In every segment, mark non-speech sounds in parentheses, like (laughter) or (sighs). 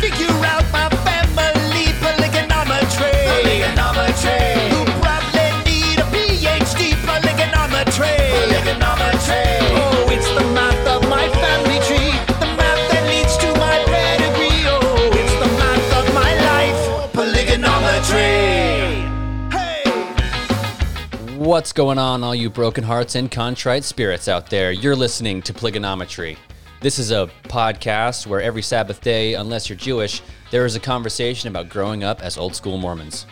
figure out my family polygonometry. Polygonometry. You probably need a PhD polygonometry. Polygonometry. Oh, it's the math of my family tree. The math that leads to my pedigree. Oh, it's the math of my life. Polygonometry. Hey. What's going on, all you broken hearts and contrite spirits out there? You're listening to Polygonometry. This is a podcast where every Sabbath day, unless you're Jewish, there is a conversation about growing up as old school Mormons.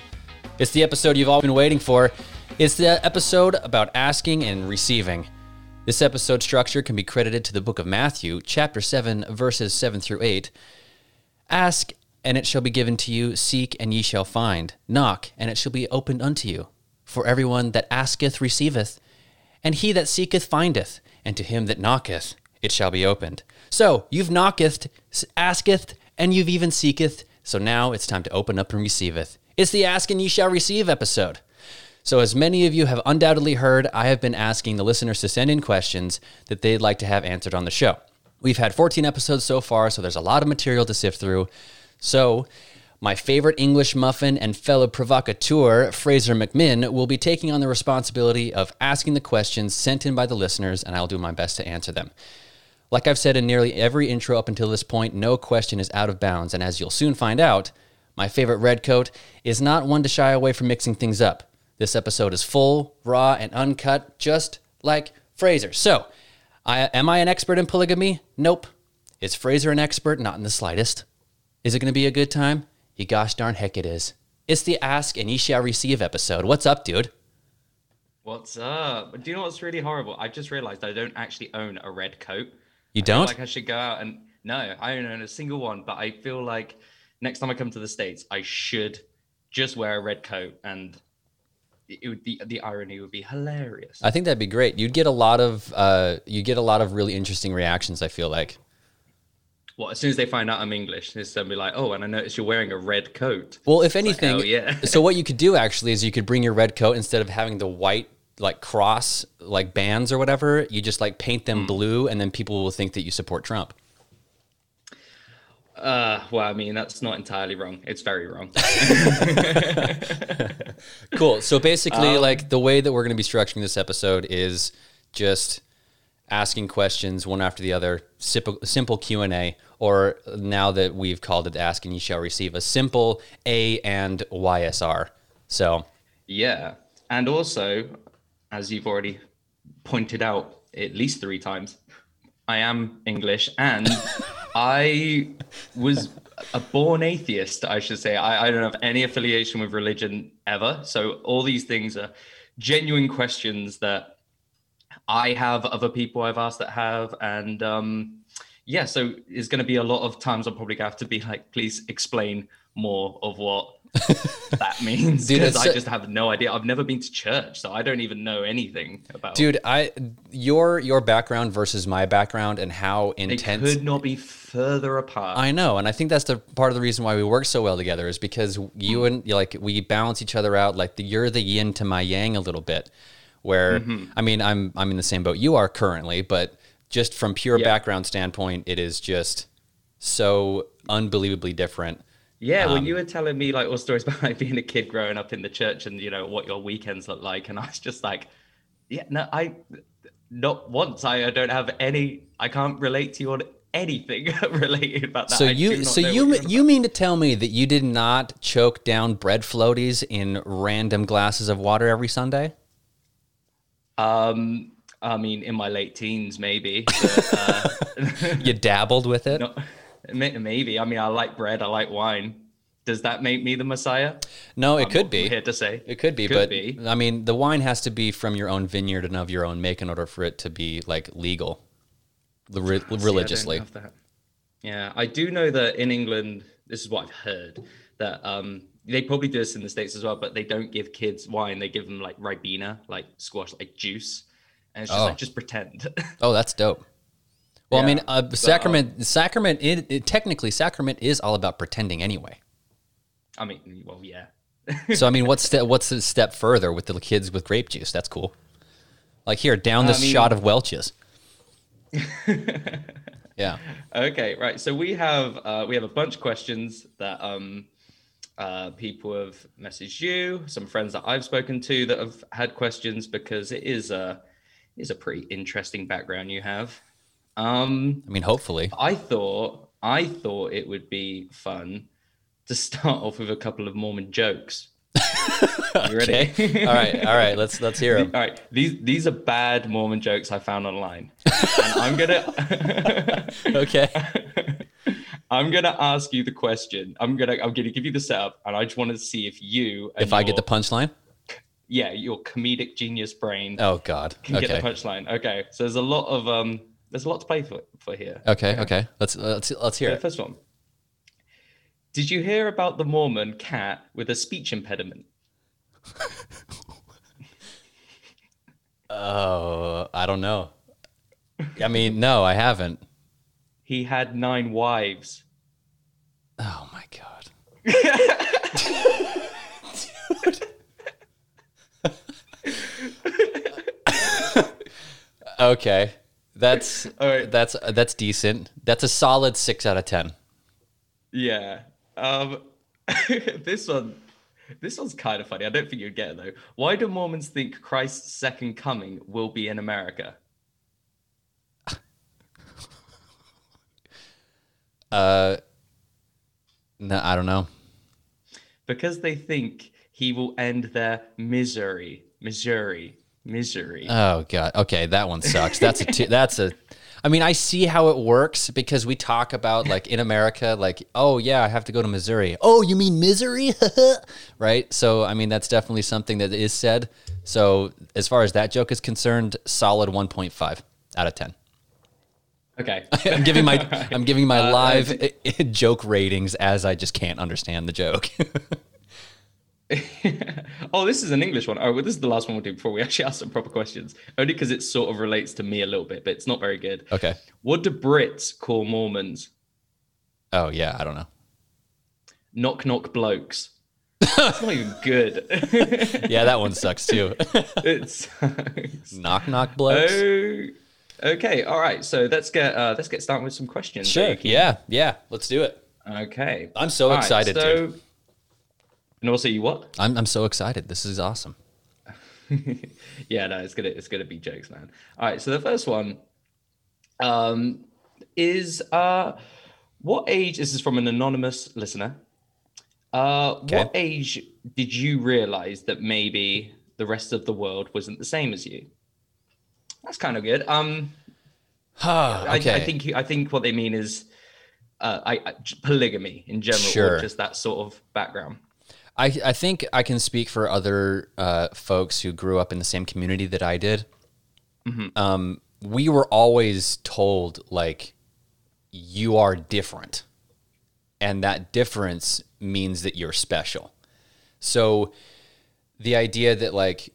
It's the episode you've all been waiting for. It's the episode about asking and receiving. This episode structure can be credited to the book of Matthew, chapter 7, verses 7 through 8. Ask, and it shall be given to you. Seek, and ye shall find. Knock, and it shall be opened unto you. For everyone that asketh receiveth, and he that seeketh findeth, and to him that knocketh it shall be opened. So you've knocketh, asketh, and you've even seeketh. So now it's time to open up and receiveth. It's the ask and ye shall receive episode. So, as many of you have undoubtedly heard, I have been asking the listeners to send in questions that they'd like to have answered on the show. We've had 14 episodes so far, so there's a lot of material to sift through. So, my favorite English muffin and fellow provocateur, Fraser McMinn, will be taking on the responsibility of asking the questions sent in by the listeners, and I'll do my best to answer them. Like I've said in nearly every intro up until this point, no question is out of bounds, and as you'll soon find out, my favorite red coat is not one to shy away from mixing things up. This episode is full, raw, and uncut, just like Fraser. So, I, am I an expert in polygamy? Nope. Is Fraser an expert? Not in the slightest. Is it going to be a good time? You gosh darn heck it is. It's the Ask and Ye Shall Receive episode. What's up, dude? What's up? Do you know what's really horrible? I just realized I don't actually own a red coat. You I feel don't? like I should go out and no, I don't own a single one. But I feel like next time I come to the states, I should just wear a red coat, and it would the the irony would be hilarious. I think that'd be great. You'd get a lot of uh, you get a lot of really interesting reactions. I feel like. Well, as soon as they find out I'm English, it's gonna be like, oh, and I noticed you're wearing a red coat. Well, if like, anything, hell yeah. so what you (laughs) could do actually is you could bring your red coat instead of having the white like cross like bands or whatever. You just like paint Hmm. them blue, and then people will think that you support Trump. Uh, well, I mean that's not entirely wrong. It's very wrong. (laughs) Cool. So basically, Um, like the way that we're going to be structuring this episode is just asking questions one after the other, simple, simple Q and A, or now that we've called it "Ask and You Shall Receive," a simple A and YSR. So Yeah. And also, as you've already pointed out at least three times, I am English and (laughs) I was a born atheist, I should say. I, I don't have any affiliation with religion ever. So all these things are genuine questions that I have, other people I've asked that have. And um, yeah, so it's going to be a lot of times I'll probably have to be like, please explain more of what (laughs) that means because I just have no idea. I've never been to church, so I don't even know anything about. dude i your your background versus my background and how it intense could not be further apart. i know and i think that's the part of the reason why we work so well together is because you hmm. and like we balance each other out like the, you're the yin to my yang a little bit where mm-hmm. i mean i'm i'm in the same boat you are currently but just from pure Yeah. background standpoint it is just so unbelievably different yeah, Um, when you were telling me like all stories (laughs) about like being a kid growing up in the church and you know what your weekends look like, and I was just like, yeah, no, I not once. I, I don't have any. I can't relate to you on anything (laughs) related about that. so I you so you you mean to tell me that you did not choke down bread floaties in random glasses of water every sunday Um, I mean, in my late teens, maybe. But, uh, (laughs) you dabbled with it no, may- maybe. I mean, I like bread. I like wine. Does that make me the Messiah? no it I'm could be Here to say It could be, Could but be. I mean, the wine has to be from your own vineyard and of your own make in order for it to be like legal, re- See, religiously. Yeah, I do know that in England, this is what I've heard that um, they probably do this in the states as well, but they don't give kids wine. They give them like ribena, like squash, like juice, and it's just Oh. like just pretend. (laughs) Oh, that's dope. Well, I mean, Yeah, uh, sacrament, sacrament, it, it, technically, sacrament is all about pretending anyway. I mean, well, yeah. (laughs) So, I mean, what's step, what's the step further with the kids with grape juice? That's cool. Like here, down this I mean- shot of Welch's. (laughs) Yeah. Okay, right. So we have uh, we have a bunch of questions that um uh, people have messaged you, some friends that I've spoken to that have had questions because it is a is a pretty interesting background you have. Um, I mean, hopefully. I thought I thought it would be fun to start off with a couple of Mormon jokes. (laughs) You ready? Okay. all right. All right. Let's let's hear them. (laughs) All right, these these are bad Mormon jokes I found online, and I'm gonna (laughs) Okay. I'm gonna ask you the question. I'm gonna I'm gonna give you the setup, and I just want to see if you If I get the punchline. yeah your comedic genius brain Oh God. can get the punchline. Okay, so there's a lot of um there's a lot to play for for here. Okay. Okay. Let's let's let's hear The it. first one. Did you hear about the Mormon cat with a speech impediment? (laughs) Oh, I don't know. I mean, no, I haven't. He had nine wives. Oh my God. (laughs) (laughs) okay. That's (laughs) All right. that's that's decent. That's a solid 6 out of 10. Yeah. Um (laughs) this one this one's kind of funny. I don't think you'd get it though. Why do Mormons think Christ's second coming will be in America? (laughs) Uh no, I don't know. Because they think he will end their misery. Missouri. Misery. Oh god. Okay, that one sucks. That's a (laughs) that's a I mean, I see how it works because we talk about like in America like, oh yeah, I have to go to Missouri. Oh, you mean misery? (laughs) right? So, I mean, that's definitely something that is said. So, as far as that joke is concerned, solid 1.5 out of 10. okay. (laughs) I'm giving my I'm giving my Uh, live joke ratings as I just can't understand the joke. (laughs) oh, this is an English one. Oh, well, this is the last one we'll do before we actually ask some proper questions. Only because it sort of relates to me a little bit, but it's not very good. okay. What do Brits call Mormons? Oh yeah, I don't know. Knock knock blokes. (laughs) It's not even good. (laughs) Yeah, that one sucks too. it sucks. knock knock blokes. Oh, okay. All right. So let's get uh, let's get started with some questions. Sure. Yeah, yeah. Let's do it. Okay. I'm so All right, excited, so, dude. And also, you what? I'm I'm so excited. This is awesome. (laughs) yeah, no, it's gonna it's gonna be jokes, man. All right, so the first one um is uh what age this is from an anonymous listener. Uh Okay. what age did you realize that maybe the rest of the world wasn't the same as you? That's kind of good. Um I, okay. I think I think what they mean is uh, I, I polygamy in general, Sure. or just that sort of background. I, I think I can speak for other uh, folks who grew up in the same community that I did. Um, we were always told like you are different, and that difference means that you're special. So the idea that like,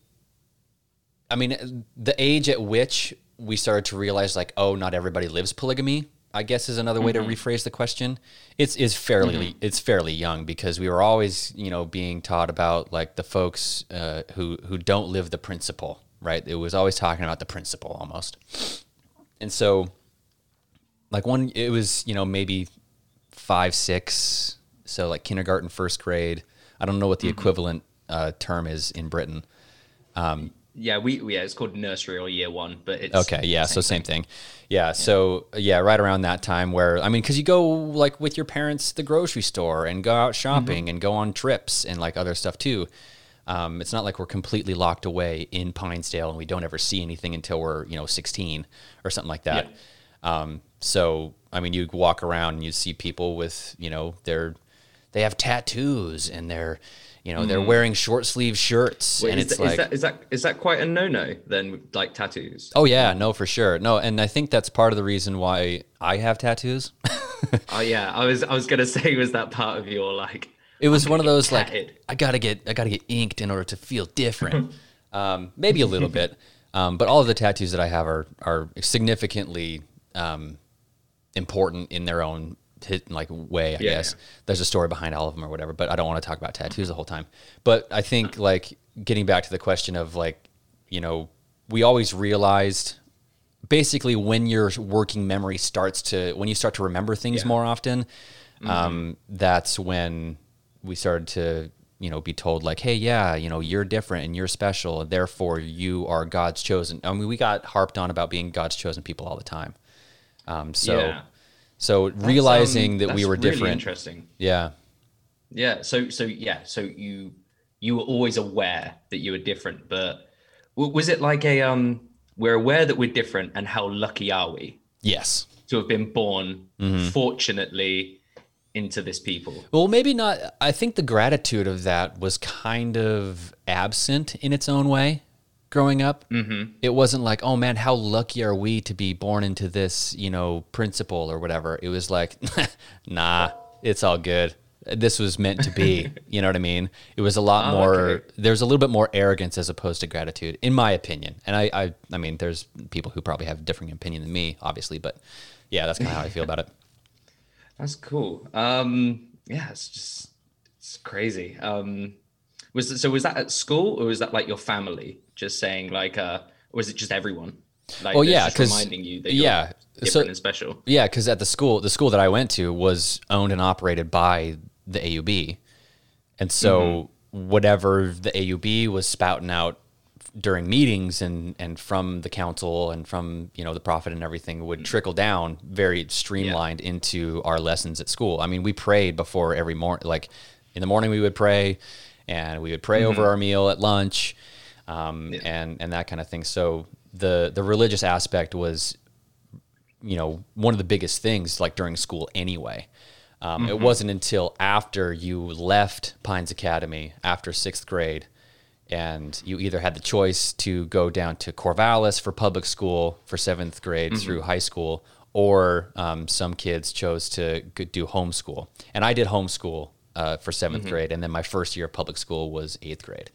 I mean, the age at which we started to realize like, oh, not everybody lives polygamy. I guess is another way to rephrase the question. It's is fairly it's fairly young because we were always you know being taught about like the folks uh, who who don't live the principle, right? It was always talking about the principle almost, and so like one it was you know maybe five six so like kindergarten first grade. I don't know what the equivalent uh, term is in britain Yeah, we yeah, it's called nursery or year one, but it's okay yeah so same thing. yeah, so yeah right around that time where i mean because you go like with your parents to the grocery store and go out shopping and go on trips and like other stuff too um, it's not like we're completely locked away in Pinesdale and we don't ever see anything until we're you know 16 or something like that. Um, so I mean, you walk around and you see people with you know they're they have tattoos and they're you know they're wearing short sleeve shirts Wait, and is, it's that, like is that is that is that quite a no no then? Like tattoos? oh yeah no for sure no and I think that's part of the reason why I have tattoos. Oh yeah, I was I was gonna (laughs) say was that part of your like It was one of those like. I gotta get I gotta get inked in order to feel different. (laughs) um, maybe a little bit, um, but all of the tattoos that I have are are significantly um, important in their own hit, like way. I Yeah, guess yeah. there's a story behind all of them or whatever. But I don't want to talk about tattoos the whole time. But I think like getting back to the question of like you know we always realized basically when your working memory starts to when you start to remember things Yeah. more often. Um, that's when we started to you know be told like, hey, yeah, you know, you're different and you're special, and therefore you are God's chosen. I mean, we got harped on about being God's chosen people all the time. Um, so Yeah. So realizing um, that we that's were really different, Interesting. yeah. Yeah. So so yeah. So you you were always aware that you were different, but was it like a um? We're aware that we're different, and how lucky are we Yes. to have been born, Mm-hmm. fortunately, into this people? Well, maybe not. I think the gratitude of that was kind of absent in its own way growing up. Mm-hmm. It wasn't like, oh man, how lucky are we to be born into this, you know, principle or whatever. It was like, (laughs) nah, it's all good. This was meant to be. (laughs) you know what I mean? It was a lot Oh, more. okay. There's a little bit more arrogance as opposed to gratitude, in my opinion. And I, I, I mean, there's people who probably have a different opinion than me, obviously, but yeah, that's kind of how I feel about it. (laughs) That's cool. Um, yeah, it's just it's crazy. Um, was so was that at school or was that like your family just saying like uh, or was it just everyone? Like, Oh, yeah, just 'cause- reminding you that you're yeah, so- and special. Yeah, because at the school, the school that I went to was owned and operated by the AUB, and so mm-hmm. whatever the AUB was spouting out during meetings and and from the council and from you know the prophet and everything would mm-hmm. trickle down very streamlined into our lessons at school. I mean, we prayed before every morning. Like in the morning, we would pray, and we would pray mm-hmm. over our meal at lunch, um, and and that kind of thing. So the the religious aspect was you know one of the biggest things like during school anyway. Um, it wasn't until after you left pines academy after sixth grade and you either had the choice to go down to corvallis for public school for seventh grade through high school or um, some kids chose to do homeschool. And i did homeschool uh, for 7th grade. And then my first year of public school was eighth grade.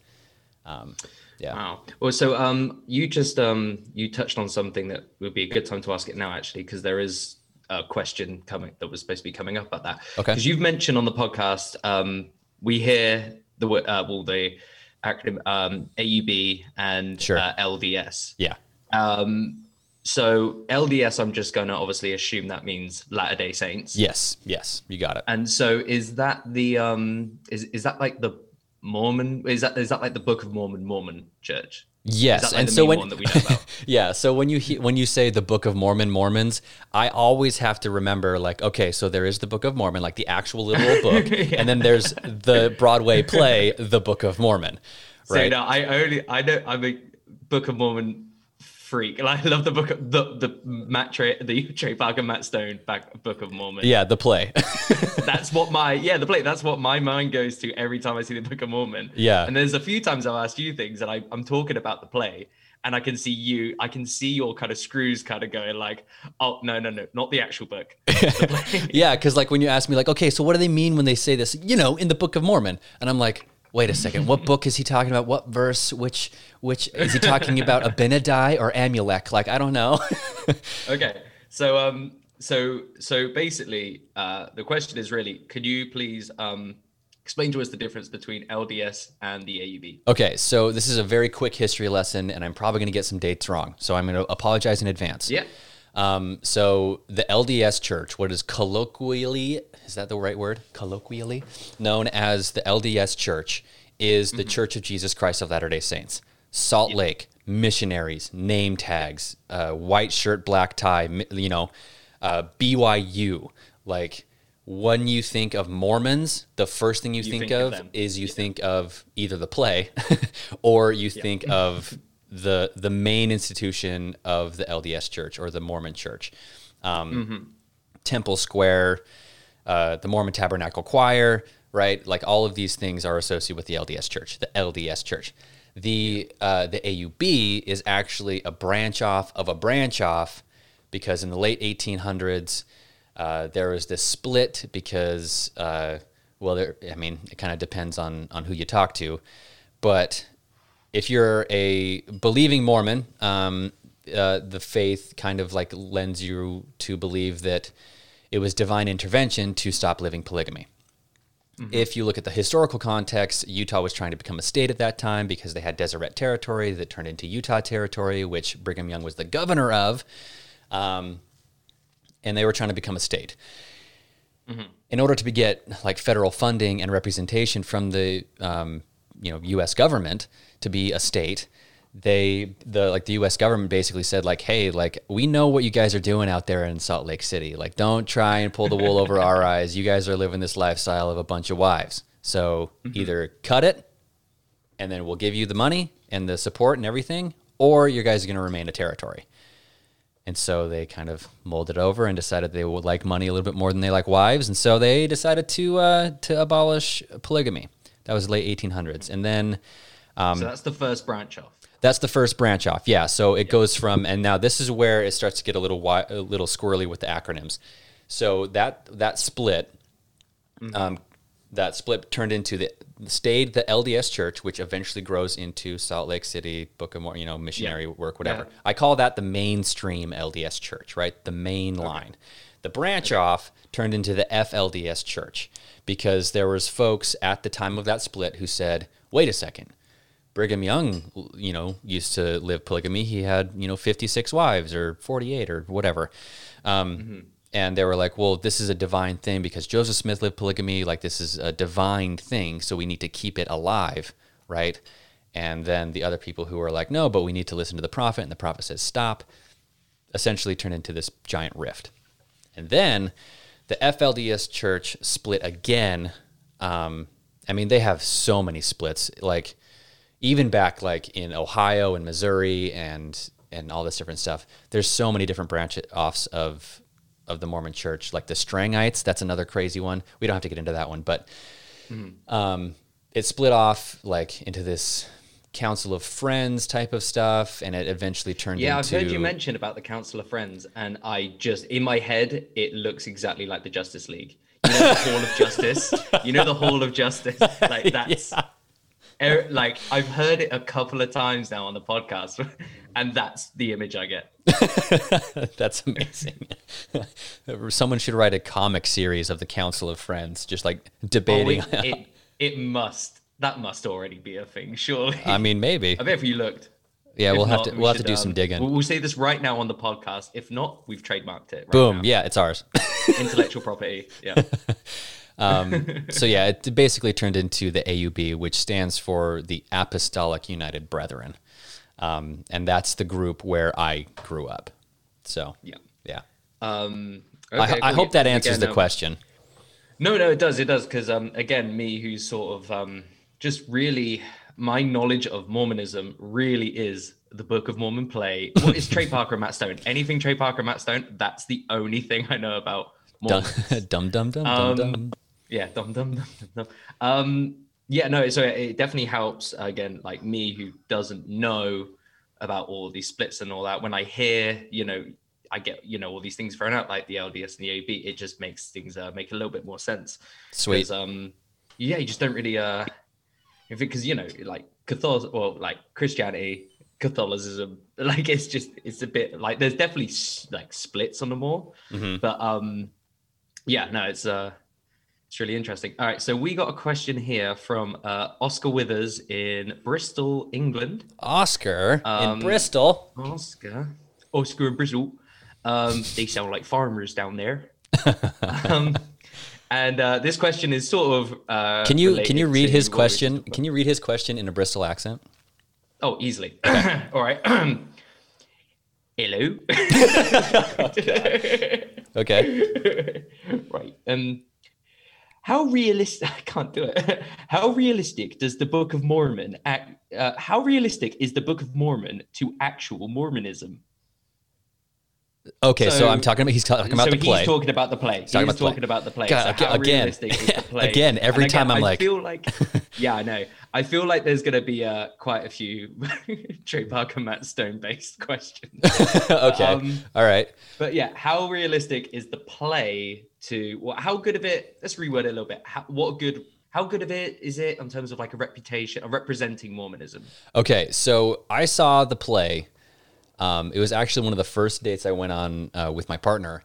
Um, yeah Wow. Well, so um, you just um, you touched on something that would be a good time to ask it now, actually, because there is a question coming that was supposed to be coming up about that. Okay. Because you've mentioned on the podcast, um, we hear the uh, well the acronym um, AUB and Sure. uh, LDS. yeah Um, so LDS, I'm just going to obviously assume that means Latter Day Saints. yes yes you got it And so is that the um is is that like the Mormon is that is that like the Book of Mormon Mormon Church? Yes, like and so when that we know about? (laughs) yeah, so when you he- when you say the Book of Mormon Mormons, I always have to remember like okay, so there is the Book of Mormon, like the actual literal (laughs) book, and then there's the Broadway play, (laughs) The Book of Mormon, So right? no, I only I know I'm a Book of Mormon freak, and I love the book of the the Matt Trey the (laughs) Trey Parker Matt Stone back Book of Mormon. yeah, the play. (laughs) that's what my yeah the play that's what my mind goes to every time I see the Book of Mormon. Yeah. and there's a few times I've asked you things, and I I'm talking about the play. And I can see you, I can see your kind of screws kind of going like, oh, no, no, no, not the actual book. (laughs) yeah, because like when you ask me like, okay, so what do they mean when they say this? You know, in the Book of Mormon, and I'm like. Wait a second. What book is he talking about? What verse? Which which is he talking about? (laughs) Abinadi or Amulek? Like I don't know. (laughs) okay so um so so basically uh the question is really could you please um explain to us the difference between lds and the aub Okay, so this is a very quick history lesson, and I'm probably going to get some dates wrong. So I'm going to apologize in advance. yeah Um, so the LDS Church, what is colloquially, is that the right word? Colloquially known as the LDS Church, is the Church of Jesus Christ of Latter day Saints. Salt Lake, missionaries, name tags, uh, white shirt, black tie, you know, uh, BYU. Like, when you think of Mormons, the first thing you, think, think of of, is you think of either the play (laughs) or you think of the the main institution of the LDS Church or the Mormon Church. Um, Temple Square, uh, the Mormon Tabernacle Choir, right? Like all of these things are associated with the LDS Church, the LDS Church. The uh, the AUB is actually a branch off of a branch off because in the late 1800s uh, there was this split because uh, well there I mean it kind of depends on on who you talk to, but if you're a believing Mormon, um, uh, the faith kind of like lends you to believe that it was divine intervention to stop living polygamy. If you look at the historical context, Utah was trying to become a state at that time because they had Deseret territory that turned into Utah territory, which Brigham Young was the governor of, um, and they were trying to become a state. In order to get like federal funding and representation from the um, you know U.S. government to be a state, they the like the U.S. government basically said like, hey, like we know what you guys are doing out there in Salt Lake City. Like, don't try and pull the wool over (laughs) our eyes. You guys are living this lifestyle of a bunch of wives. So either cut it, and then we'll give you the money and the support and everything, or you guys are going to remain a territory. And so they kind of molded over and decided they would like money a little bit more than they like wives, and so they decided to uh, to abolish polygamy. That was late 1800s, and then so that's the first branch off. that's the first branch off. Yeah. So it goes from, and now this is where it starts to get a little wi- a little squirrely with the acronyms. So that that split, um, that split turned into the stayed the LDS Church, which eventually grows into Salt Lake City Book of Mormon, you know, missionary work, whatever. Yeah. I call that the mainstream LDS Church, right? The main line. The branch off turned into the FLDS Church because there was folks at the time of that split who said, "Wait a second, Brigham Young, you know, used to live polygamy. He had, you know, 56 wives or 48 or whatever. Um, And they were like, well, this is a divine thing because Joseph Smith lived polygamy. Like, this is a divine thing. So we need to keep it alive, right? And then the other people who were like, no, but we need to listen to the prophet. And the prophet says, stop, essentially turned into this giant rift. And then the FLDS church split again. Um, I mean, they have so many splits. Like, even back like in Ohio and Missouri and and all this different stuff. There's so many different branch offs of of the Mormon Church, like the Strangites. That's another crazy one. We don't have to get into that one, but um, it split off like into this Council of Friends type of stuff, and it eventually turned Yeah, I've heard you mention about the Council of Friends, and I just in my head it looks exactly like the Justice League. You know the (laughs) Hall of Justice. You know the Hall of Justice. Like (laughs) that's er- like I've heard it a couple of times now on the podcast, (laughs) and that's the image I get. That's amazing. Someone should write a comic series of the Council of Friends, just like Oh, debating. it, it, it must. That must already be a thing, surely. I mean, maybe. I bet if you looked. Yeah, If we'll have to we we'll have to do some um, digging. We'll, we'll say this right now on the podcast. If not, we've trademarked it. Right Boom. now. Yeah, it's ours. (laughs) Intellectual property. Yeah. (laughs) so yeah, it basically turned into the AUB, which stands for the Apostolic United Brethren, um, and that's the group where I grew up. So Yeah. yeah. Um, I, okay, I cool. hope that answers Again, the um, question. No, no, it does. It does. Because um, again, me who's sort of um, just really my knowledge of Mormonism really is the Book of Mormon play. (laughs) What is Trey Parker and Matt Stone? Anything Trey Parker and Matt Stone? That's the only thing I know about (laughs) Dum dum dum dum Um, dum dum. yeah, dum dum dum dum dum. Um, yeah, no. So it definitely helps. Again, like me who doesn't know about all these splits and all that. When I hear, you know, I get you know all these things thrown out like the LDS and the AB. It just makes things uh, make a little bit more sense. Sweet. Um, yeah, you just don't really uh, if because you know like Catholic or like Christianity, Catholicism, (laughs) like it's just it's a bit like there's definitely like splits on them all, Mhm. but um, yeah, no, it's uh, it's really interesting. All right, so we got a question here from uh, Oscar Withers in Bristol, England. Oscar Um, in Bristol. Oscar, Oscar in Bristol. Um, they sound like farmers down there. (laughs) um, and uh, this question is sort of. Uh, Can you can you read his question? Can you read his question in a Bristol accent? Oh, easily. (clears throat) All right. (clears throat) Hello. (laughs) Okay. (laughs) right. Um, how realistic? (laughs) I can't do it. How realistic does the Book of Mormon act? Uh, how realistic is the Book of Mormon to actual Mormonism? Okay, so, So- I'm talking about he's talking about so the play. he's talking about the play. He's talking about the play. talking about the play. God, so how again- realistic is the (laughs) play? again, every And time I'm I like- feel like, (laughs) yeah, I know. I feel like there's going to be uh, quite a few (laughs) Trey Parker, Matt Stone based questions. okay. Um, All right. But yeah, how realistic is the play to? Well, how good of it? Let's reword it a little bit. How, what good? How good of it is it in terms of like a reputation, of representing Mormonism? Okay, so I saw the play. Um, it was actually one of the first dates I went on uh, with my partner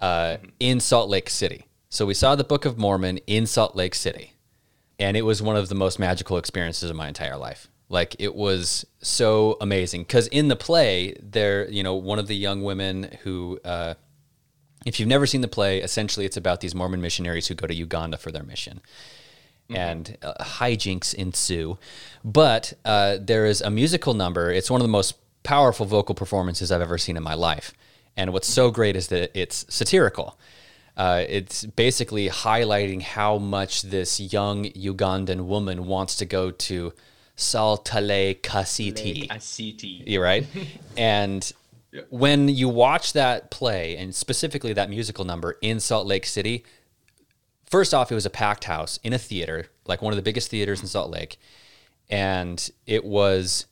uh, in Salt Lake City. So we saw the Book of Mormon in Salt Lake City. and it was one of the most magical experiences of my entire life. Like it was so amazing because in the play, there, you know, one of the young women who, uh, if you've never seen the play, essentially it's about these Mormon missionaries who go to Uganda for their mission. And uh, hijinks ensue. But uh, there is a musical number. It's one of the most powerful vocal performances I've ever seen in my life. And what's so great is that it's satirical. Uh, it's basically highlighting how much this young Ugandan woman wants to go to Sal Tlay Ka Siti. A city. You're right. (laughs) and when you watch that play, and specifically that musical number in Salt Lake City, first off, it was a packed house in a theater, like one of the biggest theaters in Salt Lake. And it was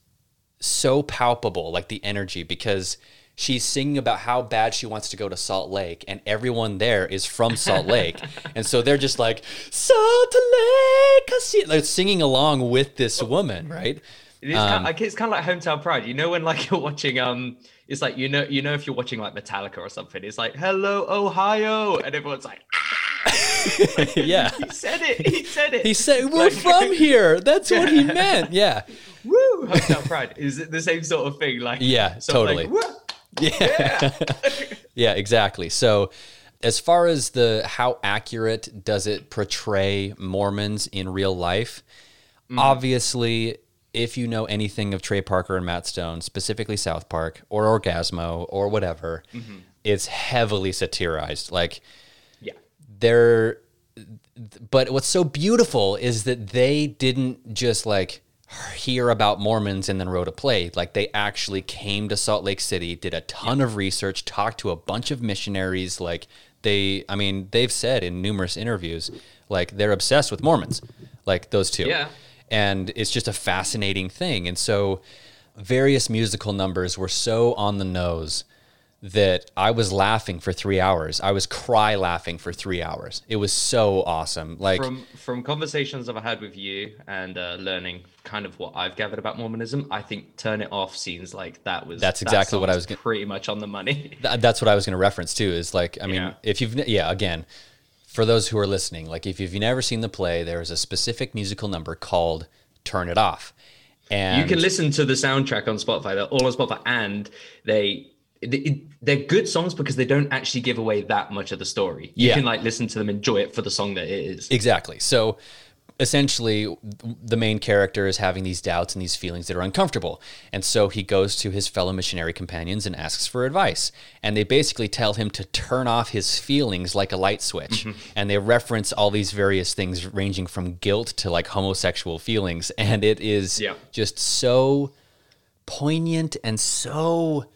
so palpable, like the energy, because she's singing about how bad she wants to go to Salt Lake, and everyone there is from Salt Lake. (laughs) and so they're just like, Salt Lake, Kasiti," like singing along with this woman, right? It is kind of, like it's kind of like hometown pride. You know when like (laughs) you're watching um, it's like you know you know if you're watching like Metallica or something, it's like hello Ohio, and everyone's like, (laughs) yeah. he said it, he said it. He said, We're Like- from (laughs) here. That's what he meant. Yeah. Woo! Hometown pride is it the same sort of thing? Like Yeah, of totally. Like! Yeah. (laughs) yeah, exactly. So as far as the how accurate does it portray Mormons in real life? Mm. Obviously, if you know anything of Trey Parker and Matt Stone, specifically South Park or Orgazmo or whatever, mm-hmm. it's heavily satirized. Like yeah. They're but what's so beautiful is that they didn't just like hear about Mormons and then wrote a play. Like they actually came to Salt Lake City, did a ton of research, talked to a bunch of missionaries. Like they, I mean, they've said in numerous interviews, like they're obsessed with Mormons, like those two. Yeah. And it's just a fascinating thing. And so various musical numbers were so on the nose that I was laughing for three hours. I was cry laughing for three hours. It was so awesome. Like, From from conversations I've had with you and uh, learning kind of what I've gathered about Mormonism, I think "Turn It Off" seems like that was That's that exactly what I was gonna- pretty much on the money. (laughs) th- that's what I was going to reference too. Is like, I mean, Yeah. if you've, yeah, again, for those who are listening, like if you've never seen the play, there is a specific musical number called "Turn It Off," and you can listen to the soundtrack on Spotify. They're all on Spotify, and they. They- They're good songs because they don't actually give away that much of the story. You Yeah. can like listen to them, enjoy it for the song that it is. Exactly. So essentially, the main character is having these doubts and these feelings that are uncomfortable. And so he goes to his fellow missionary companions and asks for advice. And they basically tell him to turn off his feelings like a light switch. Mm-hmm. And they reference all these various things ranging from guilt to like homosexual feelings. And it is Yeah. just so poignant and so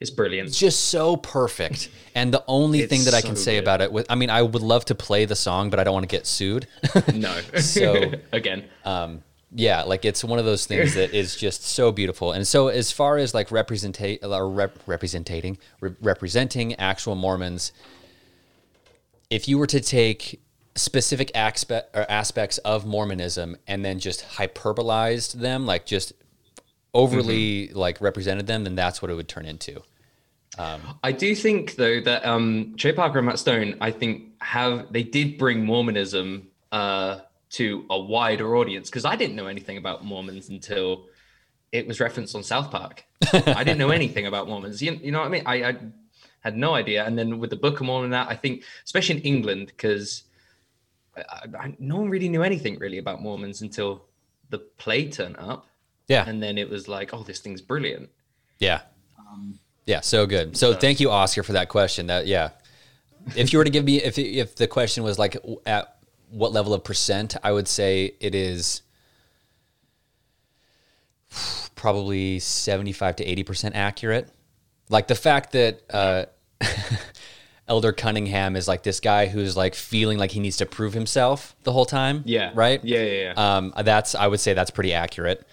It's brilliant. It's just so perfect. And the only thing that I can say good. about it, with, I mean, I would love to play the song, but I don't want to get sued. No. (laughs) (laughs) So- again, um, yeah, like it's one of those things that is just so beautiful. And so, as far as like representate or rep, representing re- representing actual Mormons, if you were to take specific aspect or aspects of Mormonism and then just hyperbolized them, like just overly like represented them, then that's what it would turn into. I do think though that um Trey Parker and Matt Stone, I think have they did bring Mormonism uh to a wider audience because I didn't know anything about Mormons until it was referenced on South Park. (laughs) I didn't know anything about Mormons. You, you know what I mean? I, I had no idea. And then with the Book of Mormon, that I think, especially in England, because no one really knew anything really about Mormons until the play turned up, Yeah, and then it was like, oh, this thing's brilliant. Yeah. yeah, so good. So thank you, Oscar, for that question. That yeah. If you were to give me if if the question was like at what level of percent, I would say it is probably 75 to 80% accurate. Like the fact that uh (laughs) Elder Cunningham is like this guy who's like feeling like he needs to prove himself the whole time. Yeah. Right? Yeah, yeah, yeah. Um, that's I would say that's pretty accurate.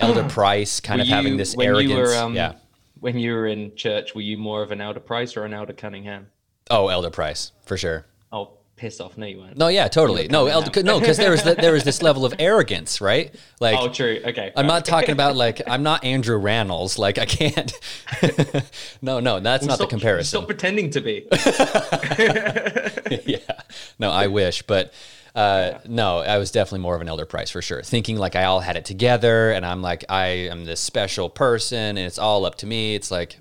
Elder Price kind of Were having you- this when arrogance. You were, um, yeah. When you were in church, were you more of an Elder Price or an Elder Cunningham? Oh, Elder Price for sure. Oh, piss off! No, you weren't. No, yeah, totally. No, Elder, no, because there was the, there was this level of arrogance, right? Like, Oh, true. Okay. I'm not talking about like I'm not (laughs) Andrew Rannells. Like I can't. (laughs) no, no, that's not Stop- the comparison. Stop pretending to be. (laughs) yeah. No, I wish, but Uh, no, I was definitely more of an elder price for sure. Thinking like I all had it together, and I'm like I am this special person, and it's all up to me. It's like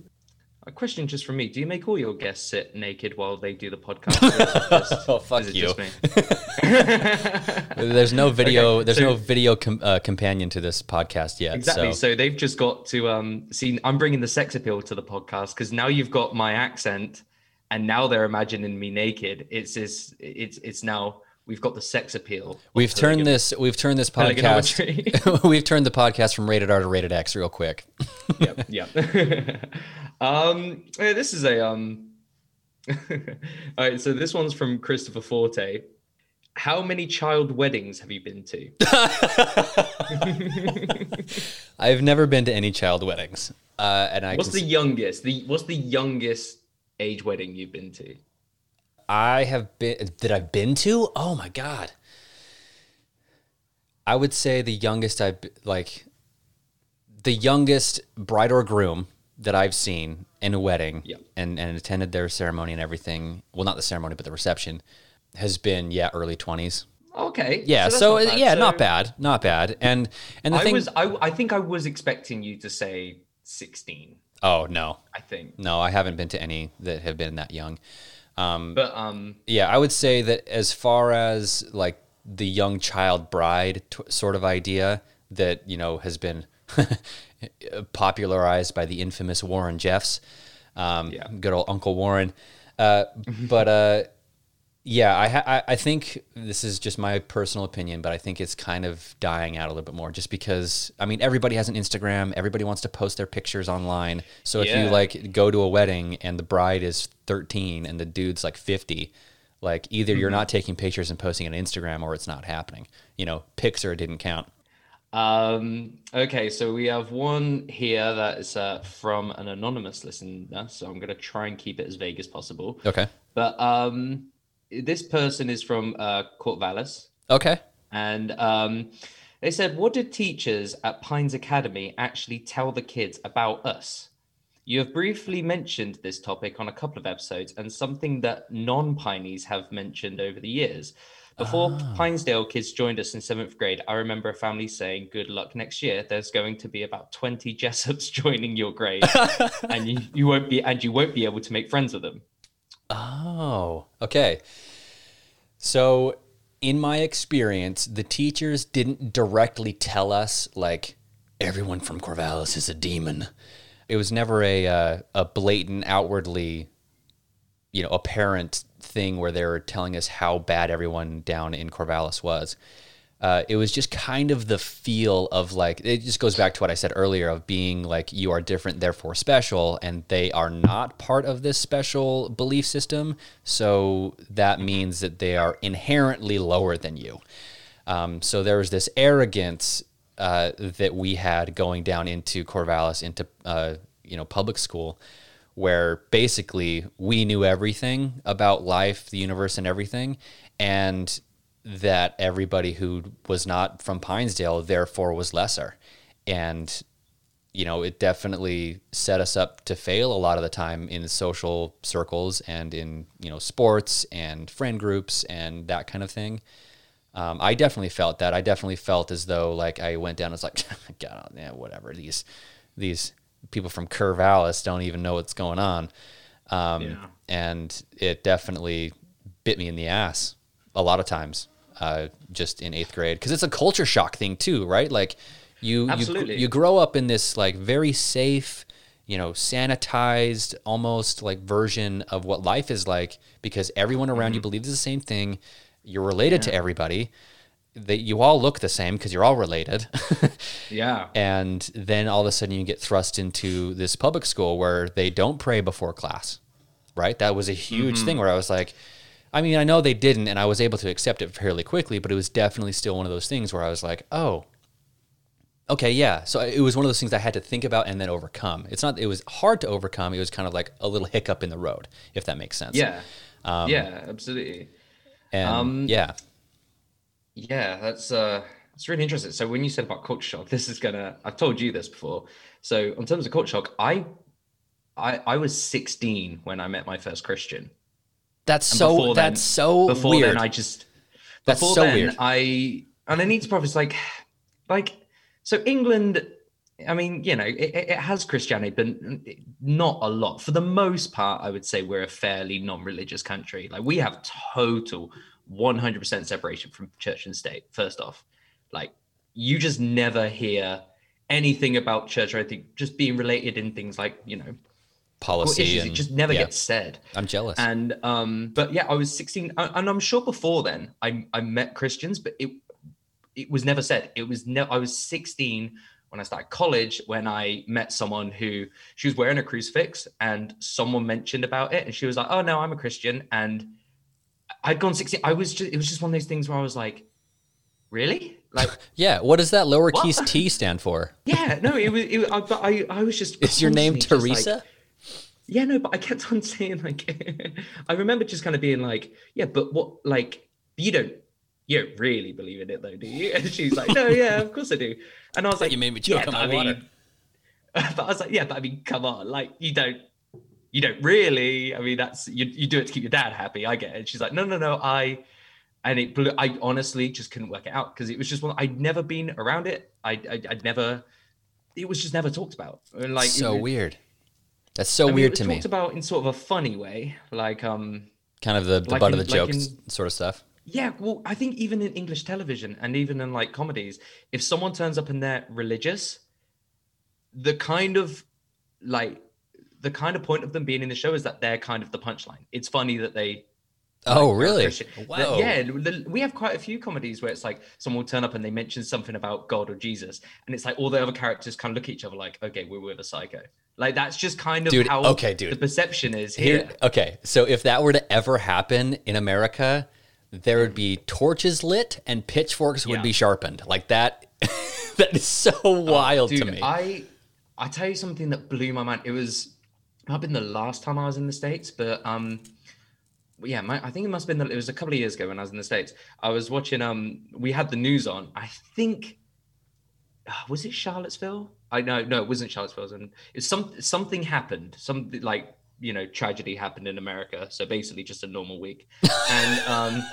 A question just from me: Do you make all your guests sit naked while they do the podcast? Or is it (laughs) just- Oh, fuck you. (laughs) there's no video, Okay, there's so- no video com- uh, companion to this podcast yet. Exactly. So, So. they've just got to um see. I'm bringing the sex appeal to the podcast because now you've got my accent, and now they're imagining me naked. It's this. It's it's now we've got the sex appeal. we've turned this, we've turned this podcast, (laughs) (laughs) we've turned the podcast from rated R to rated X real quick. yep, (laughs) yep. um, this is a um. All right, so this one's from Christopher Forte. How many child weddings have you been to? I've never been to any child weddings, uh, and I What's the youngest? The what's the youngest age wedding you've been to? I have been that I've been to. Oh my god! I would say the youngest I've like the youngest bride or groom that I've seen in a wedding Yep. and and attended their ceremony and everything. Well, not the ceremony, but the reception has been yeah early twenties. Okay. Yeah, that's so, not uh, yeah, So not bad, not bad. And and the I thing. was I, I think I was expecting you to say 16. oh no, I think. no, I haven't been to any that have been that young. But um Yeah, I would say that as far as like the young child bride t- sort of idea that you know has been (laughs) popularized by the infamous Warren Jeffs, um, Yeah. good old Uncle Warren. Uh, but uh, yeah, I, ha- I I think this is just my personal opinion, but I think it's kind of dying out a little bit more, just because I mean everybody has an Instagram, everybody wants to post their pictures online. So if you like go to a wedding and the bride is 13 and the dude's like 50, like either you're not taking pictures and posting on Instagram or it's not happening. You know, pics or it didn't count. um okay, so we have one here that is uh, from an anonymous listener, so I'm going to try and keep it as vague as possible. Okay. But um this person is from uh Corvallis Okay. and um they said what did teachers at Pines Academy actually tell the kids about us? You have briefly mentioned this topic on a couple of episodes and something that non-Pineys have mentioned over the years. Before Pinesdale kids joined us in seventh grade, I remember a family saying, Good luck next year. There's going to be about 20 Jessops (laughs) joining your grade, (laughs) and you, you won't be and you won't be able to make friends with them. Oh, okay. So, in my experience, the teachers didn't directly tell us like everyone from Corvallis is a demon. It was never a uh, a blatant, outwardly, you know, apparent thing where they were telling us how bad everyone down in Corvallis was. Uh, it was just kind of the feel of like it just goes back to what I said earlier of being like you are different, therefore special, and they are not part of this special belief system. So that means that they are inherently lower than you. Um, so there was this arrogance uh, that we had going down into Corvallis, into uh, you know public school, where basically we knew everything about life, the universe, and everything, and that everybody who was not from Pinesdale therefore was lesser, and you know it definitely set us up to fail a lot of the time in social circles and in you know sports and friend groups and that kind of thing. Um, I definitely felt that. I definitely felt as though like I went down. I was like, (laughs) God, yeah, whatever. These these people from Corvallis don't even know what's going on, um, Yeah. and it definitely bit me in the ass a lot of times. Uh, just in eighth grade, because it's a culture shock thing too, right? Like you you Absolutely. you grow up in this like very safe, you know, sanitized almost like version of what life is like because everyone around you believes the same thing. You're related to everybody. That you all look the same because you're all related. (laughs) Yeah. and then all of a sudden you get thrust into this public school where they don't pray before class. Right? That was a huge thing where I was like I mean, I know they didn't and I was able to accept it fairly quickly, but it was definitely still one of those things where I was like, "Oh, Okay, yeah. So it was one of those things I had to think about and then overcome. It's not. It was hard to overcome. It was kind of like a little hiccup in the road, if that makes sense. Yeah. Um, yeah, absolutely. And Um, yeah, Yeah, that's uh it's really interesting. So when you said about culture shock, (laughs) this is gonna I've told you this before. So in terms of culture shock, I I I was 16 when I met my first Christian. That's And so. before then- That's so Before weird. then I just That's before so then, weird. I and I need to preface like, like, so England. I mean, you know, it, it it has Christianity, but not a lot. For the most part, I would say we're a fairly non-religious country. Like we have total 100% separation from church and state. First off, like you just never hear anything about church or anything just being related in things like you know Policy issues. and it just never yeah. gets said. I'm jealous. And um, but yeah, I was 16, and I'm sure before then I I met Christians, but it it was never said. It was never. I was 16 when I started college when I met someone who she was wearing a crucifix, and someone mentioned about it, and she was like, "Oh no, I'm a Christian," and I'd gone 16. I was just it was just one of those things where I was like, really, like. (laughs) yeah. What does that lowercase What? t stand for? Yeah, no, it was. It, I, but I, I was just. Is your name just like- Teresa? Yeah, no, but I kept on (laughs) saying like, (laughs) I remember just kind of being like, yeah, but what, like, you don't, you don't really believe in it though, do you? (laughs) And she's like, no, yeah, of course I do. And I was like, You made me choke yeah, on but my I water. mean, but I was like, yeah, but I mean, come on, like, you don't, you don't really. I mean, that's you, you do it to keep your dad happy. I get it. She's like, no, no, no, I. And it blew. I honestly just couldn't work it out because it was just one. I'd never been around it. I, I, I'd never. It was just never talked about. And like so was- weird. That's so I mean, weird to me. talked about in sort of a funny way, like um, kind of the, the like butt in- of the like jokes in- sort of stuff. yeah. Well, I think even in English television and even in like comedies, if someone turns up and they're religious, the kind of like the kind of point of them being in the show is that they're kind of the punchline. It's funny that they Oh, are really? Christian. Wow. Yeah, we have quite a few comedies where it's like someone will turn up and they mention something about God or Jesus, and it's like all the other characters kind of look at each other like, okay, we're with a psycho. Like that's just kind of Dude, how okay, dude. the perception is Here, here. okay. So if that were to ever happen in America, there would be torches lit and pitchforks would Yeah. be sharpened. Like that. (laughs) that is so wild Dude, to me. I I tell you something that blew my mind. It was might have been the last time I was in the states, but um, yeah, my, I think it must have been. It was a couple of years ago when I was in the states. I was watching. Um, we had the news on. I think ah, was it Charlottesville? I know, no, it wasn't Charlottesville. In- It's some something happened. Something like you know, tragedy happened in America. So basically, just a normal week. And um,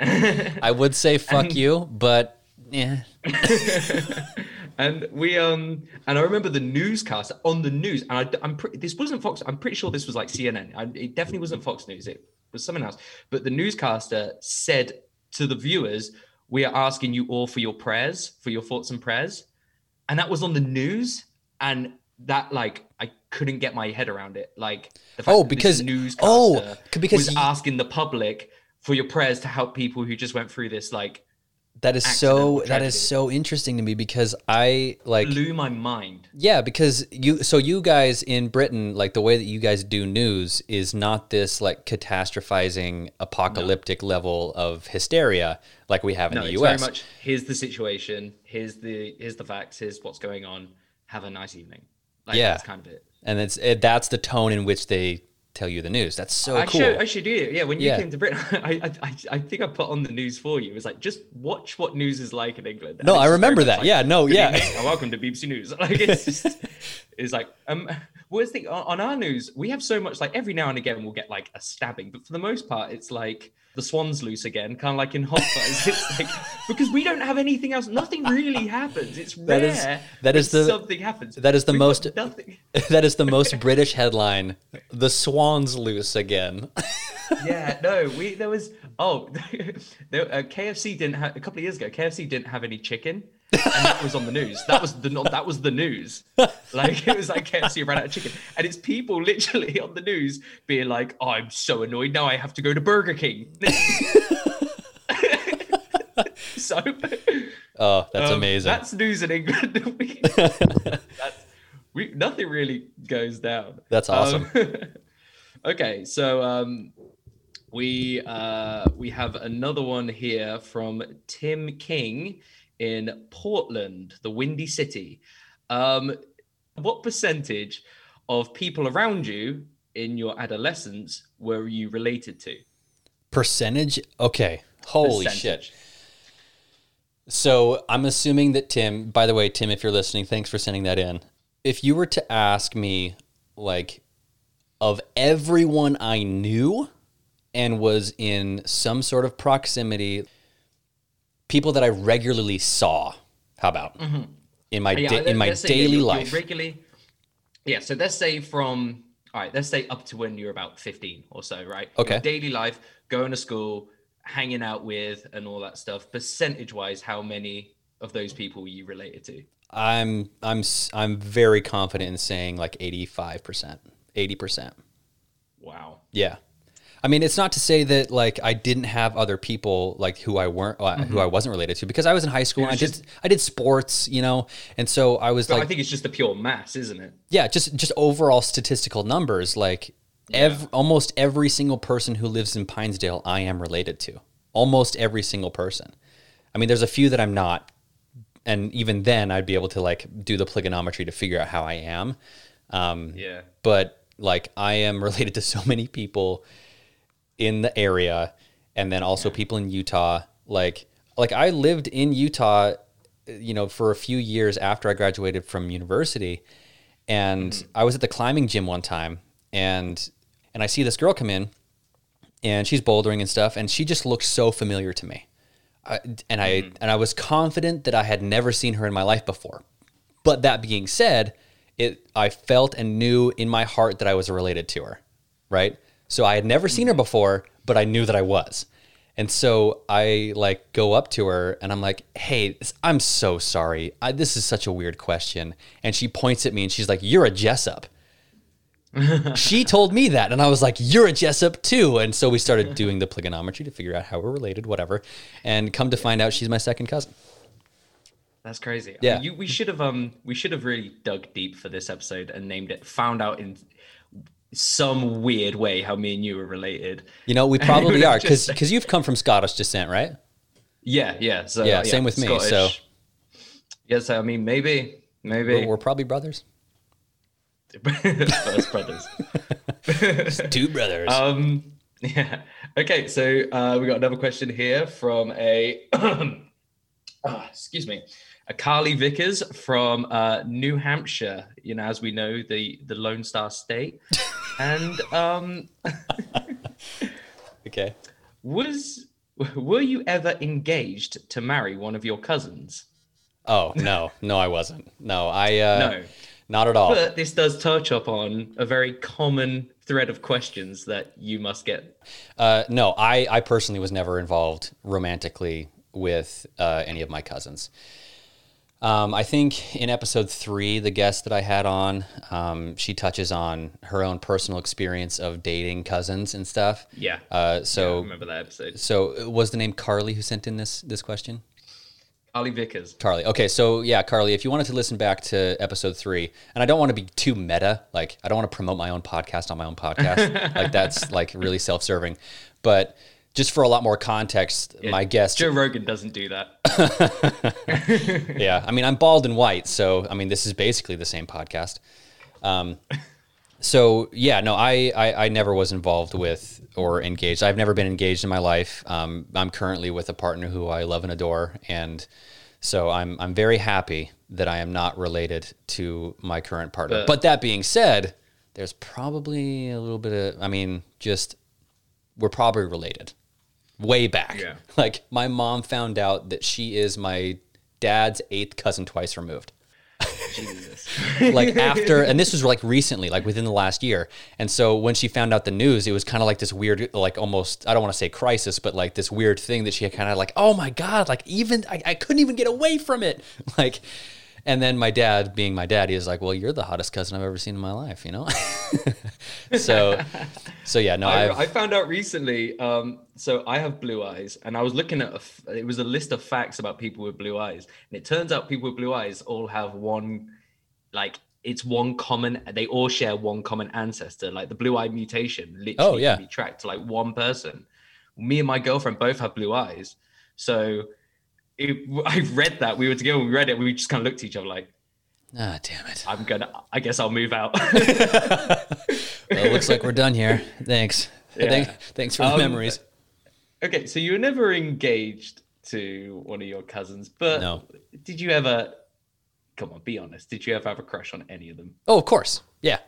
(laughs) I would say fuck and- you, but yeah. (laughs) and we um and I remember the newscast on the news, and I, I'm pretty. This wasn't Fox. I'm pretty sure this was like CNN. I, it definitely wasn't Fox News. It was someone else. But the newscaster said to the viewers, "We are asking you all for your prayers, for your thoughts and prayers," and that was on the news, and that like I couldn't get my head around it. Like the fact Oh, because- newscaster oh, because was asking the public for your prayers to help people who just went through this like That is so that is so interesting to me because I like blew my mind. Yeah, because you so you guys in Britain, like the way that you guys do news is not this like catastrophizing apocalyptic level of hysteria like we have in No, the it's US. very much here's the situation, here's the here's the facts, here's what's going on. Have a nice evening. Like Yeah. that's kind of it. and it's it, that's the tone in which they tell you the news. That's so I cool. should I should do it. Yeah, when you Yeah. came to Britain, (laughs) I, I I think I put on the news for you. It was like just watch what news is like in England. And No, I remember that. like, Yeah, no, yeah. evening, welcome to BBC News. (laughs) Like it's just, (laughs) it's like um. Where's the on on our news? We have so much like every now and again we'll get like a stabbing, but for the most part it's like the swan's loose again, kind of like in Hot Fuzz. it's like (laughs) because we don't have anything else. Nothing really happens. It's rare. That is- that is the- something happens. that is the We've most- nothing. (laughs) that is the most (laughs) British headline. The swans loose again. yeah, no, we there was oh, there, uh, KFC didn't have a couple of years ago. KFC didn't have any chicken, and that was on the news. That was the that was the news. Like it was like KFC ran out of chicken, and it's people literally on the news being like, oh, "I'm so annoyed now. I have to go to Burger King." (laughs) so Oh, that's um, amazing. That's news in England. We- (laughs) that's, we, nothing really goes down. That's awesome. Um, (laughs) okay, so um, we uh, we have another one here from Tim King in Portland, the Windy City. Um, what percentage of people around you in your adolescence were you related to? Percentage? Okay. Holy shit. So I'm assuming that Tim, by the way, Tim, if you're listening, thanks for sending that in. If you were to ask me, like, of everyone I knew and was in some sort of proximity, people that I regularly saw. How about in my Yeah, da- in my let's say, yeah, daily you're life? regularly. Yeah, so let's say from all right, let's say up to when you're about 15 or so, right? Your Okay. daily life, going to school, hanging out with, and all that stuff. Percentage wise, how many of those people were you related to? I'm I'm I'm very confident in saying like 85%, 80%. Wow. Yeah. I mean, it's not to say that like I didn't have other people like who I weren't uh, who I wasn't related to because I was in high school and I did I did sports, you know, and so I was like I think it's just the pure mass, isn't it? yeah, just just overall statistical numbers like ev- almost every single person who lives in Pinesdale I am related to. Almost every single person. I mean, there's a few that I'm not and even then I'd be able to like do the polygonometry to figure out how I am. Um, Yeah. but like I am (laughs) related to so many people in the area and then also people in Utah. Like like I lived in Utah you know for a few years after I graduated from university and mm-hmm. I was at the climbing gym one time and and I see this girl come in and she's bouldering and stuff and she just looked so familiar to me. I, and I mm-hmm. and I was confident that I had never seen her in my life before. But that being said, it I felt and knew in my heart that I was related to her, right? So I had never seen her before, but I knew that I was. And so I like go up to her and I'm like, "Hey, I'm so sorry. I, this is such a weird question." And she points at me and she's like, "You're a Jessop." (laughs) she told me that and I was like, "You're a Jessop too." And so we started doing the polygonometry to figure out how we're related, whatever. And come to find out she's my second cousin. That's crazy. I Yeah. mean, you, we should have um we should have really dug deep for this episode and named it found out in some weird way how me and you are related. You know, we probably (laughs) are Just- because you've come from Scottish descent, right? Yeah, yeah. So Yeah, same with me, so- Scottish. Yeah, so I mean maybe maybe We're, we're probably brothers. (laughs) first brothers. (laughs) Two brothers. Um yeah. Okay, so uh we got another question here from a ah, (coughs) (coughs) excuse me. Carly Vickers from uh, New Hampshire, you know, as we know, the the Lone Star State, and um, (laughs) okay. was were you ever engaged to marry one of your cousins? Oh no, no, I wasn't. No, I uh, No. not at all. But this does touch upon a very common thread of questions that you must get. Uh, no, I, I personally was never involved romantically with uh, any of my cousins. Um, I think in episode three, the guest that I had on, um, she touches on her own personal experience of dating cousins and stuff. Yeah. Uh, I so, remember that episode. so was the name Carly who sent in this this question? Carly Vickers. Carly. Okay, so yeah, Carly, if you wanted to listen back to episode three, and I don't want to be too meta, like I don't want to promote my own podcast on my own podcast, (laughs) like that's like really self-serving, but just for a lot more context, my guest, Joe Rogan doesn't do that. (laughs) (laughs) yeah, I mean I'm bald and white, so I mean this is basically the same podcast. Um, so yeah, no, I, I I never was involved with or engaged. I've never been engaged in my life. Um, I'm currently with a partner who I love and adore, and so I'm I'm very happy that I am not related to my current partner. But- but that being said, there's probably a little bit of I mean, just we're probably related. Way back. Yeah. (laughs) Like my mom found out that she is my dad's eighth cousin twice removed Jesus. (laughs) like after and this was like recently like within the last year and so when she found out the news it was kind of like this weird like almost i don't want to say crisis but like this weird thing that she had kind of like oh my god like even I, I couldn't even get away from it (laughs) like and then my dad being my dad he was like well you're the hottest cousin i've ever seen in my life you know (laughs) so so yeah no I, I found out recently. Um, so I have blue eyes, and I was looking at a f- it was a list of facts about people with blue eyes, and it turns out people with blue eyes all have one, like it's one common. They all share one common ancestor. Like the blue eye mutation, literally Oh, yeah. can be tracked to like one person. Me and my girlfriend both have blue eyes, so. It, (laughs) I read that we were together. We read it. We just kind of looked at each other like, ah damn it "I'm gonna. I guess I'll move out." (laughs) well, it looks like we're done here thanks Yeah. Thank, thanks for the Um, memories Okay, so you were never engaged to one of your cousins, but No. did you ever? Come on, be honest. Did you ever have a crush on any of them? oh of course yeah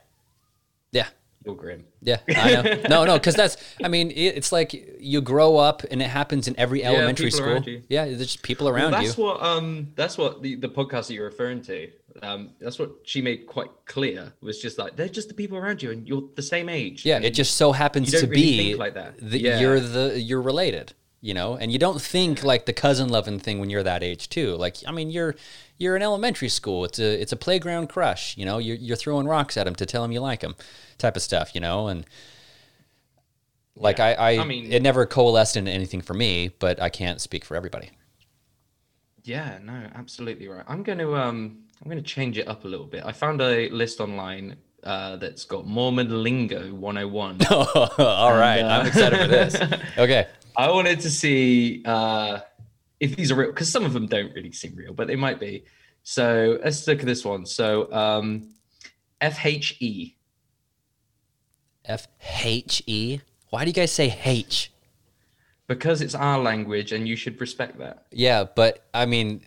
yeah Grim. Yeah, I know. (laughs) No, no, because that's. I mean, it, it's like you grow up, and it happens in every elementary school. Yeah, there's just people Well, around that's you. That's what um that's what the, the podcast that you're referring to. Um, that's what she made quite clear was just like they're just the people around you, and you're the same age. Yeah, it just so happens to really be like that. that Yeah. you're the you're related, you know, and you don't think like the cousin loving thing when you're that age too. Like, I mean, you're you're in elementary school. It's a it's a playground crush, you know. You're you're throwing rocks at him to tell him you like him, type of stuff, you know. And like I I, I mean- it never coalesced into anything for me, but I can't speak for everybody. Yeah, no, absolutely right. I'm going to um I'm going to change it up a little bit. I found a list online uh, that's got Mormon lingo 101. (laughs) All right, uh, I'm excited for this. (laughs) Okay. I wanted to see uh, if these are real because some of them don't really seem real, but they might be. So let's look at this one. So um, FHE. F H E. Why do you guys say H? Because it's our language and you should respect that. Yeah, but I mean,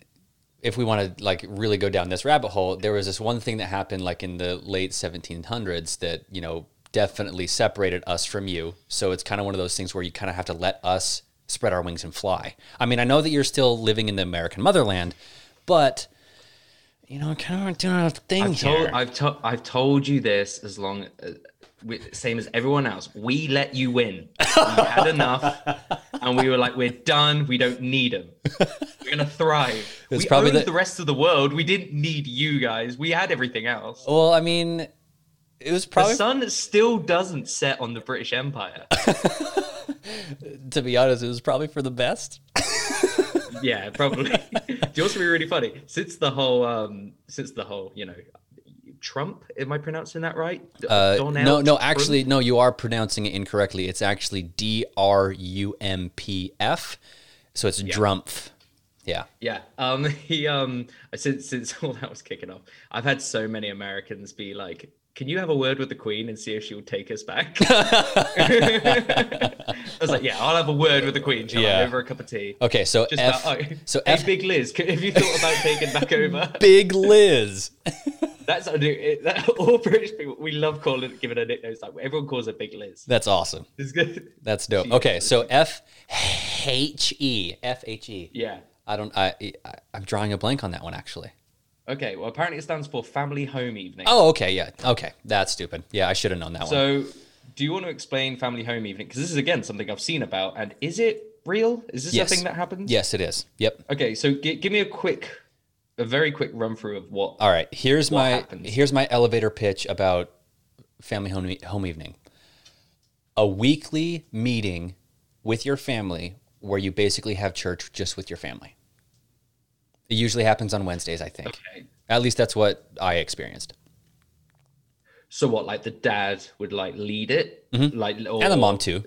if we want to like really go down this rabbit hole, there was this one thing that happened like in the late 1700s that you know definitely separated us from you. So it's kind of one of those things where you kind of have to let us spread our wings and fly. I mean, I know that you're still living in the American motherland, but you know, I kind of doing a thing I've here. told, I've, to, I've told you this as long uh, we, same as everyone else. We let you win. We had enough, and we were like, we're done. We don't need them. We're gonna thrive. It's we probably the- the... rest of the world. We didn't need you guys. We had everything else. well, I mean, it was probably the sun still doesn't set on the British Empire. (laughs) to be honest, it was probably for the best. (laughs) yeah, probably. (laughs) Do you also be really funny? Since the whole, um, since the whole, you know, Trump. Am I pronouncing that right? Uh, no, no, actually, no, you are pronouncing it incorrectly. It's actually D R U M P F. So it's Drumpf. Yeah. Yeah. Um. He. Um. Since since all that was kicking off, I've had so many Americans be like, "Can you have a word with the Queen and see if she will take us back?" (laughs) I was like, "Yeah, I'll have a word with the Queen. Shall Yeah. Over a cup of tea?" Okay, so Just F. about, oh, so hey, F. Big Liz, have you thought about taking back over? (laughs) Big Liz. (laughs) That's what I do. It, that, all British people, we love calling it, giving her nicknames. Like everyone calls her Big Liz. That's awesome. It's good. That's dope. She- Okay, so F H E F H E. Yeah. I don't. I, I I'm drawing a blank on that one actually. Okay. Well, apparently it stands for Family Home Evening. Oh, okay, yeah, okay. That's stupid. Yeah, I should have known that one. So, do you want to explain Family Home Evening? Because this is again something I've seen about, and is it real? Is this Yes. a thing that happens? Yes, it is. Yep. Okay, so gi- give me a quick, a very quick run through of what. All right. Here's my happens? here's my elevator pitch about family home home evening. A weekly meeting with your family where you basically have church just with your family. It usually happens on Wednesdays, I think. Okay. At least that's what I experienced. So what, like the dad would like lead it, like, or, Mm-hmm. And the mom too.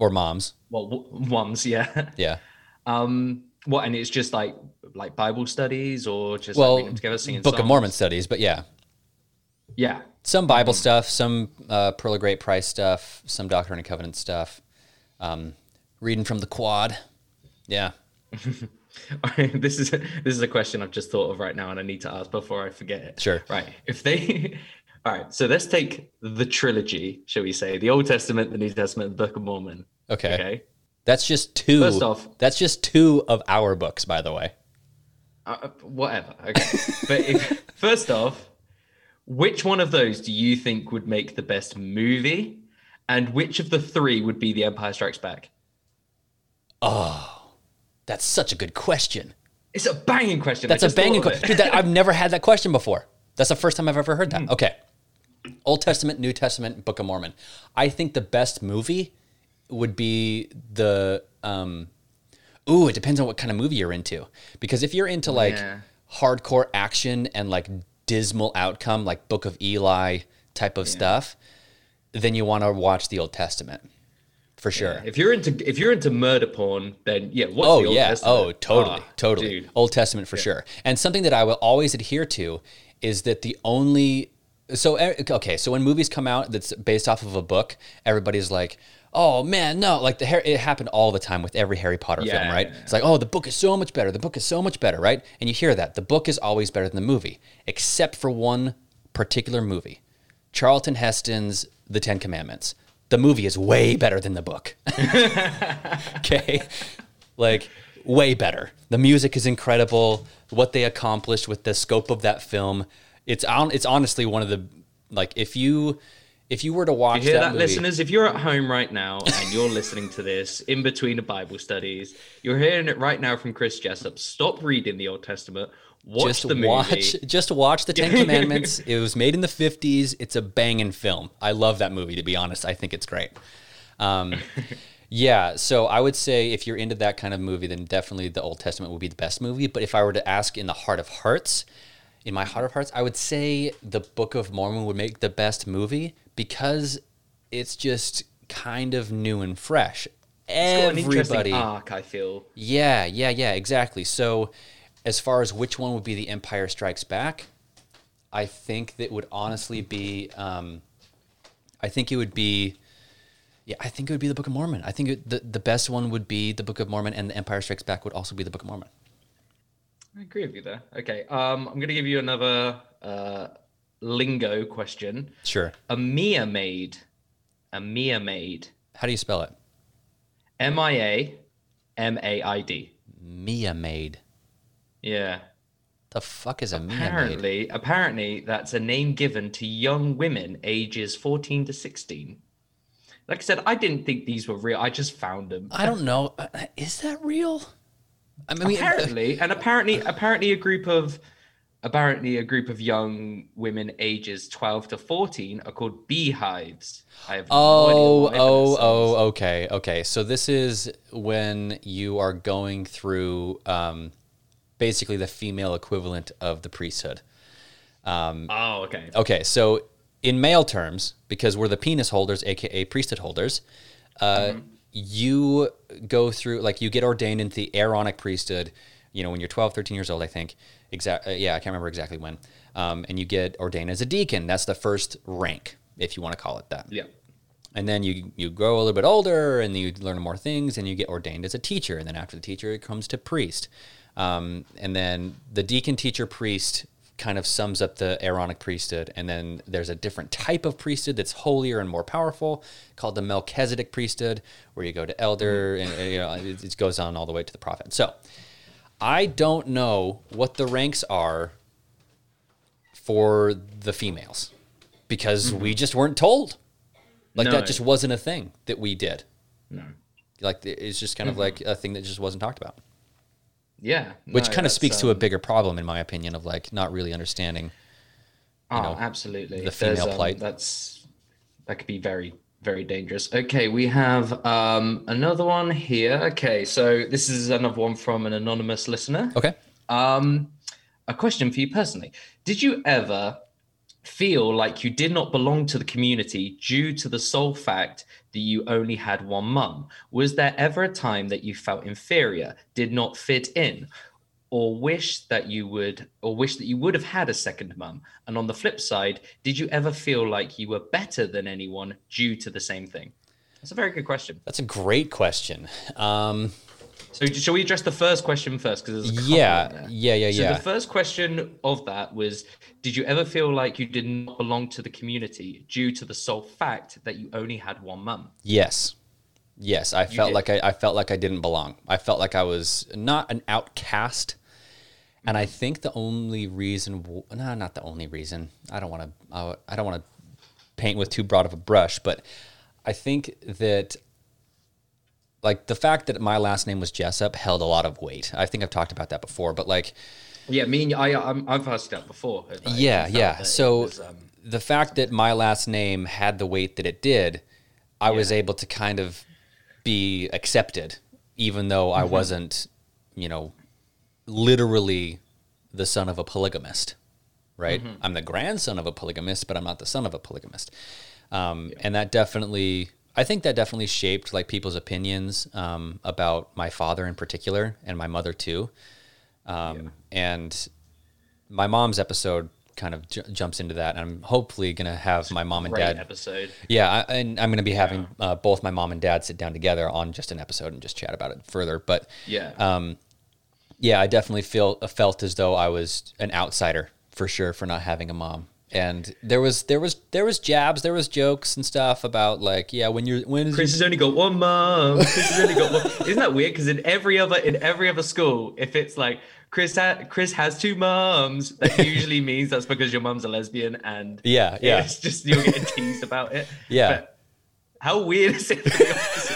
Or moms. Well, w- moms, yeah. (laughs) Yeah. Um, what, and it's just like like Bible studies or just Well, like together singing Book of? Mormon studies, but yeah. Yeah. Some Bible stuff, some uh, Pearl of Great Price stuff, some Doctrine and Covenant stuff. Um, reading from the quad. Yeah. (laughs) (laughs) this is this is a question I've just thought of right now, and I need to ask before I forget it. Sure. Right. If they, (laughs) all right. So let's take the trilogy, shall we say, the Old Testament, the New Testament, the Book of Mormon. Okay. Okay. That's just two. First off- that's just two of our books, by the way. Uh, whatever. Okay. (laughs) but if, first off, which one of those do you think would make the best movie, and which of the three would be The Empire Strikes Back? That's such a good question. It's a banging question. That's a banging question. Dude, that, I've never had that question before. That's the first time I've ever heard that. Okay. Old Testament, New Testament, Book of Mormon. I think the best movie would be the um ooh, it depends on what kind of movie you're into. Because if you're into like Yeah. hardcore action and like dismal outcome like Book of Eli type of stuff, then you want to watch the Old Testament. For sure. If you're into if you're into murder porn, then yeah. What's Oh the Old yeah. Testament? Oh, totally, Ah, totally. dude. Old Testament for sure. And something that I will always adhere to is that the only so eh, okay, so when movies come out that's based off of a book, everybody's like, "Oh man, no!" Like the it happened all the time with every Harry Potter film, right? yeah, yeah. It's like, "Oh, the book is so much better. The book is so much better," right? And you hear that the book is always better than the movie, except for one particular movie, Charlton Heston's The Ten Commandments. The movie is way better than the book. (laughs) okay. Like, way better. The music is incredible. What they accomplished with the scope of that film. It's on it's honestly one of the like if you if you were to watch You hear that, that, listeners? If you're at home right now and you're listening to this in between the Bible studies, you're hearing it right now from Chris Jessop. Stop reading the Old Testament. Watch just watch (laughs) just watch the Ten (laughs) Commandments. it was made in the fifties. It's a banging film. I love that movie. To be honest, I think it's great. Um, (laughs) yeah, so I would say if you're into that kind of movie, then definitely the Old Testament would be the best movie. But if I were to ask in the heart of hearts, in my heart of hearts, I would say the Book of Mormon would make the best movie because it's just kind of new and fresh. It's got an interesting Everybody, arc, I feel. yeah, yeah, yeah, exactly. So, as far as which one would be The Empire Strikes Back, I think that would honestly be, um, I think it would be, yeah, I think it would be the Book of Mormon. I think it, the the best one would be the Book of Mormon, and The Empire Strikes Back would also be the Book of Mormon. I agree with you there. Okay, um, I'm going to give you another uh, lingo question. Sure. A Mia maid. A Mia maid. How do you spell it? M I A M A I D. Mia maid. Yeah. The fuck is a Mia maid? Apparently, apparently, that's a name given to young women ages 14 to 16. Like I said, I didn't think these were real. I just found them. I don't know. Uh, Is that real? I mean, apparently, and apparently, apparently, a group of apparently a group of young women ages 12 to 14 are called beehives. I have no Oh, idea oh, oh, okay, okay. So this is when you are going through um, basically the female equivalent of the priesthood. Oh, okay. Okay, so in male terms, because we're the penis holders, aka priesthood holders, uh, you go through like you get ordained into the Aaronic priesthood. You know, when you're 12, 13 years old, I think. Exact. Uh, yeah, I can't remember exactly when. Um, and you get ordained as a deacon. That's the first rank, if you want to call it that Yeah. and then you you grow a little bit older and you learn more things and you get ordained as a teacher and then after the teacher it comes to priest um, and then the deacon teacher priest kind of sums up the aaronic priesthood. And then there's a different type of priesthood that's holier and more powerful called the melchizedek priesthood where you go to elder and, and, you know it, it goes on all the way to the prophet. So i don't know what the ranks are for the females because we mm-hmm. just weren't told. Like No. that just wasn't a thing that we did. No. Like it's just kind of mm-hmm. like a thing that just wasn't talked about, Yeah. which no, kind of speaks to a um, bigger problem, in my opinion, of like not really understanding. Oh, know, absolutely. the female um, plight. That's that could be very, very dangerous. Okay, we have um, another one here. Okay, so this is another one from an anonymous listener. Okay. Um, a question for you personally: Did you ever feel like you did not belong to the community due to the sole fact that you only had one mum? Was there ever a time that you felt inferior, did not fit in, or wish that you would, or wish that you would have had a second mum? And on the flip side, did you ever feel like you were better than anyone due to the same thing? That's a very good question. That's a great question. Um, So, shall we address the first question first? Because there's a couple yeah, yeah, yeah, So yeah. the first question of that was Did you ever feel like you did not belong to the community due to the sole fact that you only had one mum? yes, yes. I felt did. like I, I felt like I didn't belong. I felt like I was not an outcast. And I mm-hmm. think the only reason, no, not the only reason. I don't want to. I don't want to paint with too broad of a brush, but I think that like the fact that my last name was Jessop held a lot of weight. I think I've talked about that before, but like Yeah, me and I, I'm, I've asked that before. I- yeah, yeah. So was, um, the fact that my last name had the weight that it did, I was able to kind of be accepted, even though Mm-hmm. I wasn't, you know, literally the son of a polygamist, right? Mm-hmm. I'm the grandson of a polygamist, but I'm not the son of a polygamist. Um, And that definitely, I think that definitely shaped like people's opinions um, about my father in particular and my mother too. Um, And my mom's episode kind of j- jumps into that. And I'm hopefully going to have my mom and dad. episode. Yeah, I, and I'm going to be having uh, both my mom and dad sit down together on just an episode and just chat about it further. But Yeah. um, yeah, I definitely feel felt as though I was an outsider for sure for not having a mom, and there was there was there was jabs, there was jokes and stuff about like, yeah, when you're when Chris has only got one mom. Chris has only got one. Isn't that weird? Because in every other in every other school, if it's like Chris ha- Chris has two moms, that usually (laughs) means that's because your mom's a lesbian and Yeah, yeah. it's just you're getting teased about it. Yeah. But how weird is it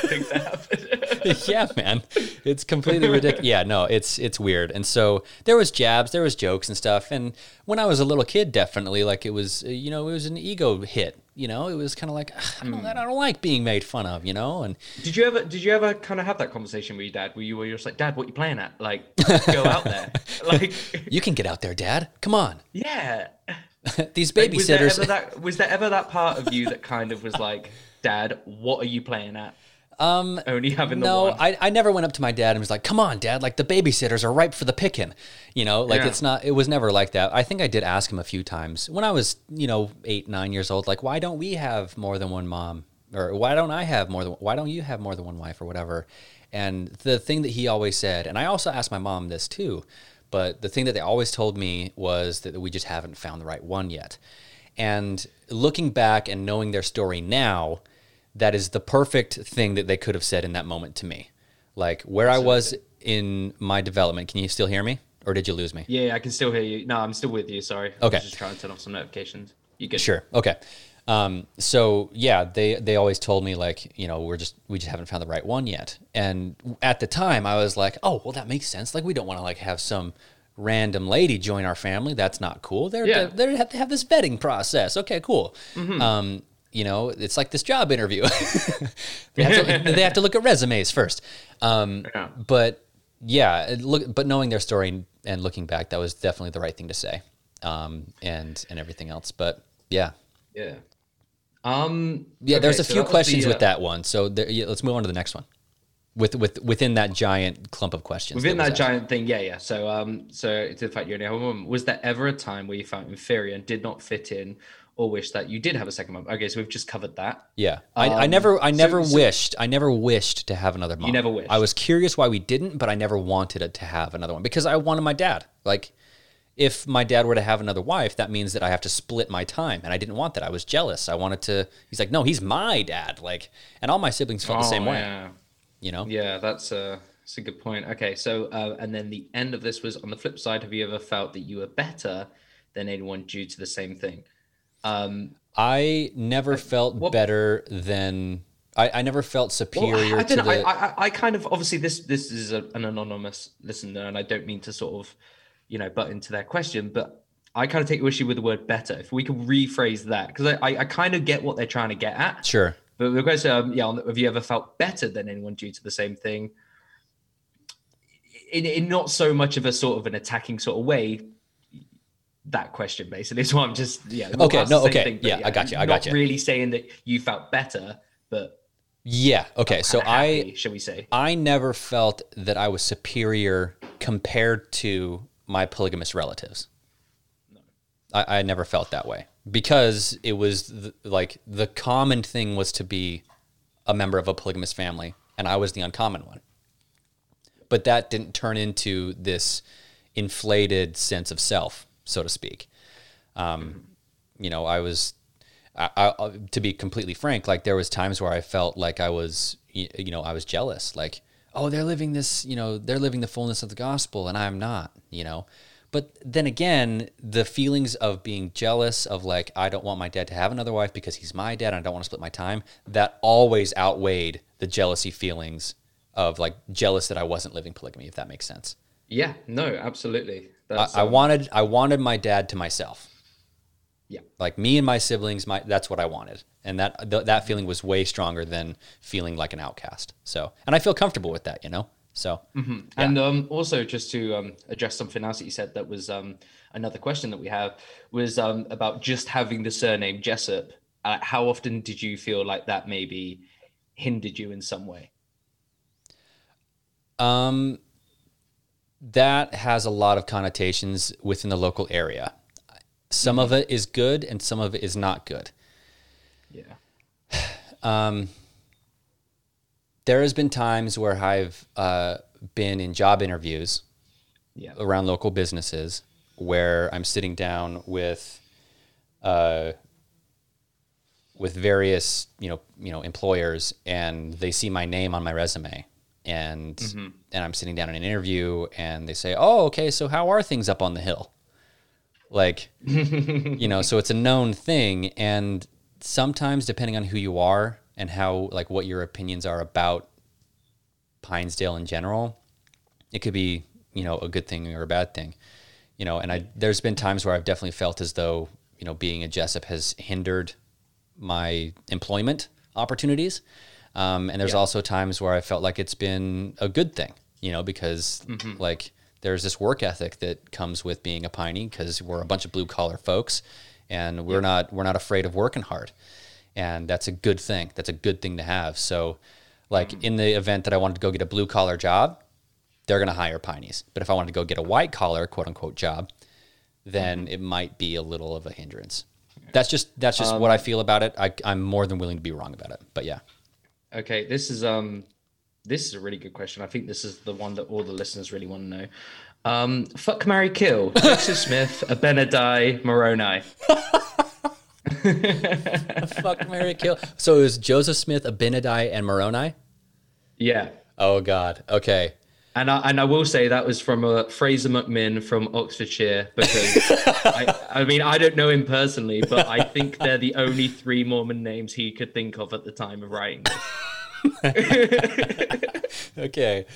for the opposite thing to happen? (laughs) yeah, man, it's completely ridiculous. Yeah, no, it's it's weird. And so there was jabs, there was jokes and stuff. And when I was a little kid, definitely like it was, uh, you know, it was an ego hit. You know, it was kind of like "Ugh, I don't, I don't like being made fun of. You know, and Did you ever did you ever kind of have that conversation with your dad where you were just like, Dad, what you playing at? Like, go out there. (laughs) Like, you can get out there, Dad. Come on, yeah. (laughs) these Like, was there babysitters. that was there ever that part of you that kind of was like, Dad, what are you playing at? Um, only having the No, one. I, I never went up to my dad and was like, "Come on, dad! Like the babysitters are ripe for the picking." You know, like Yeah. it's not. It was never like that. I think I did ask him a few times when I was, you know, eight, nine years old. Like, why don't we have more than one mom, or why don't I have more than? Why don't you have more than one wife, or whatever? And the thing that he always said, and I also asked my mom this too, but the thing that they always told me was that we just haven't found the right one yet. And looking back and knowing their story now, that is the perfect thing that they could have said in that moment to me. Like where I was in my development. Can you still hear me? Or did you lose me? yeah, I can still hear you. No, I'm still with you. Sorry. I Okay. was just trying to turn off some notifications. You good? Sure. Okay. Um, so yeah, they they always told me like, you know, we're just we just haven't found the right one yet. And at the time, I was like, oh, well, that makes sense. Like, we don't want to like have some random lady join our family. That's not cool. They're Yeah. they have to have this vetting process. Okay, cool. Um, you know, it's like this job interview. (laughs) they, have to, they have to look at resumes first. Um, Yeah. But yeah, look, but knowing their story and looking back, that was definitely the right thing to say, um, and and everything else. But yeah, Yeah. Um. yeah. okay, there's a so few questions the, with uh, that one. So there, yeah, let's move on to the next one. With with within that giant clump of questions. Within was that giant thing, yeah, yeah. So, um, so to the fact you only have one mum, was there ever a time where you felt inferior and did not fit in, or wish that you did have a second mum? Okay, so we've just covered that. Yeah, I, I Um, never, I never so- wished, I never wished to have another mom. You never wished? I was curious why we didn't, but I never wanted it to have another one because I wanted my dad. Like, if my dad were to have another wife, that means that I have to split my time, and I didn't want that. I was jealous. I wanted to. He's like, no, he's my dad. Like, and all my siblings felt the same Oh, way. Yeah. You know? Yeah, that's a that's a good point. Okay, so uh, and then the end of this was on the flip side. Have you ever felt that you were better than anyone due to the same thing? Um, I never felt what- better than. I, I never felt well, superior I to don't know. the. I, I, I kind of obviously this this is a, an anonymous listener, and I don't mean to sort of, you know, butt into their question, but I kind of take issue with the word better. If we could rephrase that, because I, I, I kind of get what they're trying to get at. sure. But the question, um, yeah, on- have you ever felt better than anyone due to the same thing? In, in not so much of a sort of an attacking sort of way. That question basically (laughs) is what I'm just yeah. we'll Okay, no, okay, thing, but yeah, I got you, I got you. Really saying that you felt better, but Yeah. Okay. So kinda I. happy, shall we say? I never felt that I was superior compared to my polygamous relatives. I, I never felt that way because it was th- like the common thing was to be a member of a polygamous family, and I was the uncommon one. But that didn't turn into this inflated sense of self, so to speak. Um, you know, I was, I, I, to be completely frank, like there was times where I felt like I was, you know, I was jealous. Like, oh, they're living this, you know, they're living the fullness of the gospel, and I'm not, you know. But then again, the feelings of being jealous of like I don't want my dad to have another wife because he's my dad and I don't want to split my time, that always outweighed the jealousy feelings of like jealous that I wasn't living polygamy, if that makes sense. Yeah, no, absolutely. I, I wanted I wanted my dad to myself. Yeah. Like me and my siblings, my that's what I wanted, and that th- that feeling was way stronger than feeling like an outcast. So, and I feel comfortable with that, you know. So, And um, also, just to um, address something else that you said, that was um, another question that we have was um, about just having the surname Jessop. Uh, how often did you feel like that maybe hindered you in some way? um, that has a lot of connotations within the local area. Some of it is good, and some of it is not good. Yeah. (sighs) Um, There has been times where I've uh, been in job interviews Yeah. around local businesses where I'm sitting down with uh, with various you know you know employers, and they see my name on my resume, and mm-hmm. and I'm sitting down in an interview, and they say, "Oh, okay, so how are things up on the hill?" Like, (laughs) you know, so it's a known thing, and sometimes depending on who you are and how like what your opinions are about Pinesdale in general, it could be you know a good thing or a bad thing you know. And i there's been times where i've definitely felt as though you know being a jessop has hindered my employment opportunities um, and there's also times where i felt like it's been a good thing you know because mm-hmm. like there's this work ethic that comes with being a piney because we're a bunch of blue collar folks and we're not we're not afraid of working hard. And that's a good thing. That's a good thing to have. So like mm. in the event that i wanted to go get a blue collar job they're going to hire pineys. But if I wanted to go get a white collar, quote unquote, job, then mm-hmm. it might be a little of a hindrance. That's just that's just um, what I feel about it. I, I'm more than willing to be wrong about it. But yeah, Okay, this is um, this is a really good question. I think this is the one that all the listeners really want to know. Um, fuck, Mary, kill. (laughs) Joseph Smith, Abinadi, Moroni. (laughs) fuck Mary kill. So it was Joseph Smith, Abinadi, and Moroni. Yeah, Oh God. Okay. And I and I will say that was from uh, Fraser McMinn from Oxfordshire because (laughs) I, I mean I don't know him personally, but I think they're the only three Mormon names he could think of at the time of writing. this. (laughs) Okay.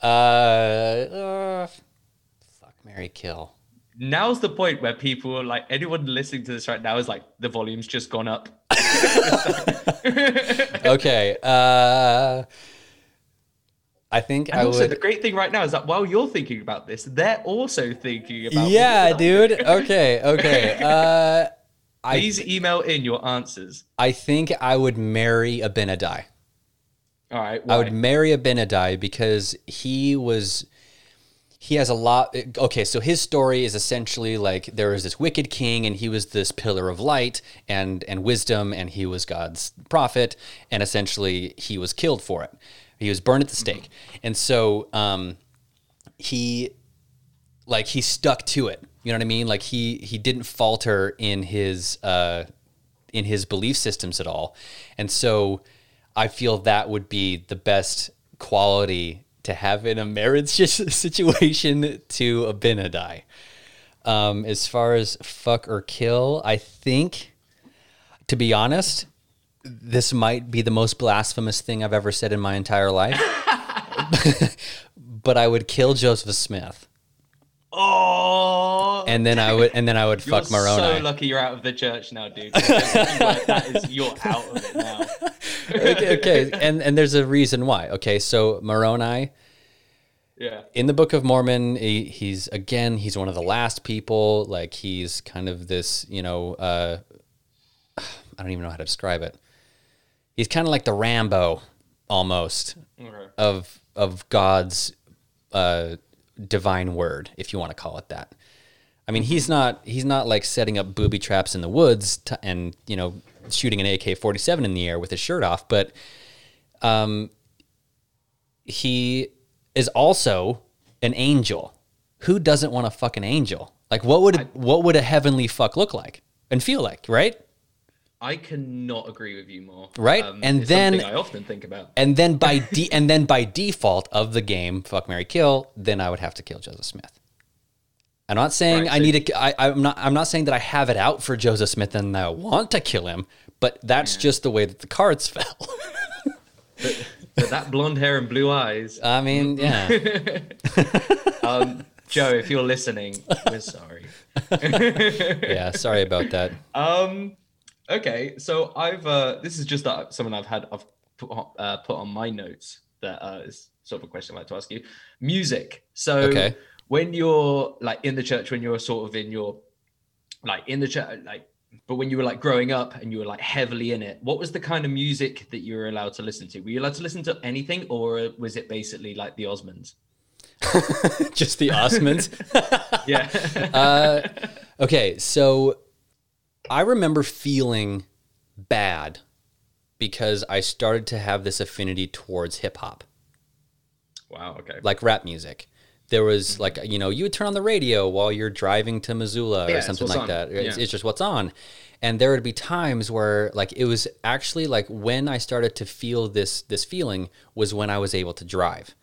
Uh, uh fuck Mary kill. Now's the point where people like anyone listening to this right now is like the volume's just gone up. (laughs) Okay. Uh, I think And I also, would. the great thing right now is that while you're thinking about this, they're also thinking about. yeah, dude. (laughs) Okay. Okay. Uh, I Please email in your answers. I think I would marry Abinadi. All right. I would marry Abinadi because he was he has a lot okay so his story is essentially like there was this wicked king and he was this pillar of light and and wisdom and he was god's prophet and essentially he was killed for it he was burned at the stake. And so um he like he stuck to it. You know what i mean? Like he he didn't falter in his uh in his belief systems at all. And so i feel that would be the best quality to have in a marriage (laughs) situation to abinadi um as far as fuck or kill i think to be honest this might be the most blasphemous thing i've ever said in my entire life but i would kill joseph smith Oh, and then I would and then I would you're fuck Moroni. so lucky you're out of the church now, dude. that is you're out of it now. (laughs) okay, okay, and and there's a reason why. Okay, so Moroni Yeah. in the Book of Mormon, he, he's again he's one of the last people. Like he's kind of this, you know, uh, (sighs) I don't even know how to describe it. He's kind of like the Rambo almost Okay. of of God's uh, divine word, if you want to call it that. I mean, he's not he's not like setting up booby traps in the woods to, and you know shooting an AK forty seven in the air with his shirt off, but um, he is also an angel. Who doesn't want a fucking angel? Like, what would what would a heavenly fuck look like and feel like, right? I cannot agree with you more. Right? And it's then- I often think about. And then by (laughs) de- and then by default of the game, fuck Mary Kill, then I would have to kill Joseph Smith. I'm not saying Right, I so- need to. I, I'm not. I'm not saying that I have it out for Joseph Smith and I want to kill him. But that's just the way that the cards (laughs) fell. But that blonde hair and blue eyes. I mean, (laughs) yeah. Um, Joe, if you're listening, we're sorry. yeah. Sorry about that. Um, okay, so I've uh, this is just uh, something I've had I've put on, uh, put on my notes that uh, is sort of a question I'd like to ask you. Music. So Okay. when you're like in the church, when you're sort of in your like in the church, like but when you were like growing up and you were like heavily in it, what was the kind of music that you were allowed to listen to? Were you allowed to listen to anything, or was it basically like the Osmonds? (laughs) just the Osmonds. (laughs) Yeah. (laughs) uh, okay, so I remember feeling bad because I started to have this affinity towards hip hop. wow. Okay. like rap music there was mm-hmm. like you know you would turn on the radio while you're driving to Missoula Yeah, or something like on. that. It's, Yeah. it's just what's on. And there would be times where like it was actually like when I started to feel this this feeling was when I was able to drive.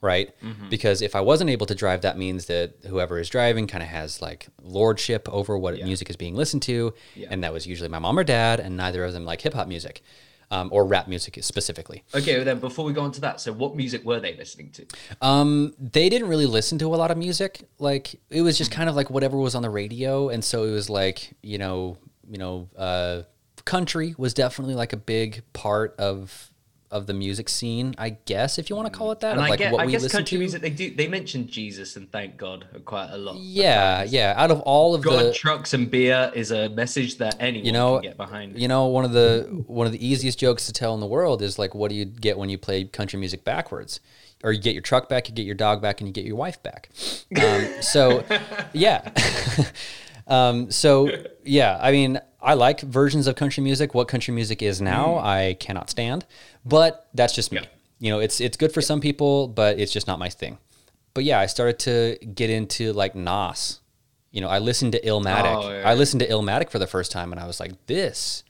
Right? Mm-hmm. Because if I wasn't able to drive, that means that whoever is driving kind of has like lordship over what music is being listened to. Yeah. And that was usually my mom or dad, and neither of them like hip hop music um, or rap music specifically. Okay, well then before we go on to that, so what music were they listening to? Um, they didn't really listen to a lot of music. Like it was just kind of like whatever was on the radio, and so it was like you know, you know, uh, country was definitely like a big part of of the music scene, I guess, if you want to call it that. And I, like get, what I we guess listen country to. music they do they mention Jesus and thank God quite a lot. Yeah, yeah. Out of all of God, the trucks and beer is a message that anyone you know, can get behind. you know, one of the one of the easiest jokes to tell in the world is like, what do you get when you play country music backwards? Or you get your truck back, you get your dog back, and you get your wife back. Um, so, yeah. (laughs) um, so, (laughs) yeah. I mean, I like versions of country music. What country music is now, I cannot stand. But that's just me. Yeah. You know, it's it's good for some people, but it's just not my thing. But yeah, I started to get into like Nas. You know, I listened to Illmatic. Oh, yeah. I listened to Illmatic for the first time, and I was like, "This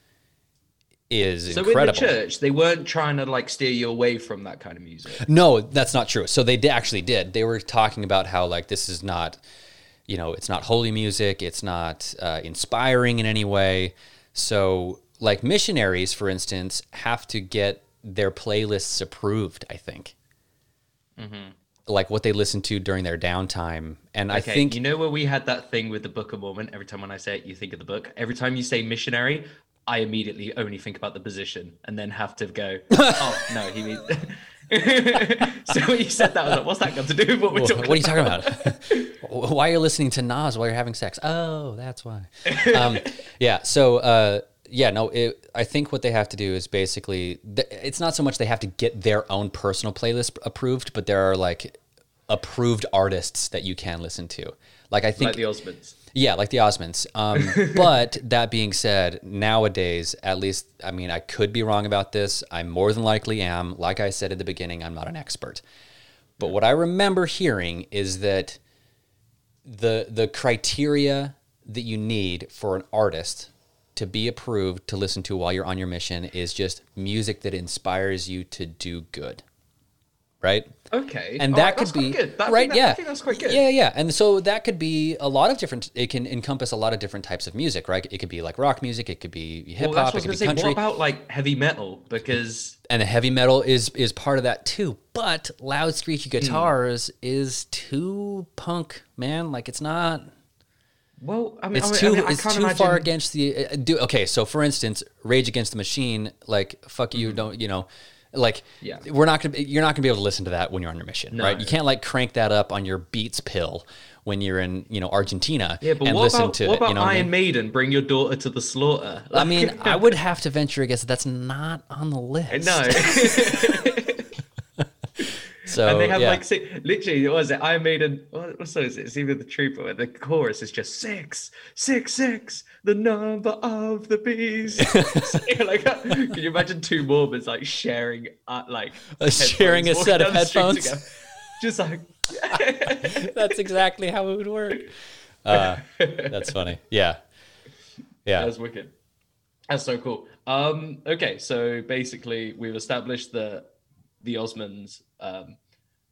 is so incredible." in the church, they weren't trying to like steer you away from that kind of music. No, that's not true. So they di- actually did. They were talking about how like this is not, you know, it's not holy music. It's not uh, inspiring in any way. So like missionaries, for instance, have to get their playlists approved. I think. Like what they listen to during their downtime, and I think you know where we had that thing with the Book of Mormon. Every time when I say it, you think of the book. Every time you say missionary, I immediately only think about the position, and then have to go. (laughs) oh no, he means. (laughs) (laughs) so when you said that, I was like, "What's that got to do with what we're What are you talking about? (laughs) why are you listening to Nas while you're having sex? Oh, that's why. (laughs) Um, yeah. So, uh, yeah, no, it, I think what they have to do is basically, th- it's not so much they have to get their own personal playlist approved, but there are like approved artists that you can listen to. Like, I think Like the Osmonds. Yeah, like the Osmonds. Um, (laughs) but that being said, nowadays, at least, I mean, I could be wrong about this. I more than likely am. Like I said at the beginning, I'm not an expert. But what I remember hearing is that the the criteria that you need for an artist to be approved to listen to while you're on your mission is just music that inspires you to do good. Right? Okay, and that right, could that's quite be good. That- right. that- yeah, I think that's quite good. Yeah, yeah, and so that could be a lot of different. It can encompass a lot of different types of music, right? It could be like rock music. It could be hip hop. what It could be say. country. What about like heavy metal? Because and the heavy metal is is part of that too. But loud, screechy Hmm. guitars is too punk, man. Like it's not. well, I mean, It's too. I mean, I it's too imagine, far against the. Uh, do okay. So for instance, Rage Against the Machine, like fuck you, don't you know. Like. Yeah. we're not gonna. be- You're not gonna be able to listen to that when you're on your mission, right? You can't like crank that up on your Beats pill when you're in you know Argentina Yeah, but and what listen about, to what it. about You know what I Iron mean? Maiden? Bring your daughter to the slaughter. I mean, (laughs) I would have to venture a guess that that's not on the list. no. (laughs) So and they have yeah. like six, literally what was it Iron Maiden what, what song is it it's even the trooper where the chorus is just six six six the number of the beast (laughs) (laughs) like can you imagine two Mormons like sharing uh, like Uh, sharing a set of down the street headphones? just like (laughs) that's exactly how it would work. Uh, that's funny. Yeah, yeah. that's wicked that's so cool um okay so basically we've established that the Osmonds um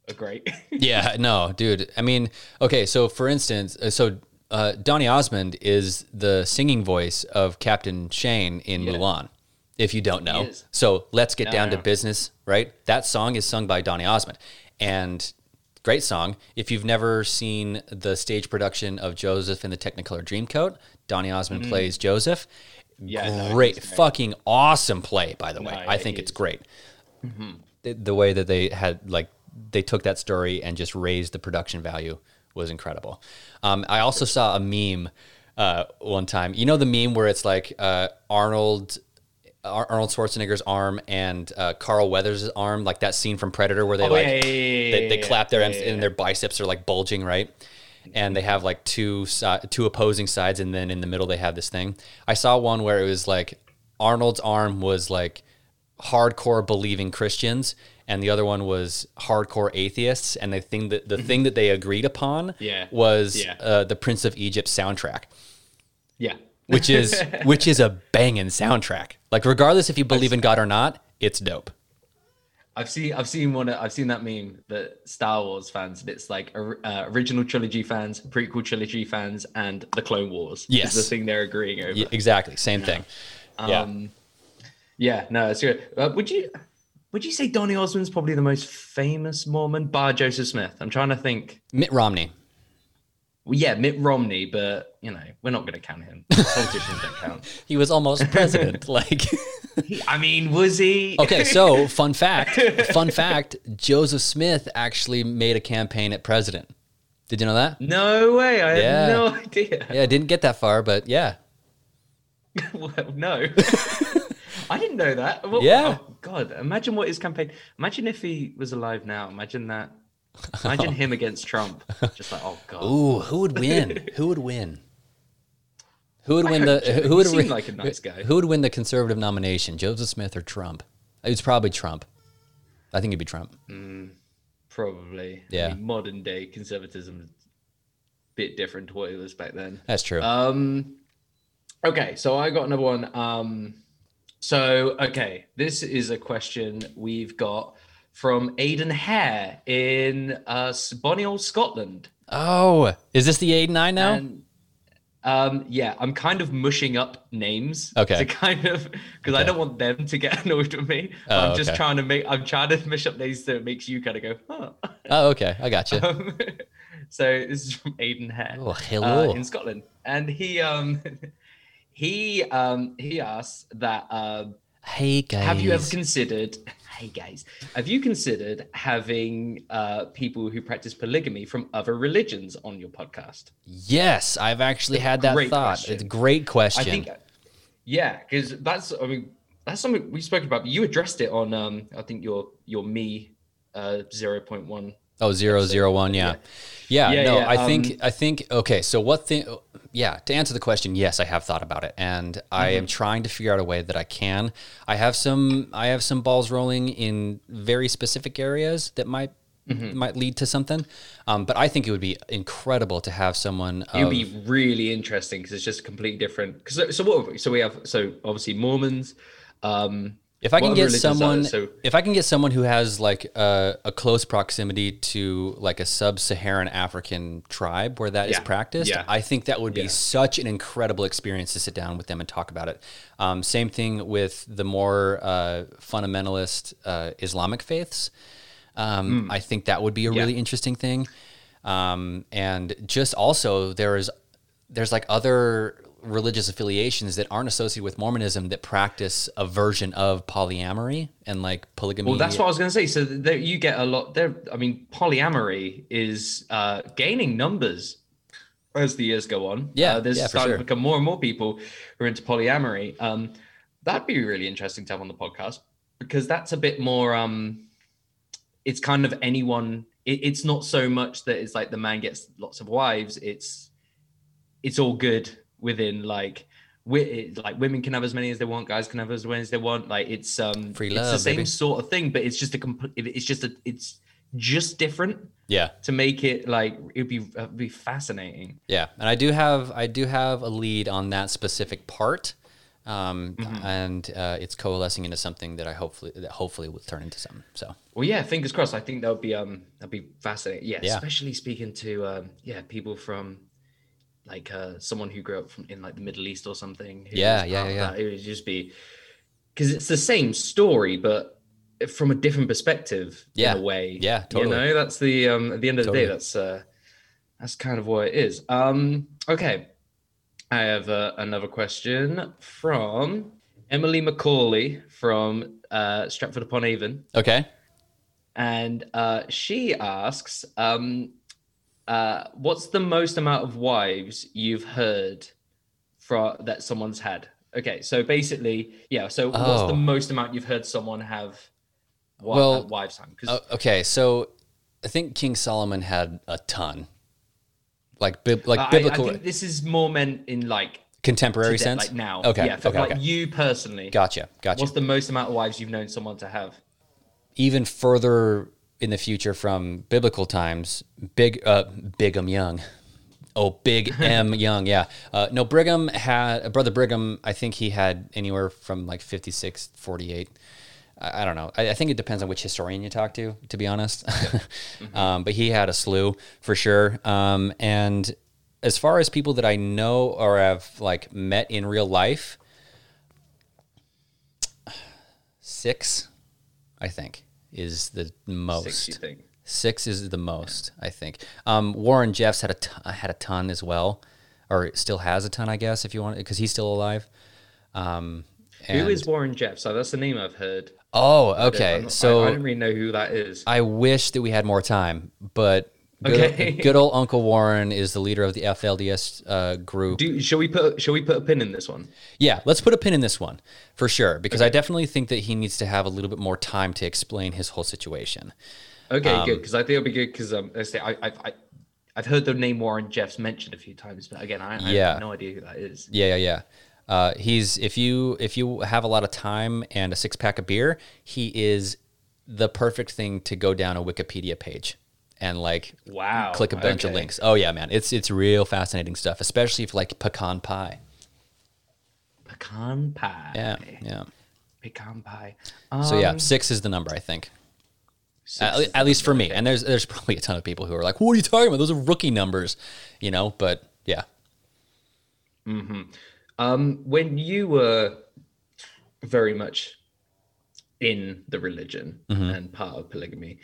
are great Yeah, no, dude. I mean, okay, so for instance, uh, so uh, Donny Osmond is the singing voice of Captain Shang in Yeah. Mulan. If you don't know, so let's get No, down no. to business, right? That song is sung by Donny Osmond, and great song. If you've never seen the stage production of Joseph in the Technicolor Dreamcoat, Donny Osmond plays Joseph. Mm-hmm. Yeah, great, great. fucking awesome play. By the way, No, I think it's great the, the way that they had like they took that story and just raised the production value was incredible. Um, I also saw a meme uh, one time. You know the meme where it's like uh, Arnold. Arnold Schwarzenegger's arm and uh, Carl Weathers' arm, like that scene from Predator where they Oh, like yeah, yeah, yeah, they, they clap their yeah, and their biceps are like bulging, right? And they have like two si- two opposing sides, and then in the middle they have this thing. I saw one where it was like Arnold's arm was like hardcore believing Christians, and the other one was hardcore atheists. And the thing that the thing that they agreed upon Yeah. was Yeah. Uh, the Prince of Egypt soundtrack, Yeah. which is (laughs) which is a banging soundtrack. Like regardless if you believe in God or not, it's dope. I've seen I've seen one I've seen that meme that Star Wars fans and it's like uh, original trilogy fans, prequel trilogy fans, and the Clone Wars. Yes. is the thing they're agreeing over. Y- exactly, same thing. yeah. Um, yeah, no, it's good. Uh, would you would you say Donny Osmond's probably the most famous Mormon, bar Joseph Smith? I'm trying to think. Mitt Romney. Well, yeah, Mitt Romney, but you know we're not going to count him. (laughs) Politicians don't count. He was almost president. (laughs) like, I mean, was he? okay, so fun fact, (laughs) fun fact: Joseph Smith actually made a campaign at president. Did you know that? No way. I Yeah. had no idea. Yeah, I didn't get that far, but yeah, well, no. I didn't know that. What- Yeah. oh, God, imagine what his campaign. Imagine if he was alive now. Imagine that. Imagine him against Trump. Just like, oh God. Ooh, who would win? who would win? Who would win the? Who would win- like a nice guy. Who would win the conservative nomination? Joseph Smith or Trump? It's probably Trump. I think it'd be Trump. Probably. Yeah. I mean, modern day conservatism is a bit different to what it was back then. That's true. Um, okay, so I got another one. Um, so okay, this is a question we've got from Aidan Hare in uh, Bonial, Scotland. oh, is this the eight I know? And um, yeah, I'm kind of mushing up names. Okay. To kind of because I don't want them to get (laughs) annoyed with me. Oh, I'm just okay. trying to make. I'm trying to mush up names so it makes you kind of go, huh. (laughs) oh, okay, I got you. Um, (laughs) so this is from Aidan Hare Oh, uh, hello. in Scotland, and he um he um he asks that um hey guys, have you ever considered hey guys have you considered having uh people who practice polygamy from other religions on your podcast? yes, I've actually had that Great thought. question. It's a great question. I think yeah, because that's I mean that's something we spoke about. You addressed it on um I think your your me uh zero point one Oh, zero zero one, yeah. Yeah, Yeah, no, yeah, I think um, I think okay, so what thing yeah, to answer the question, yes, I have thought about it and I Mm-hmm. am trying to figure out a way that I can. I have some I have some balls rolling in very specific areas that might Mm-hmm. might lead to something. Um, but I think it would be incredible to have someone It would of, be really interesting because it's just completely different. Because so, so what? So we have so obviously Mormons. Um, if I can get there? someone So if I can get someone who has like a, a close proximity to like a sub-Saharan African tribe where that is Yeah, practiced, yeah. I think that would be Yeah. such an incredible experience to sit down with them and talk about it. Um, same thing with the more uh, fundamentalist uh, Islamic faiths. Um, I think that would be a really interesting thing. Um, and just also there is there's like other religious affiliations that aren't associated with Mormonism that practice a version of polyamory and like polygamy. well, that's what I was going to say. So there, you get a lot there. I mean, polyamory is uh, gaining numbers as the years go on. Yeah, uh, there's yeah, starting sure. to become more and more people who are into polyamory. Um, that'd be really interesting to have on the podcast because that's a bit more. Um, it's kind of anyone. It, it's not so much that it's like the man gets lots of wives. It's it's all good within like. Like women can have as many as they want, guys can have as many as they want. Like it's um, Free it's the same baby. sort of thing, but it's just a complete. It's just a. It's just different yeah, to make it like it'd be it'd be fascinating. yeah. And I do have I do have a lead on that specific part. Um, Mm-hmm. and uh, it's coalescing into something that I hopefully that hopefully will turn into something. So Well, yeah, fingers crossed. I think that would be um that'd be fascinating. Yeah, Yeah. especially speaking to um yeah people from like uh someone who grew up from in like the Middle East or something. Yeah, yeah, yeah, that. It would just be because it's the same story, but from a different perspective. Yeah, in a way. yeah, totally. You know, that's the um at the end of the day, that's uh that's kind of what it is. Um, okay, I have uh, another question from Emily Macaulay from uh, Stratford upon Avon okay, and uh, she asks, um, uh, "What's the most amount of wives you've heard from that someone's had?" Okay, so basically, yeah. So what's Oh. the most amount you've heard someone have? Well, uh, wives time Uh, okay. So I think King Solomon had a ton, like bib- like I, I biblical think this is more meant in like contemporary today, sense. like now. Okay. yeah. For, okay. like okay. you personally, Gotcha. Gotcha. what's the most amount of wives you've known someone to have? even further in the future from biblical times, big uh, Brigham Young. Oh, Big (laughs) M Young, yeah. Uh, no, Brigham had brother Brigham. I think he had anywhere from like 56, 48. I, I don't know. I, I think it depends on which historian you talk to, to be honest. (laughs) um, but he had a slew for sure. Um, and as far as people that I know or have like met in real life, (sighs) six, I think, is the most. Six? Six is the most, I think. Um, Warren Jeffs had a t- had a ton as well, or still has a ton, I guess, if you want, because he's still alive. Um, and- is Warren Jeff? So that's the name I've heard. Oh, okay. not- So I, I don't really know who that is. I wish that we had more time, but good, Okay. (laughs) good old Uncle Warren is the leader of the FLDS uh, group. Do shall we put shall we put a pin in this one? yeah, let's put a pin in this one for sure, because I definitely think that he needs to have a little bit more time to explain his whole situation. Okay, good because I think it'll be good because um, let's say I, I I I've heard the name Warren Jeffs mentioned a few times, but again, I, I Yeah. have no idea who that is. Yeah, yeah, yeah. Uh, he's if you if you have a lot of time and a six pack of beer, he is the perfect thing to go down a Wikipedia page and like Wow, click a bunch of links. Oh yeah, man, it's it's real fascinating stuff, especially if like pecan pie. Pecan pie. Yeah, yeah. Pecan pie. So yeah, Um, six is the number I think. At, at least for me. And there's there's probably a ton of people who are like, "What are you talking about? Those are rookie numbers," you know. But yeah, Um, when you were very much in the religion Mm-hmm. and part of polygamy,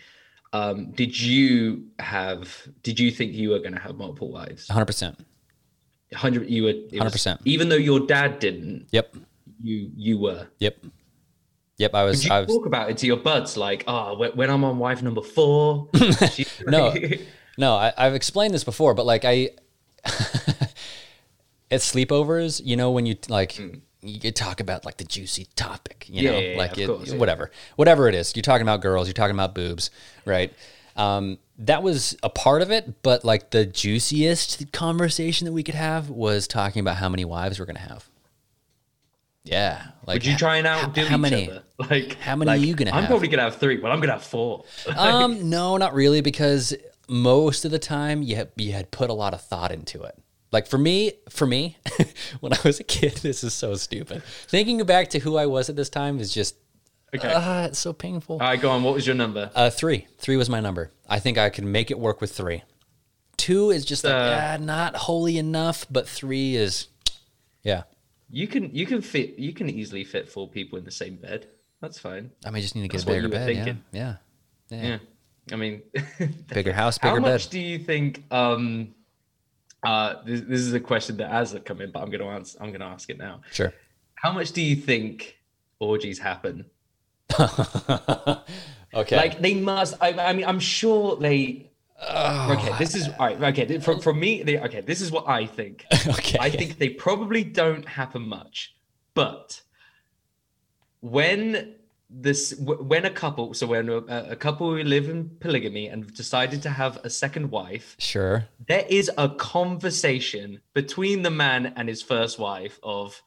um, did you have? Did you think you were going to have multiple wives? 100. percent Hundred. You were. 100%. Even though your dad didn't, Yep, you you were. yep, yep. I was. You I was. talk about it to your buds like, oh, when, I'm on wife number four? (laughs) she- (laughs) No. (laughs) No, I, I've explained this before, but like I, at sleepovers, you know, when you like, you talk about like the juicy topic, you. Yeah, know, yeah, yeah, like of it, course, yeah. whatever, whatever it is. You're talking about girls, you're talking about boobs, right? Um, that was a part of it, but like the juiciest conversation that we could have was talking about how many wives we're gonna have. Yeah, like Would you try and how- outdo how each many? other? Like, How many like, are you gonna I'm have? probably gonna have three, but I'm gonna have four. (laughs) um, no, not really, because most of the time you had, you had put a lot of thought into it. Like for me, for me, (laughs) when I was a kid, (laughs) this is so stupid. Thinking back to who I was at this time is just, Okay. ah, it's so painful. All right, go on. What was your number? Uh, three, three was my number. I think I could make it work with three. Two is just like, Uh, ah, not holy enough, but three is, yeah. You can you can fit you can easily fit four people in the same bed. That's fine. I may just need to get That's a bigger bed. Yeah, yeah, yeah. Yeah. I mean, (laughs) Bigger house, bigger bed. how much bed. do you think? Um, uh, this, this is a question that has come in, but I'm gonna answer. I'm gonna ask it now. Sure. How much do you think orgies happen? (laughs) okay. Like they must. I, I mean, I'm sure they. Oh, okay, this is all right. Okay, for, from me, they, okay, this is what I think. (laughs) okay. I think they probably don't happen much, but when this when a couple, so when a, a couple who live in polygamy and decided to have a second wife, sure. there is a conversation between the man and his first wife of.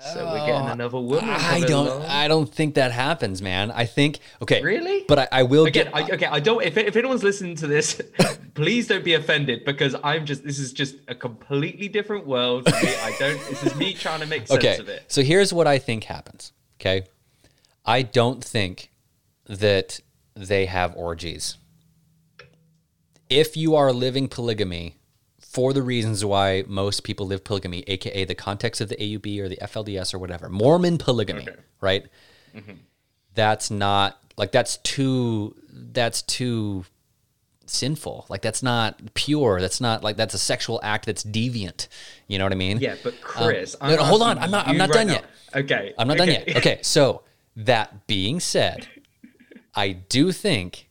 So we're getting oh, another woman. I don't. along." I don't think that happens, man. I think okay. Really? But I, I will Again, get. I, okay, I don't. If, if anyone's listening to this, (laughs) please don't be offended because I'm just. This is just a completely different world. I don't. This is me trying to make sense okay. of it. So here's what I think happens. Okay. I don't think that they have orgies. If you are living polygamy for the reasons why most people live polygamy, aka the context of the AUB or the FLDS or whatever, Mormon polygamy, Okay. right? That's not like that's too that's too sinful. Like that's not pure. That's not like that's a sexual act that's deviant. You know what I mean? Yeah, but Chris, Um, no, no, hold on. I'm not- I'm not right done now. yet. Okay, I'm not done yet. Okay, so that being said, (laughs) I do think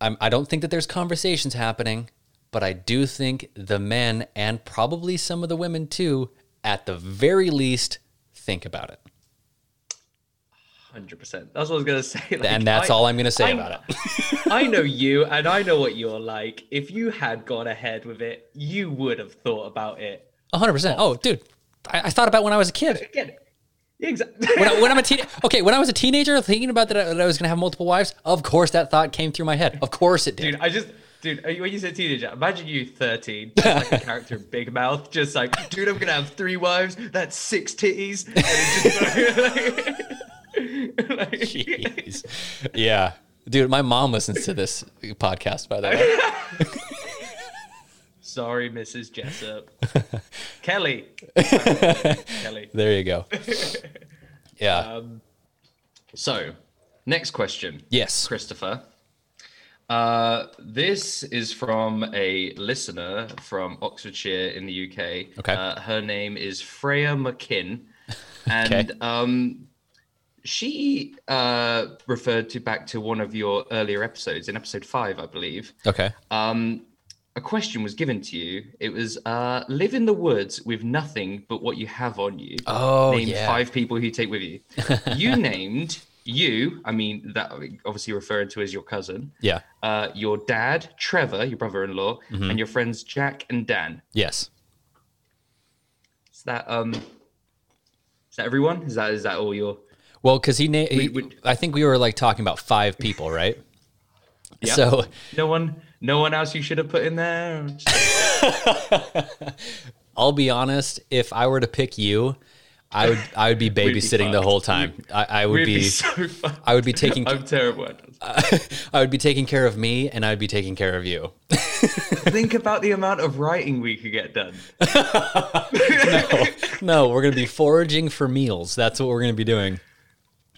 I'm, I don't think that there's conversations happening, but I do think the men and probably some of the women too, at the very least, think about it. Hundred percent. That's what I was gonna say. Like, and that's I- all I'm going to say I- about it. (laughs) I know (laughs) you, and I know what you're like. If you had gone ahead with it, you would have thought about it. 100%. Oh, dude, I, I thought about when I was a kid. Exactly. (laughs) When, I, when I'm a teen, okay, when I was a teenager, thinking about that, I, that I was gonna have multiple wives. Of course, that thought came through my head. Of course, it did. Dude, I just, dude, when you said teenager, imagine you 13, (laughs) like a character in Big Mouth, just like, dude, I'm gonna have three wives, that's six titties. Just, (laughs) (laughs) like, Jeez. Yeah, dude, my mom listens to this podcast. By the way, Sorry, Mrs. Jessop. Kelly. Kelly. there you go. Yeah. Um, So, next question. yes. Christopher. Uh, this is from a listener from Oxfordshire in the UK. Okay. Uh, her name is Freya McKinn. (laughs) And Okay. um, she uh, referred to back to one of your earlier episodes, in episode five, I believe. Okay. Um, a question was given to you. It was uh, live in the woods with nothing but what you have on you. Oh, Name yeah. five people who you take with you. (laughs) you named you. I mean, that obviously referring to as your cousin. Yeah. Uh, your dad, Trevor, your brother-in-law, Mm-hmm. and your friends Jack and Dan. Yes. Is that um? Is that everyone? Is that is that all your? Well, because he, na- he would- I think we were like talking about five people, right? (laughs) Yeah. So No one, no one else you should have put in there. (laughs) I'll be honest. If I were to pick you, I would I would be be babysitting the whole time. I, I would be be so. I would be taking I'm terrible. at this. (laughs) I would be taking care of me, and I'd be taking care of you. (laughs) Think about the amount of writing we could get done. (laughs) No, we're gonna be foraging for meals. That's what we're gonna be doing.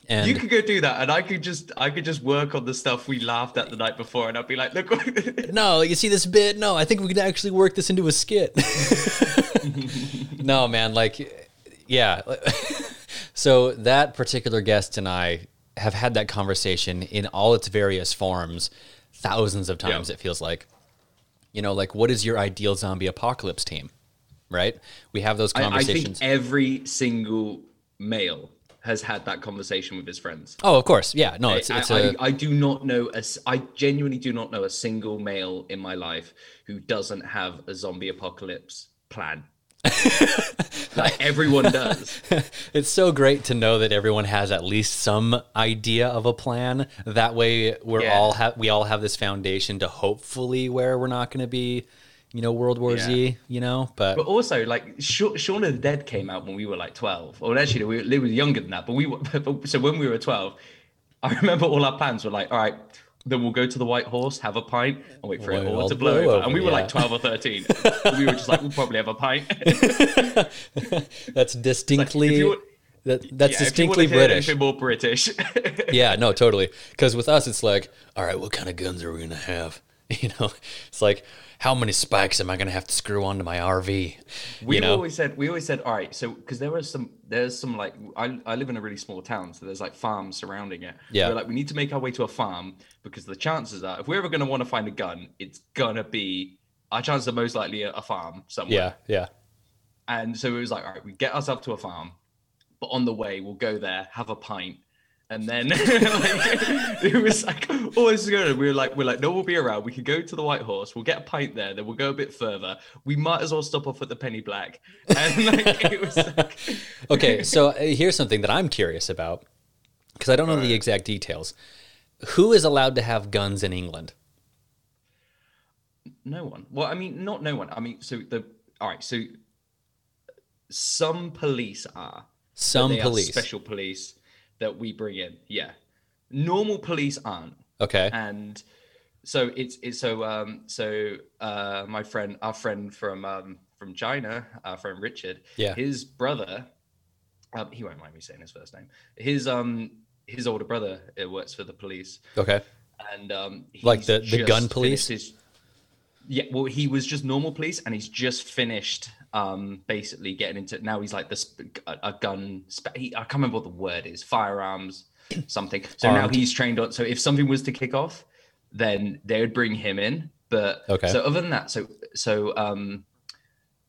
And You could go do that, and I could just I could just work on the stuff we laughed at the night before, and I'd be like, look, what- no, you see this bit? No, I think we could actually work this into a skit. no, man, like, yeah. (laughs) so that particular guest and I have had that conversation in all its various forms, thousands of times. Yeah. It feels like, you know, like what is your ideal zombie apocalypse team? Right? We have those I, I conversations. think every single male has had that conversation with his friends. oh, of course, yeah. No, it's I it's a I do not know a I genuinely do not know a single male in my life who doesn't have a zombie apocalypse plan. (laughs) like everyone does. (laughs) It's so great to know that everyone has at least some idea of a plan. That way, we're Yeah. all have we all have this foundation to hopefully where we're not going to be, you know, World War Z. You know, but, But also, like Sha- Shaun of the Dead came out when we were like twelve. Or actually, we were, we were younger than that. But we were, (laughs) so when we were twelve, I remember all our plans were like, all right, then we'll go to the White Horse, have a pint, and wait for Wait, it all to blow blow over. over, And we were yeah. like twelve or thirteen. (laughs) we were just like, we'll probably have a pint. (laughs) that's distinctly that that's Yeah, distinctly British. anything more British. Yeah, no, (laughs) totally. Because with us, it's like, all right, what kind of guns are we gonna have? (laughs) You know, it's like, how many spikes am I gonna have to screw onto my RV? we you know, always said we always said all right so because there was some there's some like I, I live in a really small town so there's like farms surrounding it Yeah. we're like we need to make our way to a farm because the chances are if we're ever going to want to find a gun it's gonna be our chances are most likely a, a farm somewhere yeah, yeah. and so it was like all right we get ourselves to a farm but on the way we'll go there have a pint and then (laughs) like, it was like, oh, this is good. We were like, we're like, no, we'll be around. We could go to the White Horse. We'll get a pint there. Then we'll go a bit further. We might as well stop off at the Penny Black. And like, it was like, (laughs) Okay, so uh, here's something that I'm curious about because I don't know the exact details. Who is allowed to have guns in England? no one. Well, I mean, not no one. I mean, so the all right. So some police are. Some they are police. special police that we bring in. Yeah, normal police aren't. Okay. and so it's it's so um so uh my friend our friend from um from china our friend richard Yeah. his brother um, he won't mind me saying his first name his um his older brother it works for the police Okay. and um Like the- the gun police? his- yeah well he was just normal police and he's just finished um basically getting into now he's like this a, a gun spe- he, i can't remember what the word is firearms (clears throat) something. So now he's trained on so if something was to kick off then they would bring him in but Okay. so other than that so so um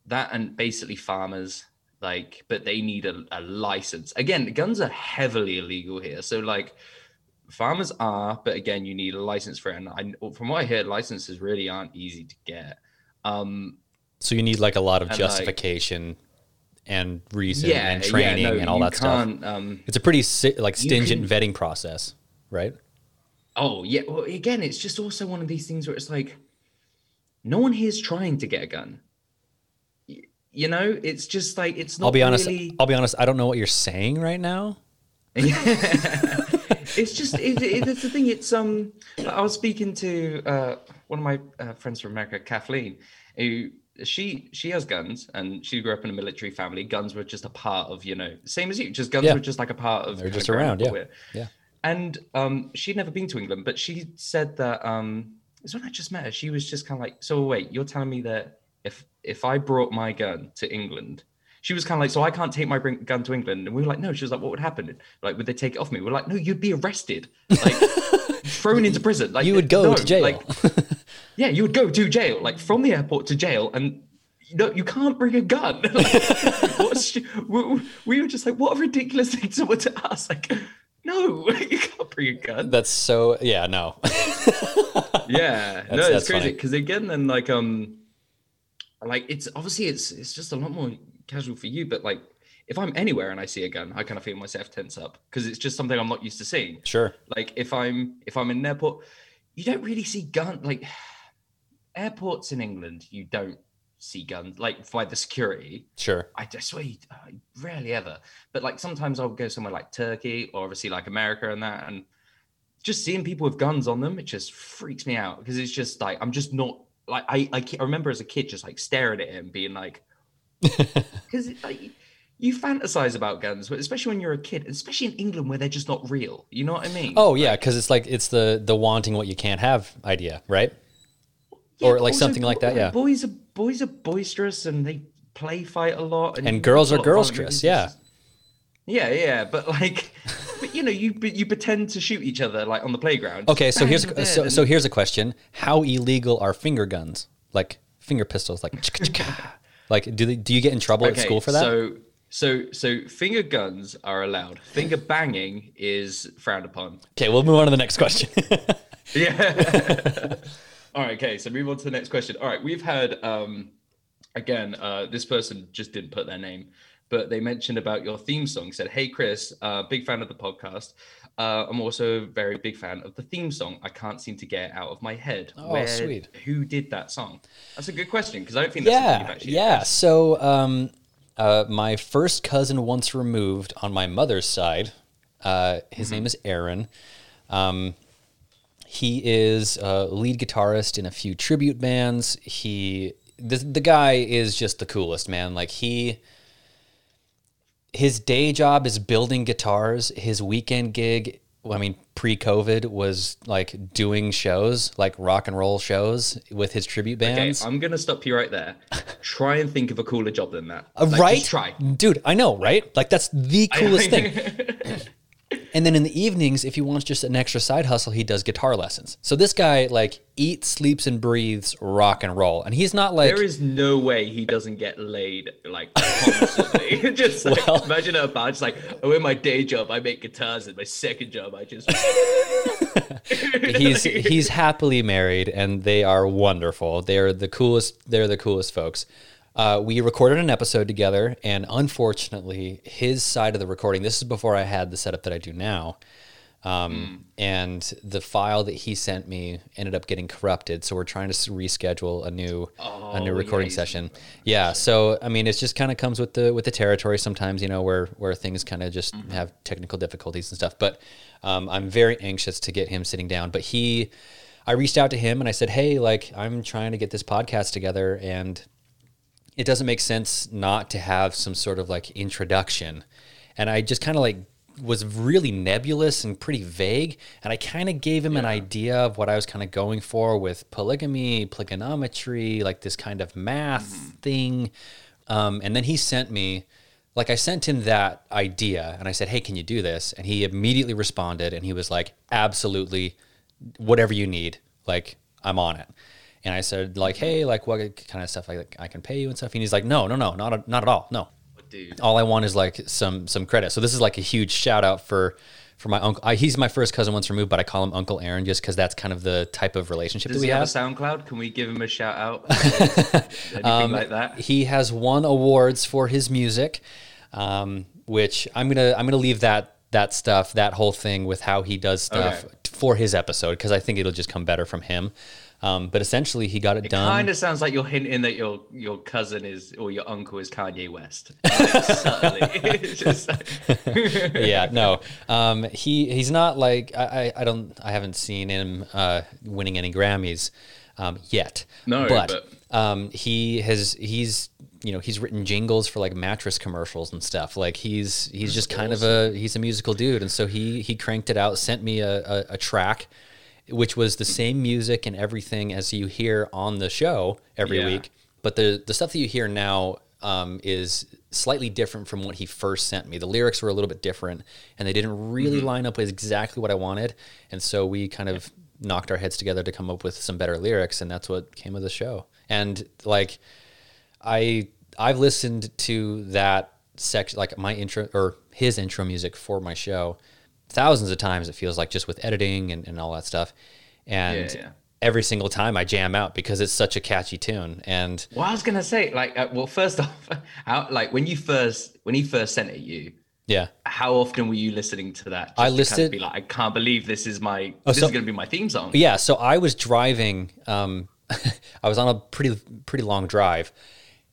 that and basically farmers like but they need a, a license. Again guns are heavily illegal here so like farmers are but again you need a license for it. And I, from what i hear licenses really aren't easy to get. Um So you need like a lot of And, like- justification and reason Yeah, and yeah, training no, and all that stuff. Um, It's a pretty si- like stringent vetting process, right? Oh yeah. Well, again, it's just also one of these things where it's like, no one here's trying to get a gun. You know, it's just like it's not. I'll be honest. really- I'll be honest. I don't know what you're saying right now. (laughs) it's just it, it, it's the thing. It's um. I was speaking to uh, one of my uh, friends from America, Kathleen, who she she has guns and she grew up in a military family. Guns were just a part of you know same as you. Just guns Yeah. were just like a part of. They're just around, yeah. with. Yeah. And um, she'd never been to England, but she said that um, it's when I just met her. She was just kind of like, "So wait, you're telling me that if if I brought my gun to England, she was kind of like, so I can't take my gun to England?" And we were like, "No." She was like, "What would happen? Like, would they take it off me?" We are like, "No, you'd be arrested, like (laughs) thrown into prison. Like You would go no, to jail. Like, (laughs) yeah, you would go to jail, like from the airport to jail, and." No, you can't bring a gun. (laughs) Like, we, we were just like, what a ridiculous thing someone to ask. Like, no, (laughs) you can't bring a gun. That's so. Yeah. No. (laughs) yeah no it's that's crazy because again then like um like it's obviously it's it's just a lot more casual for you but like if i'm anywhere and i see a gun i kind of feel myself tense up because it's just something i'm not used to seeing sure. like if i'm if i'm in an airport you don't really see gun like airports in england you don't see guns like by the security Sure. I just swear, you- uh, rarely ever. But like sometimes I'll go somewhere like Turkey or obviously like America and that, and just seeing people with guns on them, it just freaks me out because it's just like I'm just not like I I, I remember as a kid just like staring at him, being like, (laughs) because like you fantasize about guns, but especially when you're a kid, especially in England where they're just not real. You know what I mean? Oh yeah, because it's like it's the the wanting what you can't have idea, right? Yeah, or like something like that, yeah. Boys are boys are boisterous and they play fight a lot, And you girls are a lot of girls, horror Chris, yeah. Yeah, yeah, but like, (laughs) but you know, you you pretend to shoot each other like on the playground. Okay, so here's you're so, so here's a question: How illegal are finger guns, like finger pistols, like (laughs) like do they, do you get in trouble at school for that? So so so finger guns are allowed. Finger banging is frowned upon. okay, we'll move on to the next question. (laughs) Yeah. All right. Okay. So move on to the next question. All right. We've had um, again. Uh, this person just didn't put their name, but they mentioned about your theme song. Said, "Hey Chris, uh, big fan of the podcast. Uh, I'm also a very big fan of the theme song. I can't seem to get it out of my head. Oh, sweet. Who did that song? That's a good question because I don't think yeah, actually yeah. So um, uh, my first cousin once removed on my mother's side. Uh, his Mm-hmm. name is Aaron. Um, he is a lead guitarist in a few tribute bands. He the, the guy is just the coolest man. Like he his day job is building guitars. His weekend gig, I mean, pre-COVID was like doing shows, like rock and roll shows with his tribute Okay, bands. I'm gonna stop you right there. try and think of a cooler job than that. Uh, Like, right? Try. Dude, I know, right? Like that's the coolest thing. (laughs) And then in the evenings, if he wants just an extra side hustle, he does guitar lessons. So this guy like eats, sleeps, and breathes rock and roll. And he's not like There is no way he doesn't get laid like constantly. (laughs) just like Well- imagine a bar, just like, oh, in my day job I make guitars, and my second job I just (laughs) he's he's happily married and they are wonderful. They're the coolest. They're the coolest folks. Uh, we recorded an episode together, and unfortunately, his side of the recording. This is before I had the setup that I do now, um, and the file that he sent me ended up getting corrupted. So we're trying to reschedule a new a Oh, new recording you session. Yeah. So I mean, it's just kind of comes with the with the territory. Sometimes you know where where things kind of just Mm-hmm. have technical difficulties and stuff. But um, I'm very anxious to get him sitting down. But he, I reached out to him and I said, hey, like I'm trying to get this podcast together and it doesn't make sense not to have some sort of like introduction. And I just kind of like was really nebulous and pretty vague. And I kind of gave him an idea of what I was kind of going for with polygamy, polygonometry, like this kind of math thing. Um, and then he sent me, like, I sent him that idea and I said, Hey, can you do this? And he immediately responded and he was like, Absolutely, whatever you need. Like, I'm on it. And I said, like, hey, like, what kind of stuff I, I can pay you and stuff? And he's like, no, no, no, not, not at all. No, dude. all I want is like some some credit. So this is like a huge shout out for for my uncle. I, he's my first cousin once removed, but I call him Uncle Aaron just because that's kind of the type of relationship Does that we he have, have. a SoundCloud? Can we give him a shout out? (laughs) Anything Um, like that? He has won awards for his music, um, which I'm gonna I'm gonna leave that that stuff that whole thing with how he does stuff Okay. for his episode because I think it'll just come better from him. Um, but essentially, he got it, done. Kind of sounds like you're hinting that your your cousin is or your uncle is Kanye West. Like, (laughs) subtly. (laughs) It's just like- (laughs) yeah, no. Um, he he's not like I, I I don't I haven't seen him uh, winning any Grammys um, yet. No, but, but- um, he has he's you know he's written jingles for like mattress commercials and stuff. Like he's he's just kind of a he's a musical dude, and so he he cranked it out, sent me a, a, a track. Which was the same music and everything as you hear on the show every Yeah. week, but the the stuff that you hear now um, is slightly different from what he first sent me. The lyrics were a little bit different, and they didn't really line up with exactly what I wanted. And so we kind of knocked our heads together to come up with some better lyrics, and that's what came of the show. And like, I I've listened to that section, like my intro or his intro music for my show, thousands of times. It feels like just with editing and, and all that stuff, and. Yeah, yeah. Every single time I jam out because it's such a catchy tune, and well, I was gonna say, like, uh, well, first (laughs) off, how like when you first when he first sent it you, yeah, how often were you listening to that? Just I to kind of be like, I can't believe this is my this so- is gonna be my theme song. Yeah, so I was driving. Um, (laughs) I was on a pretty pretty long drive,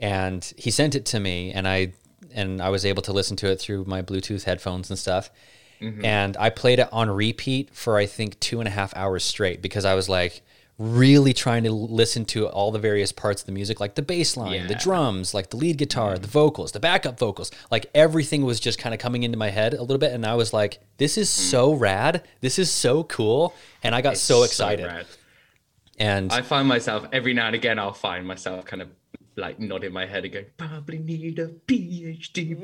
and he sent it to me, and I and I was able to listen to it through my Bluetooth headphones and stuff. Mm-hmm. And I played it on repeat for I think two and a half hours straight because I was like really trying to listen to all the various parts of the music, like the bass line, the drums, like the lead guitar, the mm-hmm. vocals, the backup vocals. Like everything was just kind of coming into my head a little bit, and I was like, "This is mm. so rad! This is so cool!" And I got so excited. rad. And I find myself every now and again. I'll find myself kind of like nodding my head and going, "Probably need a PhD."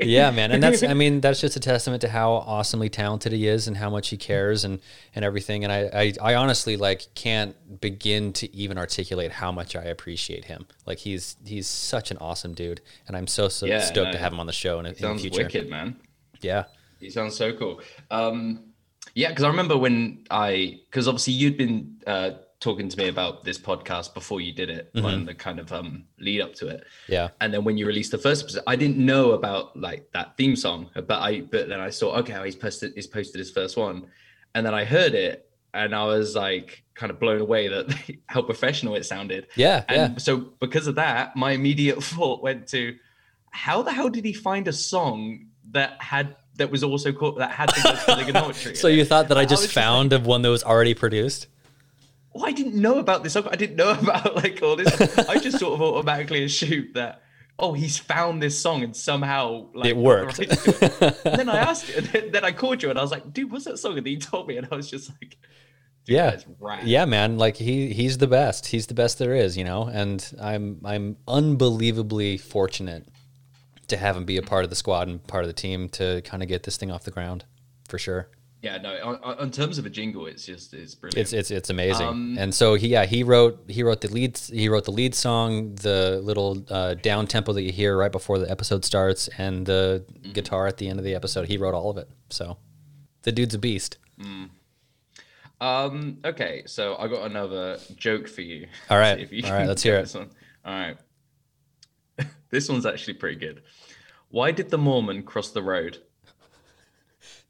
(laughs) yeah, man, and that's I (laughs) mean that's just a testament to how awesomely talented he is and how much he cares and and everything. And I I, I honestly like can't begin to even articulate how much I appreciate him. Like he's he's such an awesome dude, and I'm so so Yeah, stoked no, to have him on the show in, in the Sounds future. wicked, man. Yeah, He sounds so cool. Um, yeah, because I remember when I, because obviously you'd been uh, talking to me about this podcast before you did it, on the kind of um, lead up to it. yeah, And then when you released the first episode, I didn't know about like that theme song, but I, but then I saw, okay, he's posted, he's posted his first one, and then I heard it, and I was like kind of blown away that (laughs) how professional it sounded. yeah, And yeah. so because of that, my immediate (laughs) thought went to how the hell did he find a song that had that was also called that had like trigonometry? (laughs) So you it? thought that I just like, found of one that was already produced? Well, I didn't know about this. I didn't know (laughs) about like all this. I just sort of automatically assumed that oh, he's found this song and somehow like It worked. got the rights to it. Then I asked you, (laughs) and then, then I called you and I was like, dude, what's that song? And he told me, and I was just like, yeah yeah man like he he's the best he's the best there is you know and i'm i'm unbelievably fortunate to have him be a part of the squad and part of the team to kind of get this thing off the ground for sure yeah, no. On, on- terms of a jingle, it's just it's brilliant. it's it's it's amazing Um, and so he yeah he wrote he wrote the lead he wrote the lead song the little uh, down tempo that you hear right before the episode starts and the Mm-hmm. guitar at the end of the episode he wrote all of it so the dude's a beast Um. Okay. So I got another joke for you. All right. (laughs) if you all right. let's hear it. This one. All right. (laughs) this one's actually pretty good. Why did the Mormon cross the road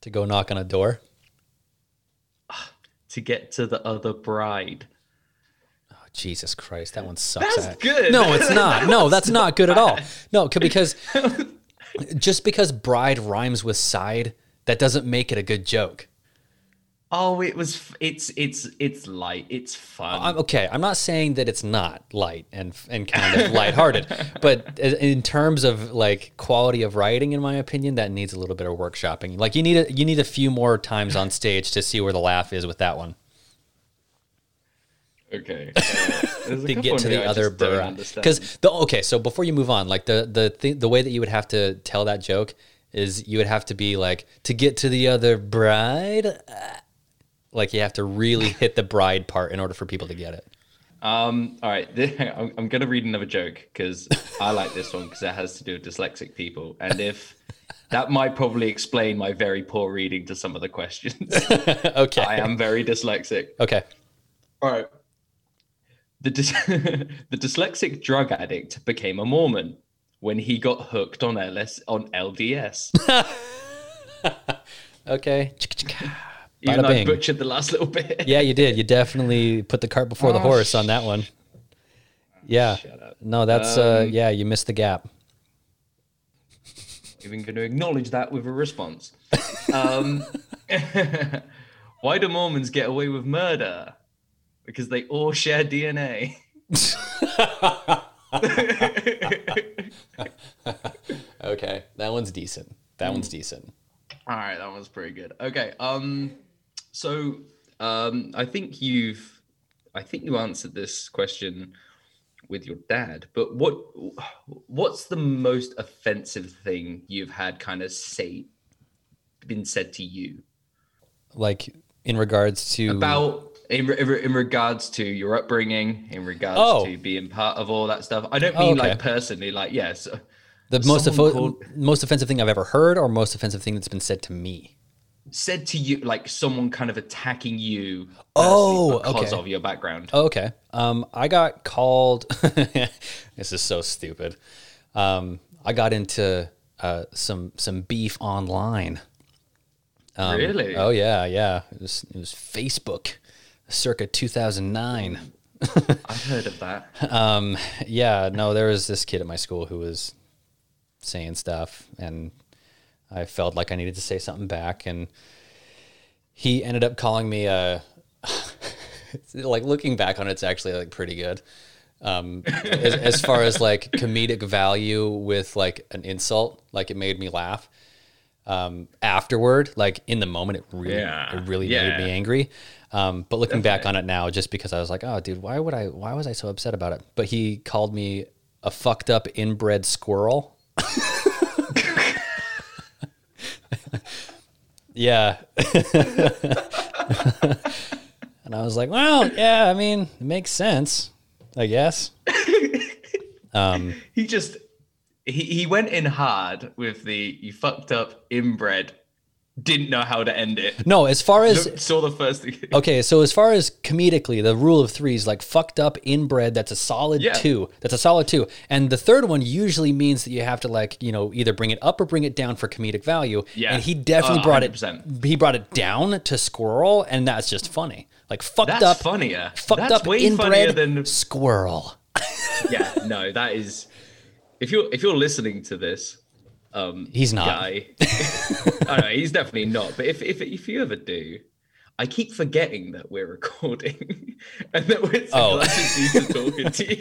to go knock on a door (sighs) to get to the other bride? Oh, Jesus Christ, that one sucks. That's good. No, it's not. (laughs) No, that's not good at all. No, because (laughs) just because bride rhymes with side, that doesn't make it a good joke. Oh, it was. f- It's it's it's light. It's fun. I'm okay. I'm not saying that it's not light and and kind of lighthearted, (laughs) but in terms of like quality of writing, in my opinion, that needs a little bit of workshopping. Like you need a you need a few more times on stage to see where the laugh is with that one. okay. (laughs) uh, to get to the I other just don't bride. understand. Because the okay, so before you move on, like the the th- the way that you would have to tell that joke is you would have to be like to get to the other bride. uh, Like you have to really hit the bride part in order for people to get it. Um, all right, (laughs) I'm, I'm going to read another joke because I like this one because it has to do with dyslexic people. And if that might probably explain my very poor reading to some of the questions. (laughs) okay. I am very dyslexic. Okay. All right. The, dys- (laughs) the dyslexic drug addict became a Mormon when he got hooked on LS on LDS. Okay. Even though I butchered the last little bit. (laughs) Yeah, you did. You definitely put the cart before the Oh, horse on that one. Yeah. No, that's uh Um, yeah, you missed the gap. (laughs) Even going to acknowledge that with a response. Um, (laughs) why do Mormons get away with murder? Because they all share DNA. Okay. That one's decent. That Hmm. one's decent. All right, that one's pretty good. Okay, um, so um, I think you've, I think you answered this question with your dad. But what, what's the most offensive thing you've had kind of say, been said to you Like in regards to about in, re- in regards to your upbringing, in regards Oh. to being part of all that stuff? I don't Oh, mean okay. like personally, like yes. the most someone offo- called- most offensive thing I've ever heard or most offensive thing that's been said to me. Said to you like someone kind of attacking you Oh, because okay. of your background. Oh, okay. Um, I got called. (laughs) this is so stupid. Um, I got into uh, some some beef online. Um, really? Oh yeah, yeah. It was it was Facebook, circa 2009. (laughs) I've heard of that. Um, yeah, no, there was this kid at my school who was saying stuff, and I felt like I needed to say something back, and he ended up calling me a. (laughs) like looking back on it, it's actually like pretty good. Um, (laughs) as, as far as like comedic value with like an insult, like it made me laugh. Um, afterward, like in the moment, it really, Yeah. it really Yeah. made me angry. Um, but looking back on it now, just because I was like, oh, dude, why would I? Why was I so upset about it? But he called me a fucked up inbred squirrel. (laughs) (laughs) yeah. (laughs) and I was like, well, yeah, I mean, it makes sense, I guess. (laughs) Um, He just he, he went in hard with the you fucked up inbred, didn't know how to end it. no, as far as Saw the first thing. (laughs) Okay, so as far as comedically, the rule of three is like fucked up inbred. That's a solid Yeah. two. That's a solid two. And the third one usually means that you have to like you know either bring it up or bring it down for comedic value. Yeah. And he definitely Uh, brought it. 100%. He brought it down to squirrel, and that's just funny. Like fucked up. That's up, funnier. fucked That's up way inbred than squirrel. yeah. No, that is. If you're if you're listening to this, um, He's not. guy, (laughs) I know he's definitely not. But if if if you ever do, I keep forgetting that we're recording (laughs) and that we're Oh. talking to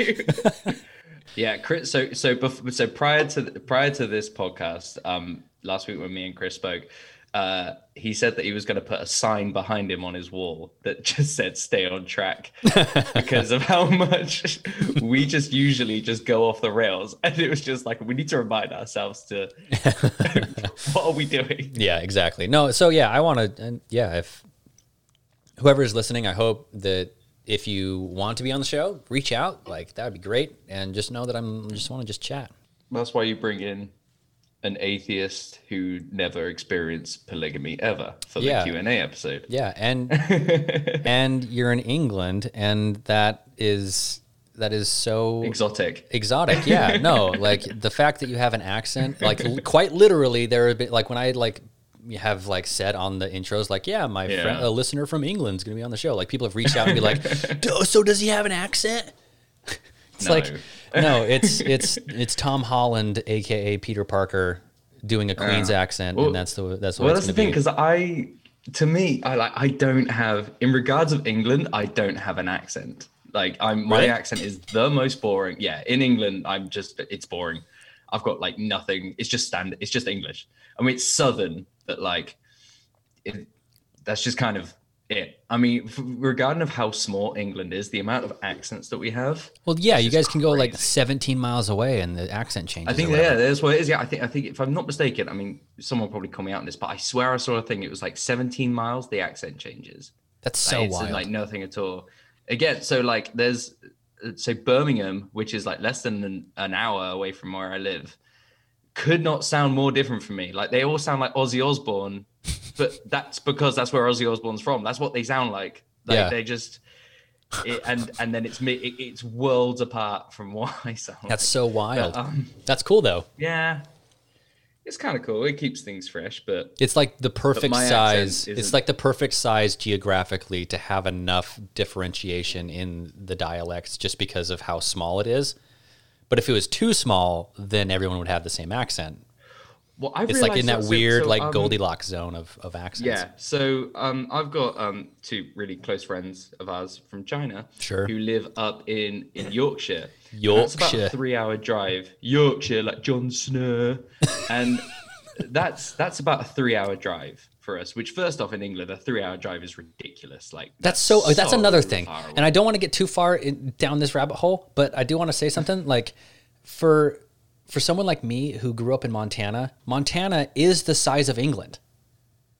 you. (laughs) yeah, Chris. So so bef- so prior to prior to this podcast, um, last week when me and Chris spoke, uh, he said that he was going to put a sign behind him on his wall that (laughs) just said "Stay on track" (laughs) because of how much we just usually just go off the rails, and it was just like we need to remind ourselves to (laughs) what are we doing? Yeah, exactly. No, so yeah, I want to. And yeah, if whoever is listening, I hope that if you want to be on the show, reach out. Like that would be great, and just know that I'm just want to just chat. That's why you bring in an atheist who never experienced polygamy ever for the Yeah. Q and A episode. Yeah, and (laughs) and you're in England, and that is that is so Exotic. exotic. Yeah, (laughs) no, like the fact that you have an accent, like quite literally, there have been like when I like have like said on the intros, like, yeah, my Yeah. friend, a listener from England's gonna be on the show. Like people have reached out and be like, (laughs) so does he have an accent? It's No. like, no, it's it's it's Tom Holland, aka Peter Parker, doing a Queen's accent, Well- and that's the that's what Well, that's the thing because I, to me, I like I don't have in regards of England, I don't have an accent. Like I'm my Really? accent is the most boring. Yeah, in England, I'm just it's boring. I've got like nothing. It's just standard. It's just English. I mean, it's southern, but like, it, that's just kind of it. I mean, regarding of how small England is, the amount of accents that we have. Well, yeah, you guys can go like 17 miles away, and the accent changes. I think yeah, that's what it is. Yeah, I think I think if I'm not mistaken, I mean, someone probably call me out on this, but I swear I saw a thing. It was like 17 miles. The accent changes. that's so Like, it's wild. like nothing at all. Again, so like there's so Birmingham, which is like less than an, an hour away from where I live. could not sound more different from me. Like they all sound like Ozzy Osbourne, but that's because that's where Ozzy Osbourne's from. That's what they sound like. Like Yeah. they just it, and and then it's me. It, it's worlds apart from (laughs) what I sound. That's like. so wild. But, um, That's cool though. yeah, it's kind of cool. It keeps things fresh, but It's like the perfect size. It's like the perfect size geographically to have enough differentiation in the dialects just because of how small it is. But if it was too small, then everyone would have the same accent. Well, I It's like in that so- weird, so, like um, Goldilocks zone of, of accents. Yeah. So um, I've got um, two really close friends of ours from China Sure. who live up in, in Yorkshire. And That's about a three hour drive. Yorkshire, like Jon Snow. (laughs) And that's that's about a three hour drive for us, which first off in England, a three hour drive is ridiculous. Like That's so. oh, That's another thing, and I don't want to get too far in, down this rabbit hole, but I do want to say something. Like, for for someone like me who grew up in Montana, Montana is the size of England,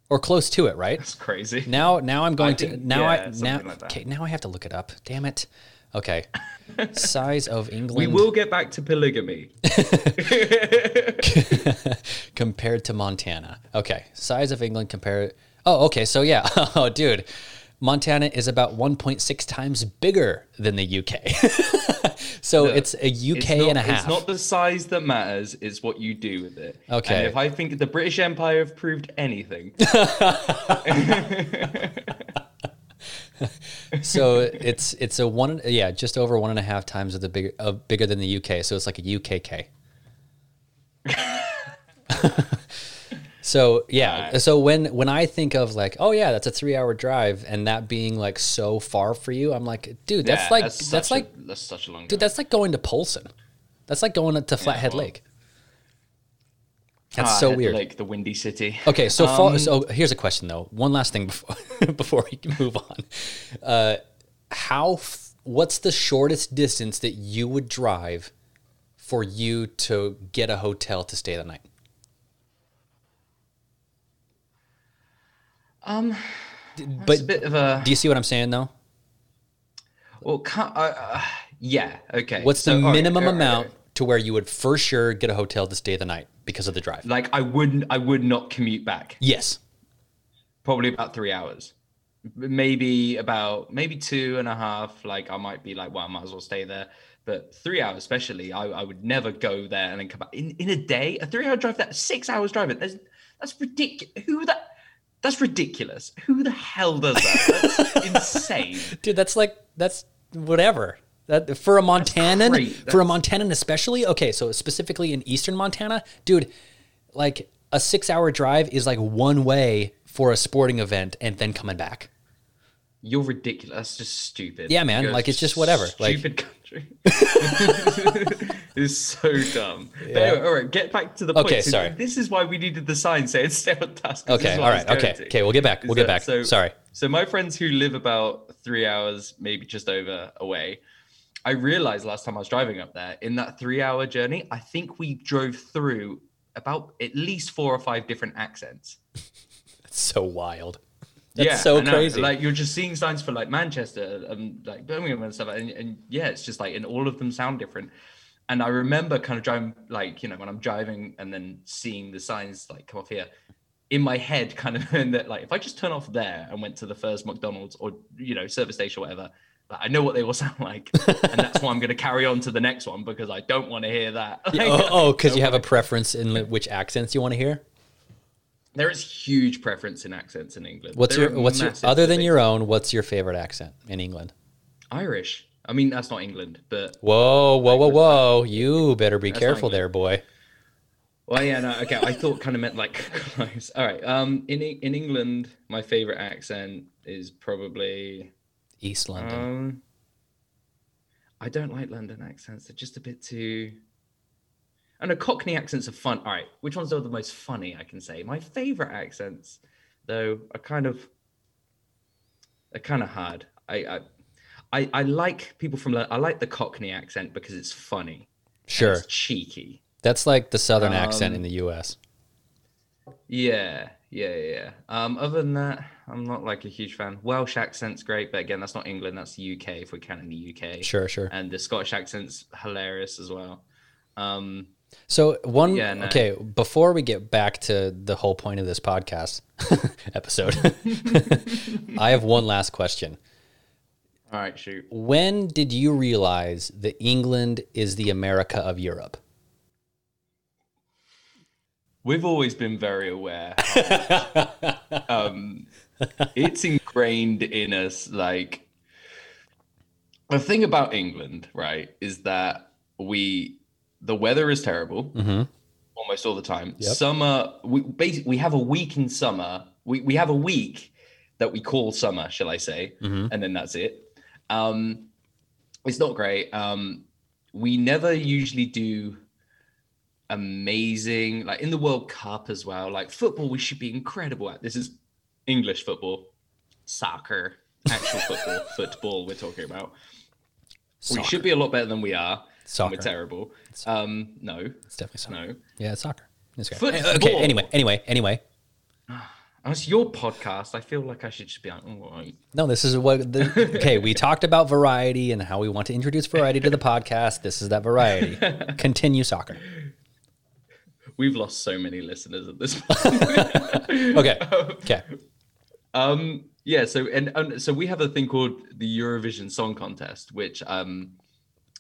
or close to it, right? That's crazy. Now, now I'm going to now yeah, I now like okay now I have to look it up. Damn it. Okay, size of (laughs) England we will get back to polygamy. (laughs) compared to Montana. Okay, size of England compared. Oh, okay. So yeah. (laughs) Oh, dude, Montana is about 1.6 times bigger than the UK. (laughs) so it's a UK It's not, and a half. It's not the size that matters; it's what you do with it. Okay. And if I think the British Empire have proved anything, (laughs) (laughs) so it's it's a one yeah just over one and a half times of the bigger uh, bigger than the UK. So it's like a UKK. So yeah, so when when I think of like oh yeah that's a three hour drive and that being like so far for you, I'm like dude that's Yeah, like that's, such like a, that's such a long. dude drive. that's like going to Polson. That's like going to Flathead well. Lake. That's Ah, so weird. Like the Windy City. Okay, so far, Um, so here's a question though. One last thing before (laughs) before we can move on. Uh, how? F- what's the shortest distance that you would drive for you to get a hotel to stay the night? Um, But a bit of a do you see what I'm saying though? well. Can't, uh, uh, yeah. Okay. What's the So, right, minimum right, amount all right. to where you would for sure get a hotel to stay the night because of the drive? Like I wouldn't. I would not commute back. Yes. Probably about three hours. Maybe about maybe two and a half. Like I might be like, well, I might as well stay there. But three hours, especially, I, I would never go there and then come back in, in a day. A three-hour drive, that six hours driving. That's that's ridiculous. Who that? That's ridiculous. Who the hell does that? That's (laughs) insane. Dude, that's like that's whatever. That for a Montanan, for a Montanan especially. Okay, so specifically in eastern Montana, dude, like a six-hour drive is like one way for a sporting event and then coming back. You're ridiculous. That's just stupid. Yeah, man, You're like, it's just whatever, like- Stupid country. (laughs) (laughs) it's so dumb. But anyway, all right, get back to the point. Okay, So sorry. This is why we needed the sign saying (laughs) stay on task. Okay, all right, okay, to. okay. We'll get back. We'll Is get back. So, Sorry. So my friends who live about three hours, maybe just over away, I realized last time I was driving up there in that three-hour journey, I think we drove through about at least four or five different accents. That's so wild. That's so crazy. Like you're just seeing signs for like Manchester and like Birmingham and stuff, and, and yeah, it's just like, and all of them sound different. And I remember kind of driving, like you know, when I'm driving and then seeing the signs like come off here, in my head, kind of, (laughs) and that like if I just turn off there and went to the first McDonald's or you know service station or whatever, like, I know what they will (laughs) sound like, and that's why I'm going to carry on to the next one because I don't want to hear that. (laughs) Like, oh, oh, because you have a preference in which accents you want to hear. There is huge preference in accents in England. What's There your what's your other than your own? What's your favorite accent in England? Irish? I mean, that's not England, but Whoa, whoa, whoa, whoa! You better be careful there, boy. Well, yeah, no, okay. I thought kind of meant like (laughs) close. All right. Um, in in England, my favorite accent is probably East London. um. I don't like London accents. They're just a bit too. I know Cockney accents are fun. All right, which ones are the most funny? I can say my favorite accents, though, are kind of. Are kind of hard. I, I, I, I like people from. I like the Cockney accent because it's funny. and sure, It's cheeky. that's like the southern accent Um, in the U.S. Yeah, yeah, yeah. yeah. Um, other than that, I'm not like a huge fan. Welsh accent's great, but again, that's not England. That's the UK if we're counting the UK. Sure, sure. And the Scottish accent's hilarious as well. Um, So one Yeah, no. okay, before we get back to the whole point of this podcast (laughs) episode, (laughs) I have one last question. All right, shoot. When did you realize that England is the America of Europe? We've always been very aware. (laughs) um, it's ingrained in us. Like the thing about England, right, is that we the weather is terrible almost all the time. Yep. Summer, we basically we have a week in summer. We we have a week that we call summer, shall I say, and then that's it. Um, it's not great. Um, we never usually do amazing like in the World Cup as well. Like football, we should be incredible at. This is English football, soccer, actual football, (laughs) football. We're talking about. We should be a lot better than we are. And Soccer. We're terrible. Um, no, It's definitely soccer. no. Yeah, it's soccer. It's. Football. Okay. Anyway, anyway, anyway. (sighs) It's your podcast. I feel like I should just be like, all right. No, this is what. The, okay, we (laughs) talked about variety and how we want to introduce variety to the podcast. This is that variety. (laughs) Continue soccer. We've lost so many listeners at this point. (laughs) Okay. Okay. um, yeah. So and, and so we have a thing called the Eurovision Song Contest, which um,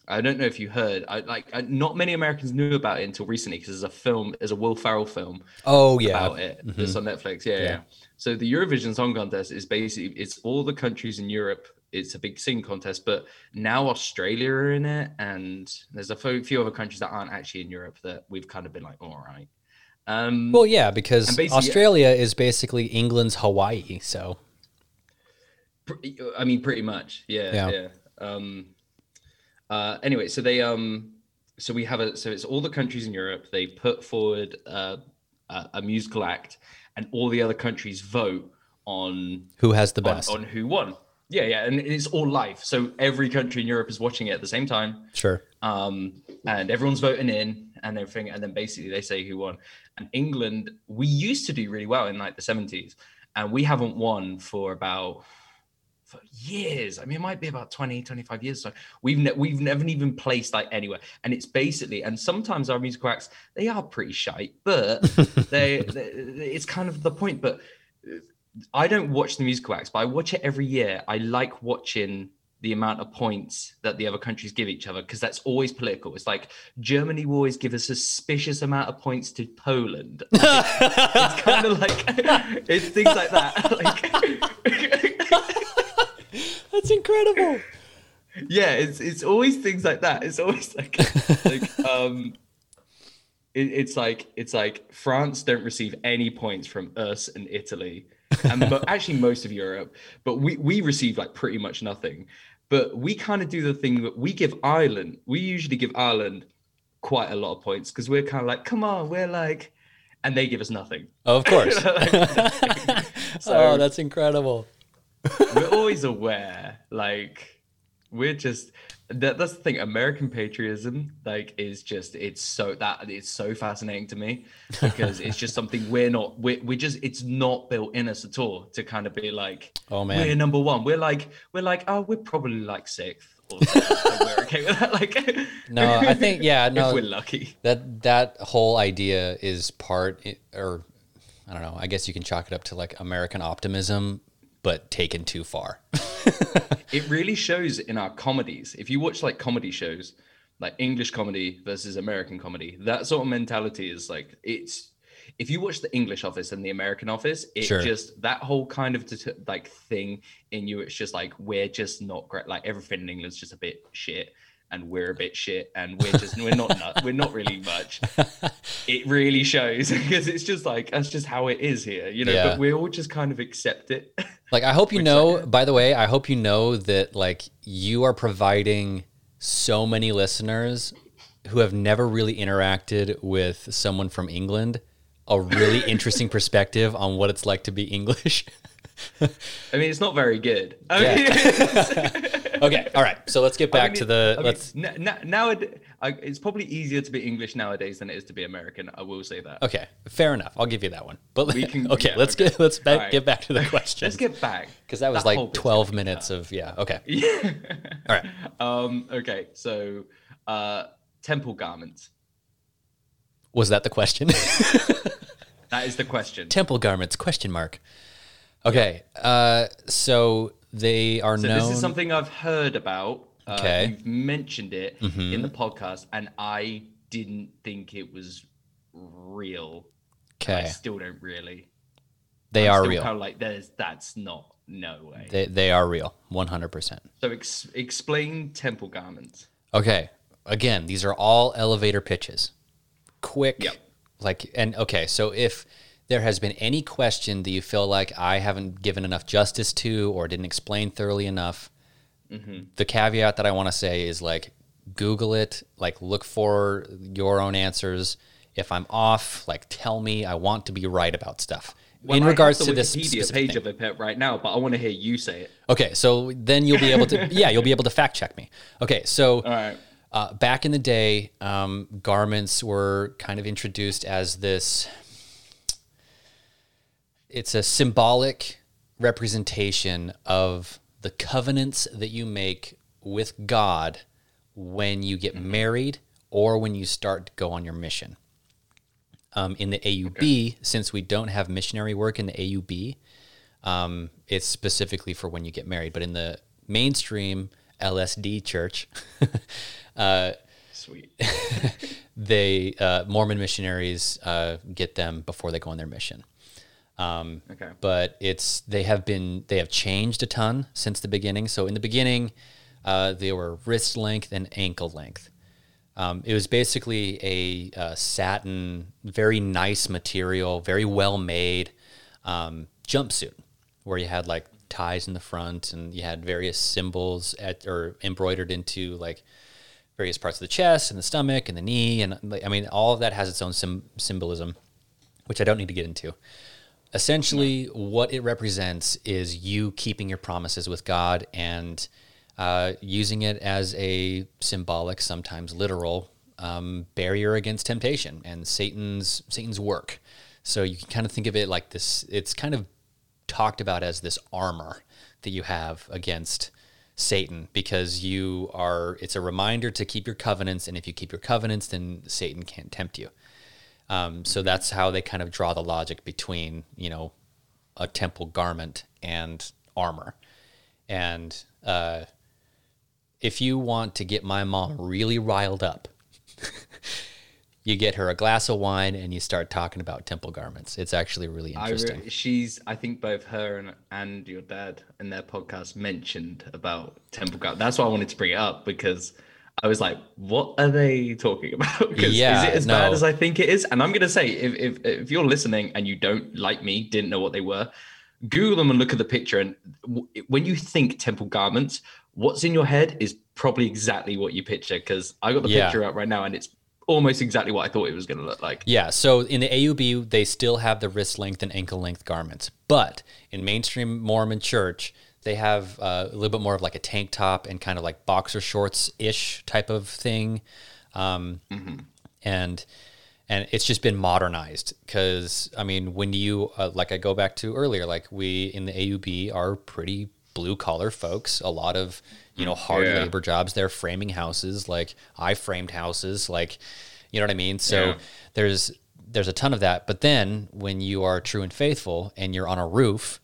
I don't know if you heard. I like I, not many Americans knew about it until recently because there's a film, there's a Will Ferrell film Oh yeah. about it. It's on Netflix. Yeah, yeah, Yeah. So the Eurovision Song Contest is basically it's all the countries in Europe. It's a big singing contest, but now Australia are in it, and there's a few other countries that aren't actually in Europe that we've kind of been like, all right. Um, Well, yeah, because Australia is basically England's Hawaii. So I mean, pretty much. Yeah. Yeah. Yeah. Um, uh, anyway, so they um, so we have a so it's all the countries in Europe. They put forward uh, a, a musical act, and all the other countries vote on who has the on, best? on who won. Yeah, yeah, and it's all live. So every country in Europe is watching it at the same time, Sure. um, and everyone's voting in and everything. And then basically they say who won. And England, we used to do really well in like the seventies, and we haven't won for about for years. I mean, it might be about 20, 25 years. So we've ne- we've never even placed like anywhere. And it's basically, and sometimes our musical acts they are pretty shite, but (laughs) they, they it's kind of the point. But uh, I don't watch the musical acts, but I watch it every year. I like watching the amount of points that the other countries give each other because that's always political. It's like Germany will always give a suspicious amount of points to Poland. (laughs) It's kind of like it's things like that. (laughs) Like, That's incredible. yeah, it's it's always things like that. It's always (laughs) like like um it, it's like it's like France don't receive any points from us and Italy, and mo- (laughs) actually most of Europe, but we we receive like pretty much nothing. But we kind of do the thing that we give Ireland. We usually give Ireland quite a lot of points because we're kind of like, come on, we're like, and they give us nothing. Of course. (laughs) So- oh, that's incredible. We're always aware like we're just that, that's the thing american patriotism like is just it's so that it's so fascinating to me (laughs) because it's just something we're not we're, we're just it's not built in us at all to kind of be like Oh, man, we're number one we're like we're like oh we're probably like sixth we're (laughs) okay with that like No, I think yeah, (laughs) if no. we're lucky that that whole idea is part or I don't know. I guess you can chalk it up to like American optimism, but taken too far. (laughs) it really shows in our comedies. If you watch like comedy shows, like English comedy versus American comedy, that sort of mentality is like it's. If you watch the English Office and the American Office, it Sure. just that whole kind of like thing in you. It's just like we're just not great. Like everything in England's just a bit shit, and we're a bit shit, and we're just we're not nut, we're not really much. (laughs) It really shows (laughs) because it's just like that's just how it is here, you know. Yeah. But we all just kind of accept it. (laughs) Like I hope you know, by the way, I hope you know that like you are providing so many listeners who have never really interacted with someone from England a really interesting perspective on what it's like to be English. I mean, it's not very good. I Yeah. mean, okay, all right. So let's get I back mean, to the I mean, let's n- n- nowad- I, it's probably easier to be English nowadays than it is to be American. I will say that. Okay, fair enough. I'll give you that one. But We can- (laughs) okay, yeah, let's okay. get let's right. get back to the question (laughs) Let's get back because that was whole like twelve minutes of yeah. Okay, (laughs) Yeah. all right. um. Okay. So, uh, temple garments. Was that the question? That is the question. Temple garments? Question mark. Okay, uh, so they are So known. this is something I've heard about. Uh, Okay. You've mentioned it Mhm. in the podcast, and I didn't think it was real. Okay. I still don't really. they I'm are real. Kind of like there's that's not no way. They they are real, one hundred percent. so ex- explain temple garments. Okay. Again, these are all elevator pitches. Quick. Yep. Like, and okay, so if there has been any question that you feel like I haven't given enough justice to or didn't explain thoroughly enough, the caveat that I want to say is like, Google it, like, look for your own answers. If I'm off, like, tell me. I want to be right about stuff. Well, In I regards to this Wikipedia specific page thing. of it right now, but I want to hear you say it. Okay, so then you'll be able to, (laughs) yeah, you'll be able to fact check me. Okay, so All right. uh, back in the day, um, garments were kind of introduced as this. It's a symbolic representation of the covenants that you make with God when you get married or when you start to go on your mission. Um, in the AUB, since we don't have missionary work in the AUB, um, it's specifically for when you get married. But in the mainstream LSD church, (laughs) uh, Sweet. (laughs) they uh, Mormon missionaries uh, get them before they go on their mission. Um, Okay. but it's they have been they have changed a ton since the beginning. So in the beginning, uh, they were wrist length and ankle length. Um, it was basically a uh, satin, very nice material, very well made um, jumpsuit, where you had like ties in the front and you had various symbols at or embroidered into like various parts of the chest and the stomach and the knee and like, I mean all of that has its own sim- symbolism, which I don't need to get into. Essentially, what it represents is you keeping your promises with God and uh, using it as a symbolic, sometimes literal, um, barrier against temptation and Satan's Satan's work. So you can kind of think of it like this. It's kind of talked about as this armor that you have against Satan because you are. It's a reminder to keep your covenants, and if you keep your covenants, then Satan can't tempt you. Um, so that's how they kind of draw the logic between you know a temple garment and armor. And uh, if you want to get my mom really riled up, (laughs) you get her a glass of wine and you start talking about temple garments. It's actually really I interesting. re- she's I think both her and and your dad in their podcast mentioned about temple garment. That's why I wanted to bring it up because I was like, what are they talking about? (laughs) Yeah, is it as bad as I think it is? And I'm gonna say if if if you're listening and you don't like me, didn't know what they were, Google them and look at the picture. And w- when you think temple garments, what's in your head is probably exactly what you picture. Because I got the Yeah. picture up right now and it's almost exactly what I thought it was gonna look like. Yeah, so in the AUB, they still have the wrist length and ankle length garments. But in mainstream Mormon church, they have uh, a little bit more of like a tank top and kind of like boxer shorts ish type of thing. Um, And and it's just been modernized because I mean, when you uh, like I go back to earlier, like we in the AUB are pretty blue collar folks. A lot of you know hard Yeah. labor jobs. They're framing houses. Like I framed houses. Like you know what I mean. So Yeah. there's there's a ton of that. But then when you are true and faithful and you're on a roof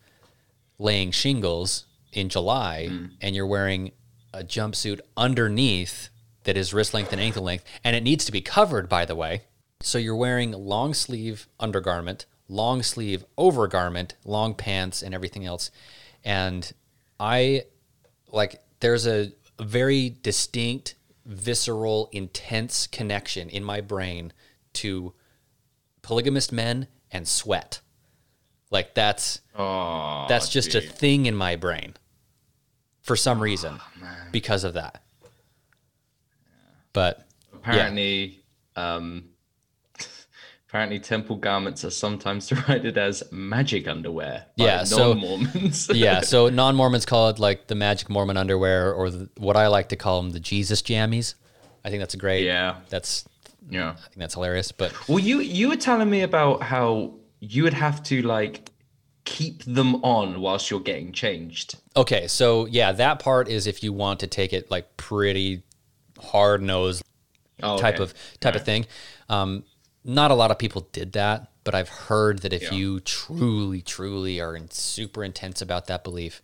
laying shingles in July mm. and you're wearing a jumpsuit underneath that is wrist length and ankle length and it needs to be covered by the way. So you're wearing long sleeve undergarment, long sleeve overgarment, long pants and everything else. And I like there's a very distinct visceral intense connection in my brain to polygamist men and sweat. Like that's Oh, that's just a thing in my brain for some reason because of that. But apparently um (laughs) apparently temple garments are sometimes (laughs) derided as magic underwear by Yeah, so- non-mormons (laughs) yeah, so non Mormons call it like the magic Mormon underwear, or the, what I like to call them the Jesus jammies. I think that's a great. yeah that's yeah I think that's hilarious. But well you you were telling me about how you would have to like keep them on whilst you're getting changed okay, so yeah, that part is if you want to take it like pretty hard nosed oh, type okay. of type of thing. Um, not a lot of people did that, but I've heard that if Yeah. you truly, truly are in, super intense about that belief,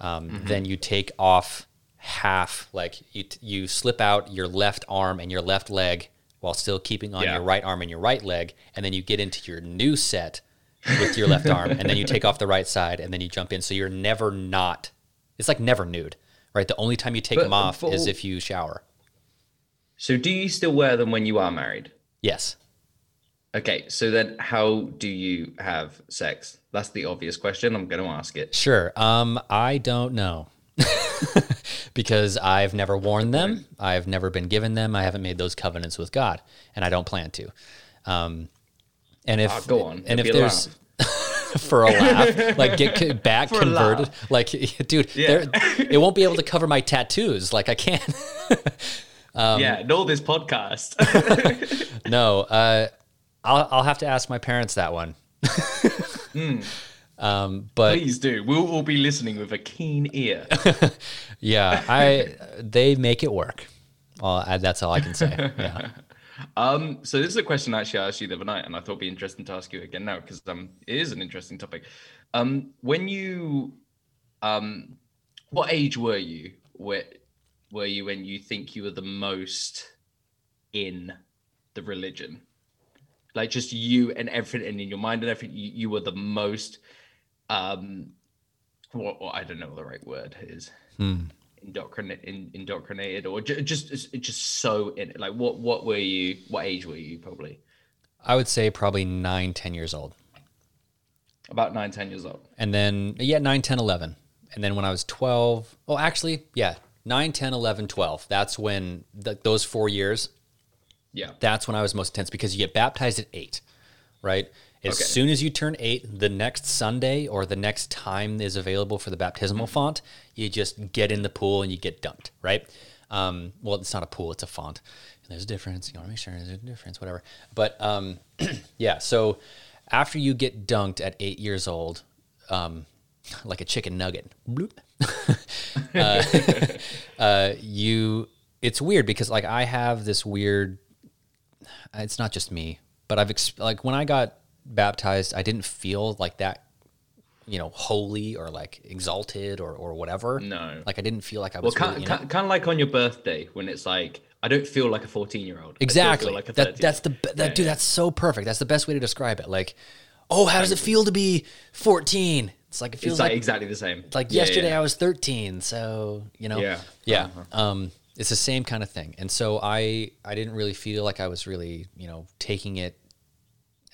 um, then you take off half, like you, you slip out your left arm and your left leg while still keeping on Yeah. your right arm and your right leg. And then you get into your new set with your left arm and then you take off the right side and then you jump in. So you're never not, it's like never nude, right? The only time you take But them off for- is if you shower. So do you still wear them when you are married? Yes. Okay, so then how do you have sex? That's the obvious question. I'm going to ask it. Sure. Um, I don't know. (laughs) because I've never worn them. I've never been given them. I haven't made those covenants with God, and I don't plan to. Um, and if Ah, go on. and It'll if there's (laughs) for a laugh, (laughs) like get back For converted, like (laughs) dude, Yeah. there- it won't be able to cover my tattoos. Like I can't. Um, yeah, know this podcast. no, uh, I'll I'll have to ask my parents that one. Um, but Please do. We'll all be listening with a keen ear. yeah, I they make it work. Well, I, that's all I can say. Yeah. Um, so this is a question I actually I asked you the other night, and I thought it'd be interesting to ask you again now because um, it is an interesting topic. Um, when you, um, what age were you? Where were you when you think you were the most in the religion? Like just you and everything and in your mind and everything. You, you were the most, um, what, I don't know what the right word is indoctrinate in, indoctrinated or ju- just just just so in it like what what were you what age were you probably I would say probably nine, ten years old. about nine ten years old And then, yeah, nine, ten, eleven. And then when I was 12, oh, actually, yeah, 9, 10, 11, 12. That's when th- those four years, yeah that's when I was most intense because you get baptized at eight, right? As Okay. soon as you turn eight, the next Sunday or the next time is available for the baptismal font, you just get in the pool and you get dunked, right? Um, well, it's not a pool; it's a font. And there's a difference. You want to make sure there's a difference, whatever. But um, (clears throat) yeah, so after you get dunked at eight years old, um, like a chicken nugget, bloop, (laughs) uh, (laughs) uh, you. It's weird because like I have this weird it's not just me, but I've ex- like when I got baptized, I didn't feel like that, you know, holy or like exalted or or whatever. No. like I didn't feel like I well was kind, really, you know- kind, kind of like on your birthday when it's like i don't feel like a 14 year old exactly. like that that's the that Yeah, dude. yeah. That's so perfect. That's the best way to describe it. Like, oh, how does it feel to be fourteen? It's like it feels it's like, like exactly the same like Yeah, yesterday. I was 13, so you know. Yeah. Yeah. Uh-huh. Um it's the same kind of thing. And so I I didn't really feel like I was really, you know, taking it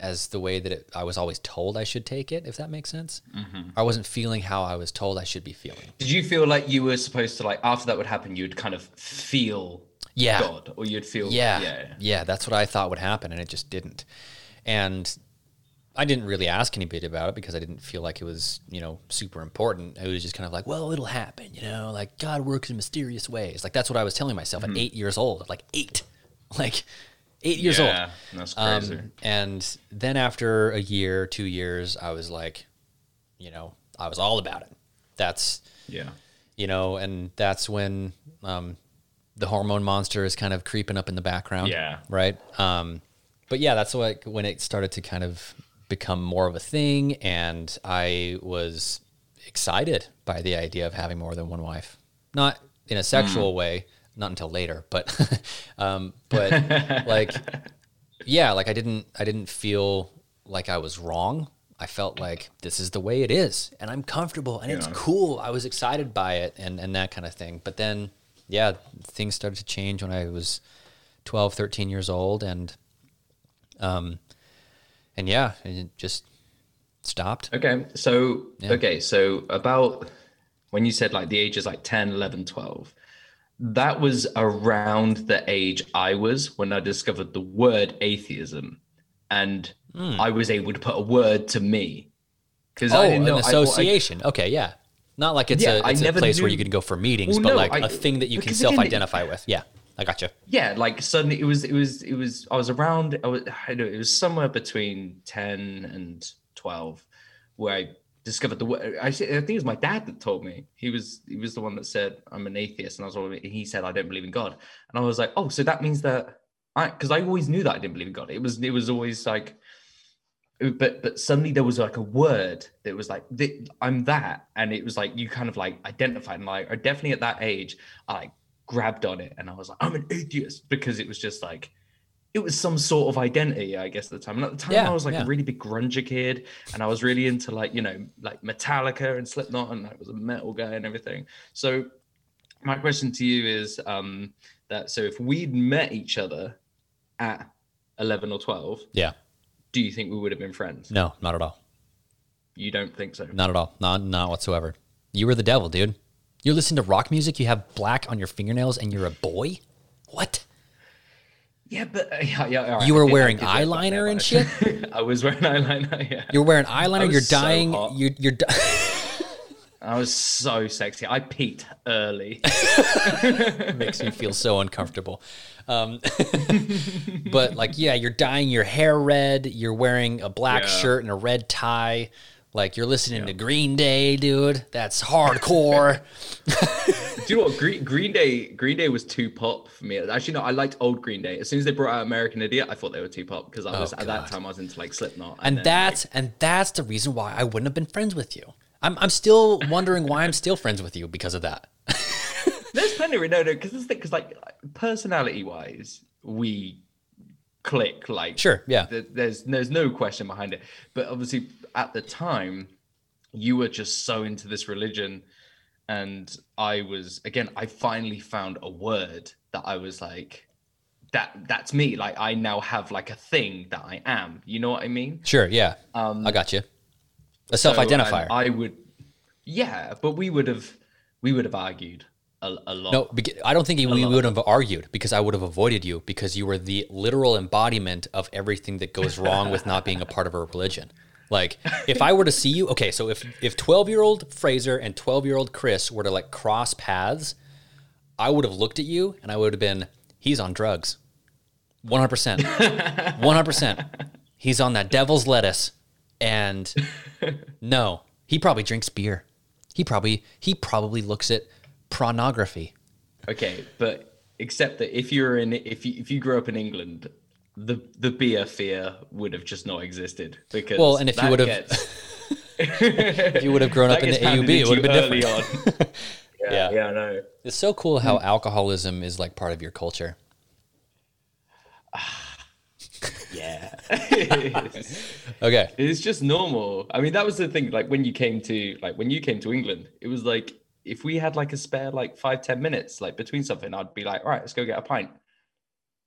as the way that it, I was always told I should take it, if that makes sense. Mm-hmm. I wasn't feeling how I was told I should be feeling. did you feel like you were supposed to like after that would happen you'd kind of feel Yeah. god or you'd feel Yeah, yeah, yeah. that's what I thought would happen, and it just didn't. And I didn't really ask anybody about it because I didn't feel like it was, you know, super important. It was just kind of like, well, it'll happen, you know, like God works in mysterious ways. Like that's what I was telling myself Mm-hmm. at eight years old, like eight, (laughs) like eight years yeah old. that's crazy Um, and then after a year, two years, I was like, you know, I was all about it. That's yeah you know, and that's when um, the hormone monster is kind of creeping up in the background. Yeah. Right. Um, but yeah, that's like when it started to kind of become more of a thing, and I was excited by the idea of having more than one wife. Not in a sexual way, not until later, but (laughs) um, but like yeah, like I didn't I didn't feel like I was wrong. I felt like this is the way it is and I'm comfortable and it's cool. I was excited by it and and that kind of thing. But then yeah, things started to change when I was 12, 13 years old and um and yeah, it just stopped. Okay. So, Yeah. okay. So, about when you said like the ages like 10, 11, 12, that was around the age I was when I discovered the word atheism. And Hmm. I was able to put a word to me. Because Oh, I didn't an know. I- association. okay, yeah. Not like it's Yeah, a, I it's a place where you can go for meetings, Well, but no, like I- a thing that you can self-identify with. Yeah, I got gotcha. yeah, like suddenly it was, it was, it was, I was around, I was, I don't know, it was somewhere between 10 and 12 where I discovered the word. I, think it was my dad that told me. He was, he was the one that said, I'm an atheist. And I was all, he said, I don't believe in God. And I was like, oh, so that means that I because I always knew that I didn't believe in God. It was it was always like, but but suddenly there was like a word that was like I'm that, and it was like you kind of like identified and like or definitely at that age I like grabbed on it and I was like I'm an atheist because it was just like. It was some sort of identity, I guess, at the time. And at the time, Yeah, I was like yeah. a really big grunge kid, and I was really into like you know like Metallica and Slipknot, and I was a metal guy and everything. So, my question to you is um, that so if we'd met each other at 11 or 12 Yeah. do you think we would have been friends No, not at all. you don't think so Not at all. Not not whatsoever. You were the devil, dude. You listen to rock music, you have black on your fingernails, and you're a boy? What? Yeah but uh, yeah, yeah all right, You were wearing did wear black eyeliner and shit? (laughs) i was wearing (laughs) eyeliner yeah You're wearing eyeliner, you're so dying, hot. you you're di- i was so sexy i peaked early (laughs) makes me feel so uncomfortable. Um, but like, yeah, you're dyeing your hair red. You're wearing a black Yeah. shirt and a red tie. Like you're listening to Green Day, dude. That's hardcore. Do you know what green, green day green day was too pop for me actually no i liked old green day as soon as they brought out american idiot i thought they were too pop because i was oh, at that time i was into like slipknot and then, that's and that's the reason why I wouldn't have been friends with you. I'm I'm still wondering why I'm still friends with you because of that. (laughs) There's plenty of no, no, because this because like personality wise, we click like Sure, yeah. th- There's there's no question behind it, but obviously at the time, you were just so into this religion, and I was again. I finally found a word that I was like, that that's me. Like I now have like a thing that I am. You know what I mean? Sure, yeah. Um, I got you. A self-identifier. I would, yeah, but we would have we would have argued a, a lot. No, I don't think we would have argued because I would have avoided you because you were the literal embodiment of everything that goes wrong with not being a part of a religion. Like, (laughs) if I were to see you, okay, so if if twelve year old Fraser and twelve year old Chris were to like cross paths, I would have looked at you and I would have been, he's on drugs, one hundred percent, (laughs) one hundred percent. He's on that devil's lettuce, and (laughs) no, he probably drinks beer. He probably he probably looks at pornography. Okay, but except that if you're in if you if you grew up in England, the the beer fear would have just not existed because Well, and if you would have- gets- (laughs) If you would have grown up in the AUB, it would have been different. on. (laughs) Yeah. yeah, yeah, I know. It's so cool how hmm. alcoholism is like part of your culture. (sighs) Yeah, (laughs) Okay. it's just normal. I mean, that was the thing. Like when you came to like when you came to England, it was like if we had like a spare like five ten minutes like between something, I'd be like, all right, let's go get a pint.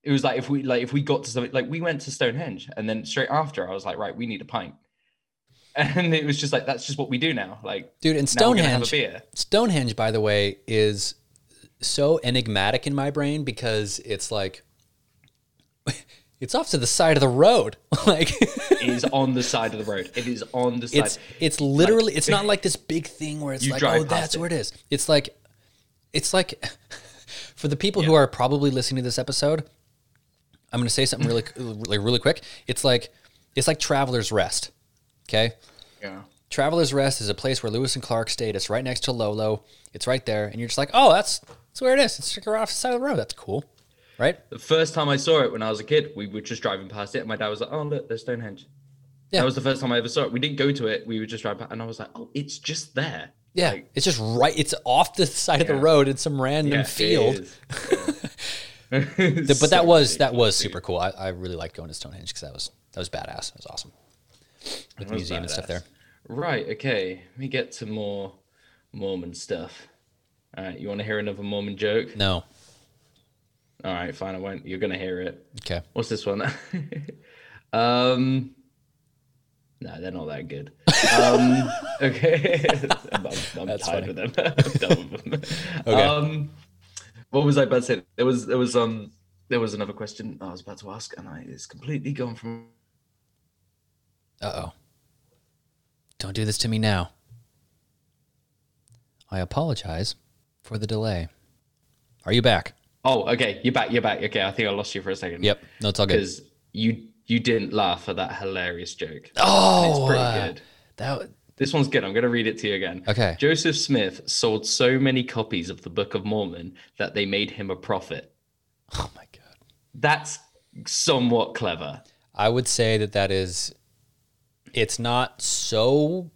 It was like if we like if we got to something like we went to Stonehenge and then straight after I was like, right, we need a pint. (laughs) And it was just like that's just what we do now. Like Dude, and now have a Stonehenge. Stonehenge, by the way, is so enigmatic in my brain because it's like (laughs) it's off to the side of the road. (laughs) like It is on the side of the road. It is on the side. it's it's literally it's not like this big thing where it's like oh that's it. where it is. It's like it's like for the people who are probably listening to this episode, I'm going to say something really like really quick. It's like it's like Traveler's Rest. Okay? yeah. Traveler's Rest is a place where Lewis and Clark stayed. It's right next to Lolo. It's right there, and you're just like, oh, that's that's where it is. It's right off the side of the road. That's cool, right? The first time I saw it when I was a kid, we were just driving past it, and my dad was like, "Oh, look, there's Stonehenge." Yeah. That was the first time I ever saw it. We didn't go to it. We were just driving past, and I was like, "Oh, it's just there." Yeah, Like, it's just right. It's off the side of the road in some random yeah, it field. (laughs) (laughs) but that was that was super cool. I, I really liked going to Stonehenge because that was that was badass. That was awesome with the museum and stuff there. Right. Okay. Let me get to more Mormon stuff. All right. You want to hear another Mormon joke? No, All right. Fine. I won't. You're gonna hear it. okay. What's this one? (laughs) um, no, they're not that good. Um, (laughs) okay, I'm, I'm, tired funny. with them. I'm done with them. Okay. Um, what was I about to say? There was there was um there was another question I was about to ask, and I it's completely gone from. Uh oh. Don't do this to me now. I apologize for the delay. Are you back? Oh, okay, you're back. You're back. Okay, I think I lost you for a second. Yep. No, it's all good. because you you didn't laugh at that hilarious joke. Oh, it's pretty uh, good. that This one's good. I'm going to read it to you again. Okay. Joseph Smith sold so many copies of the Book of Mormon that they made him a prophet. Oh my god. That's somewhat clever. I would say that that is. It's not so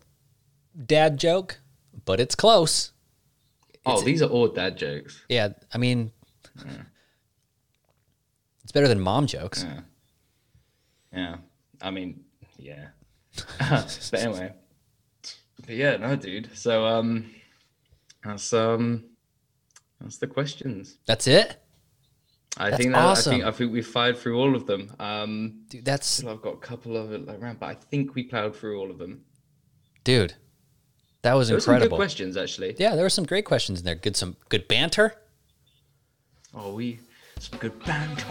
dad joke, but it's close. Oh, these are all dad jokes. Yeah, I mean, it's better than mom jokes. Yeah. I mean, yeah. (laughs) (laughs) but anyway. But yeah, no, dude. So um that's um that's the questions. That's it, I That's think that awesome. I think I think we fired through all of them. Um dude. That's I've got a couple of it around, but I think we plowed through all of them. dude. That was There were some good incredible. questions actually. Yeah, there were some great questions in there. Good, some good banter. Oh, we some good banter.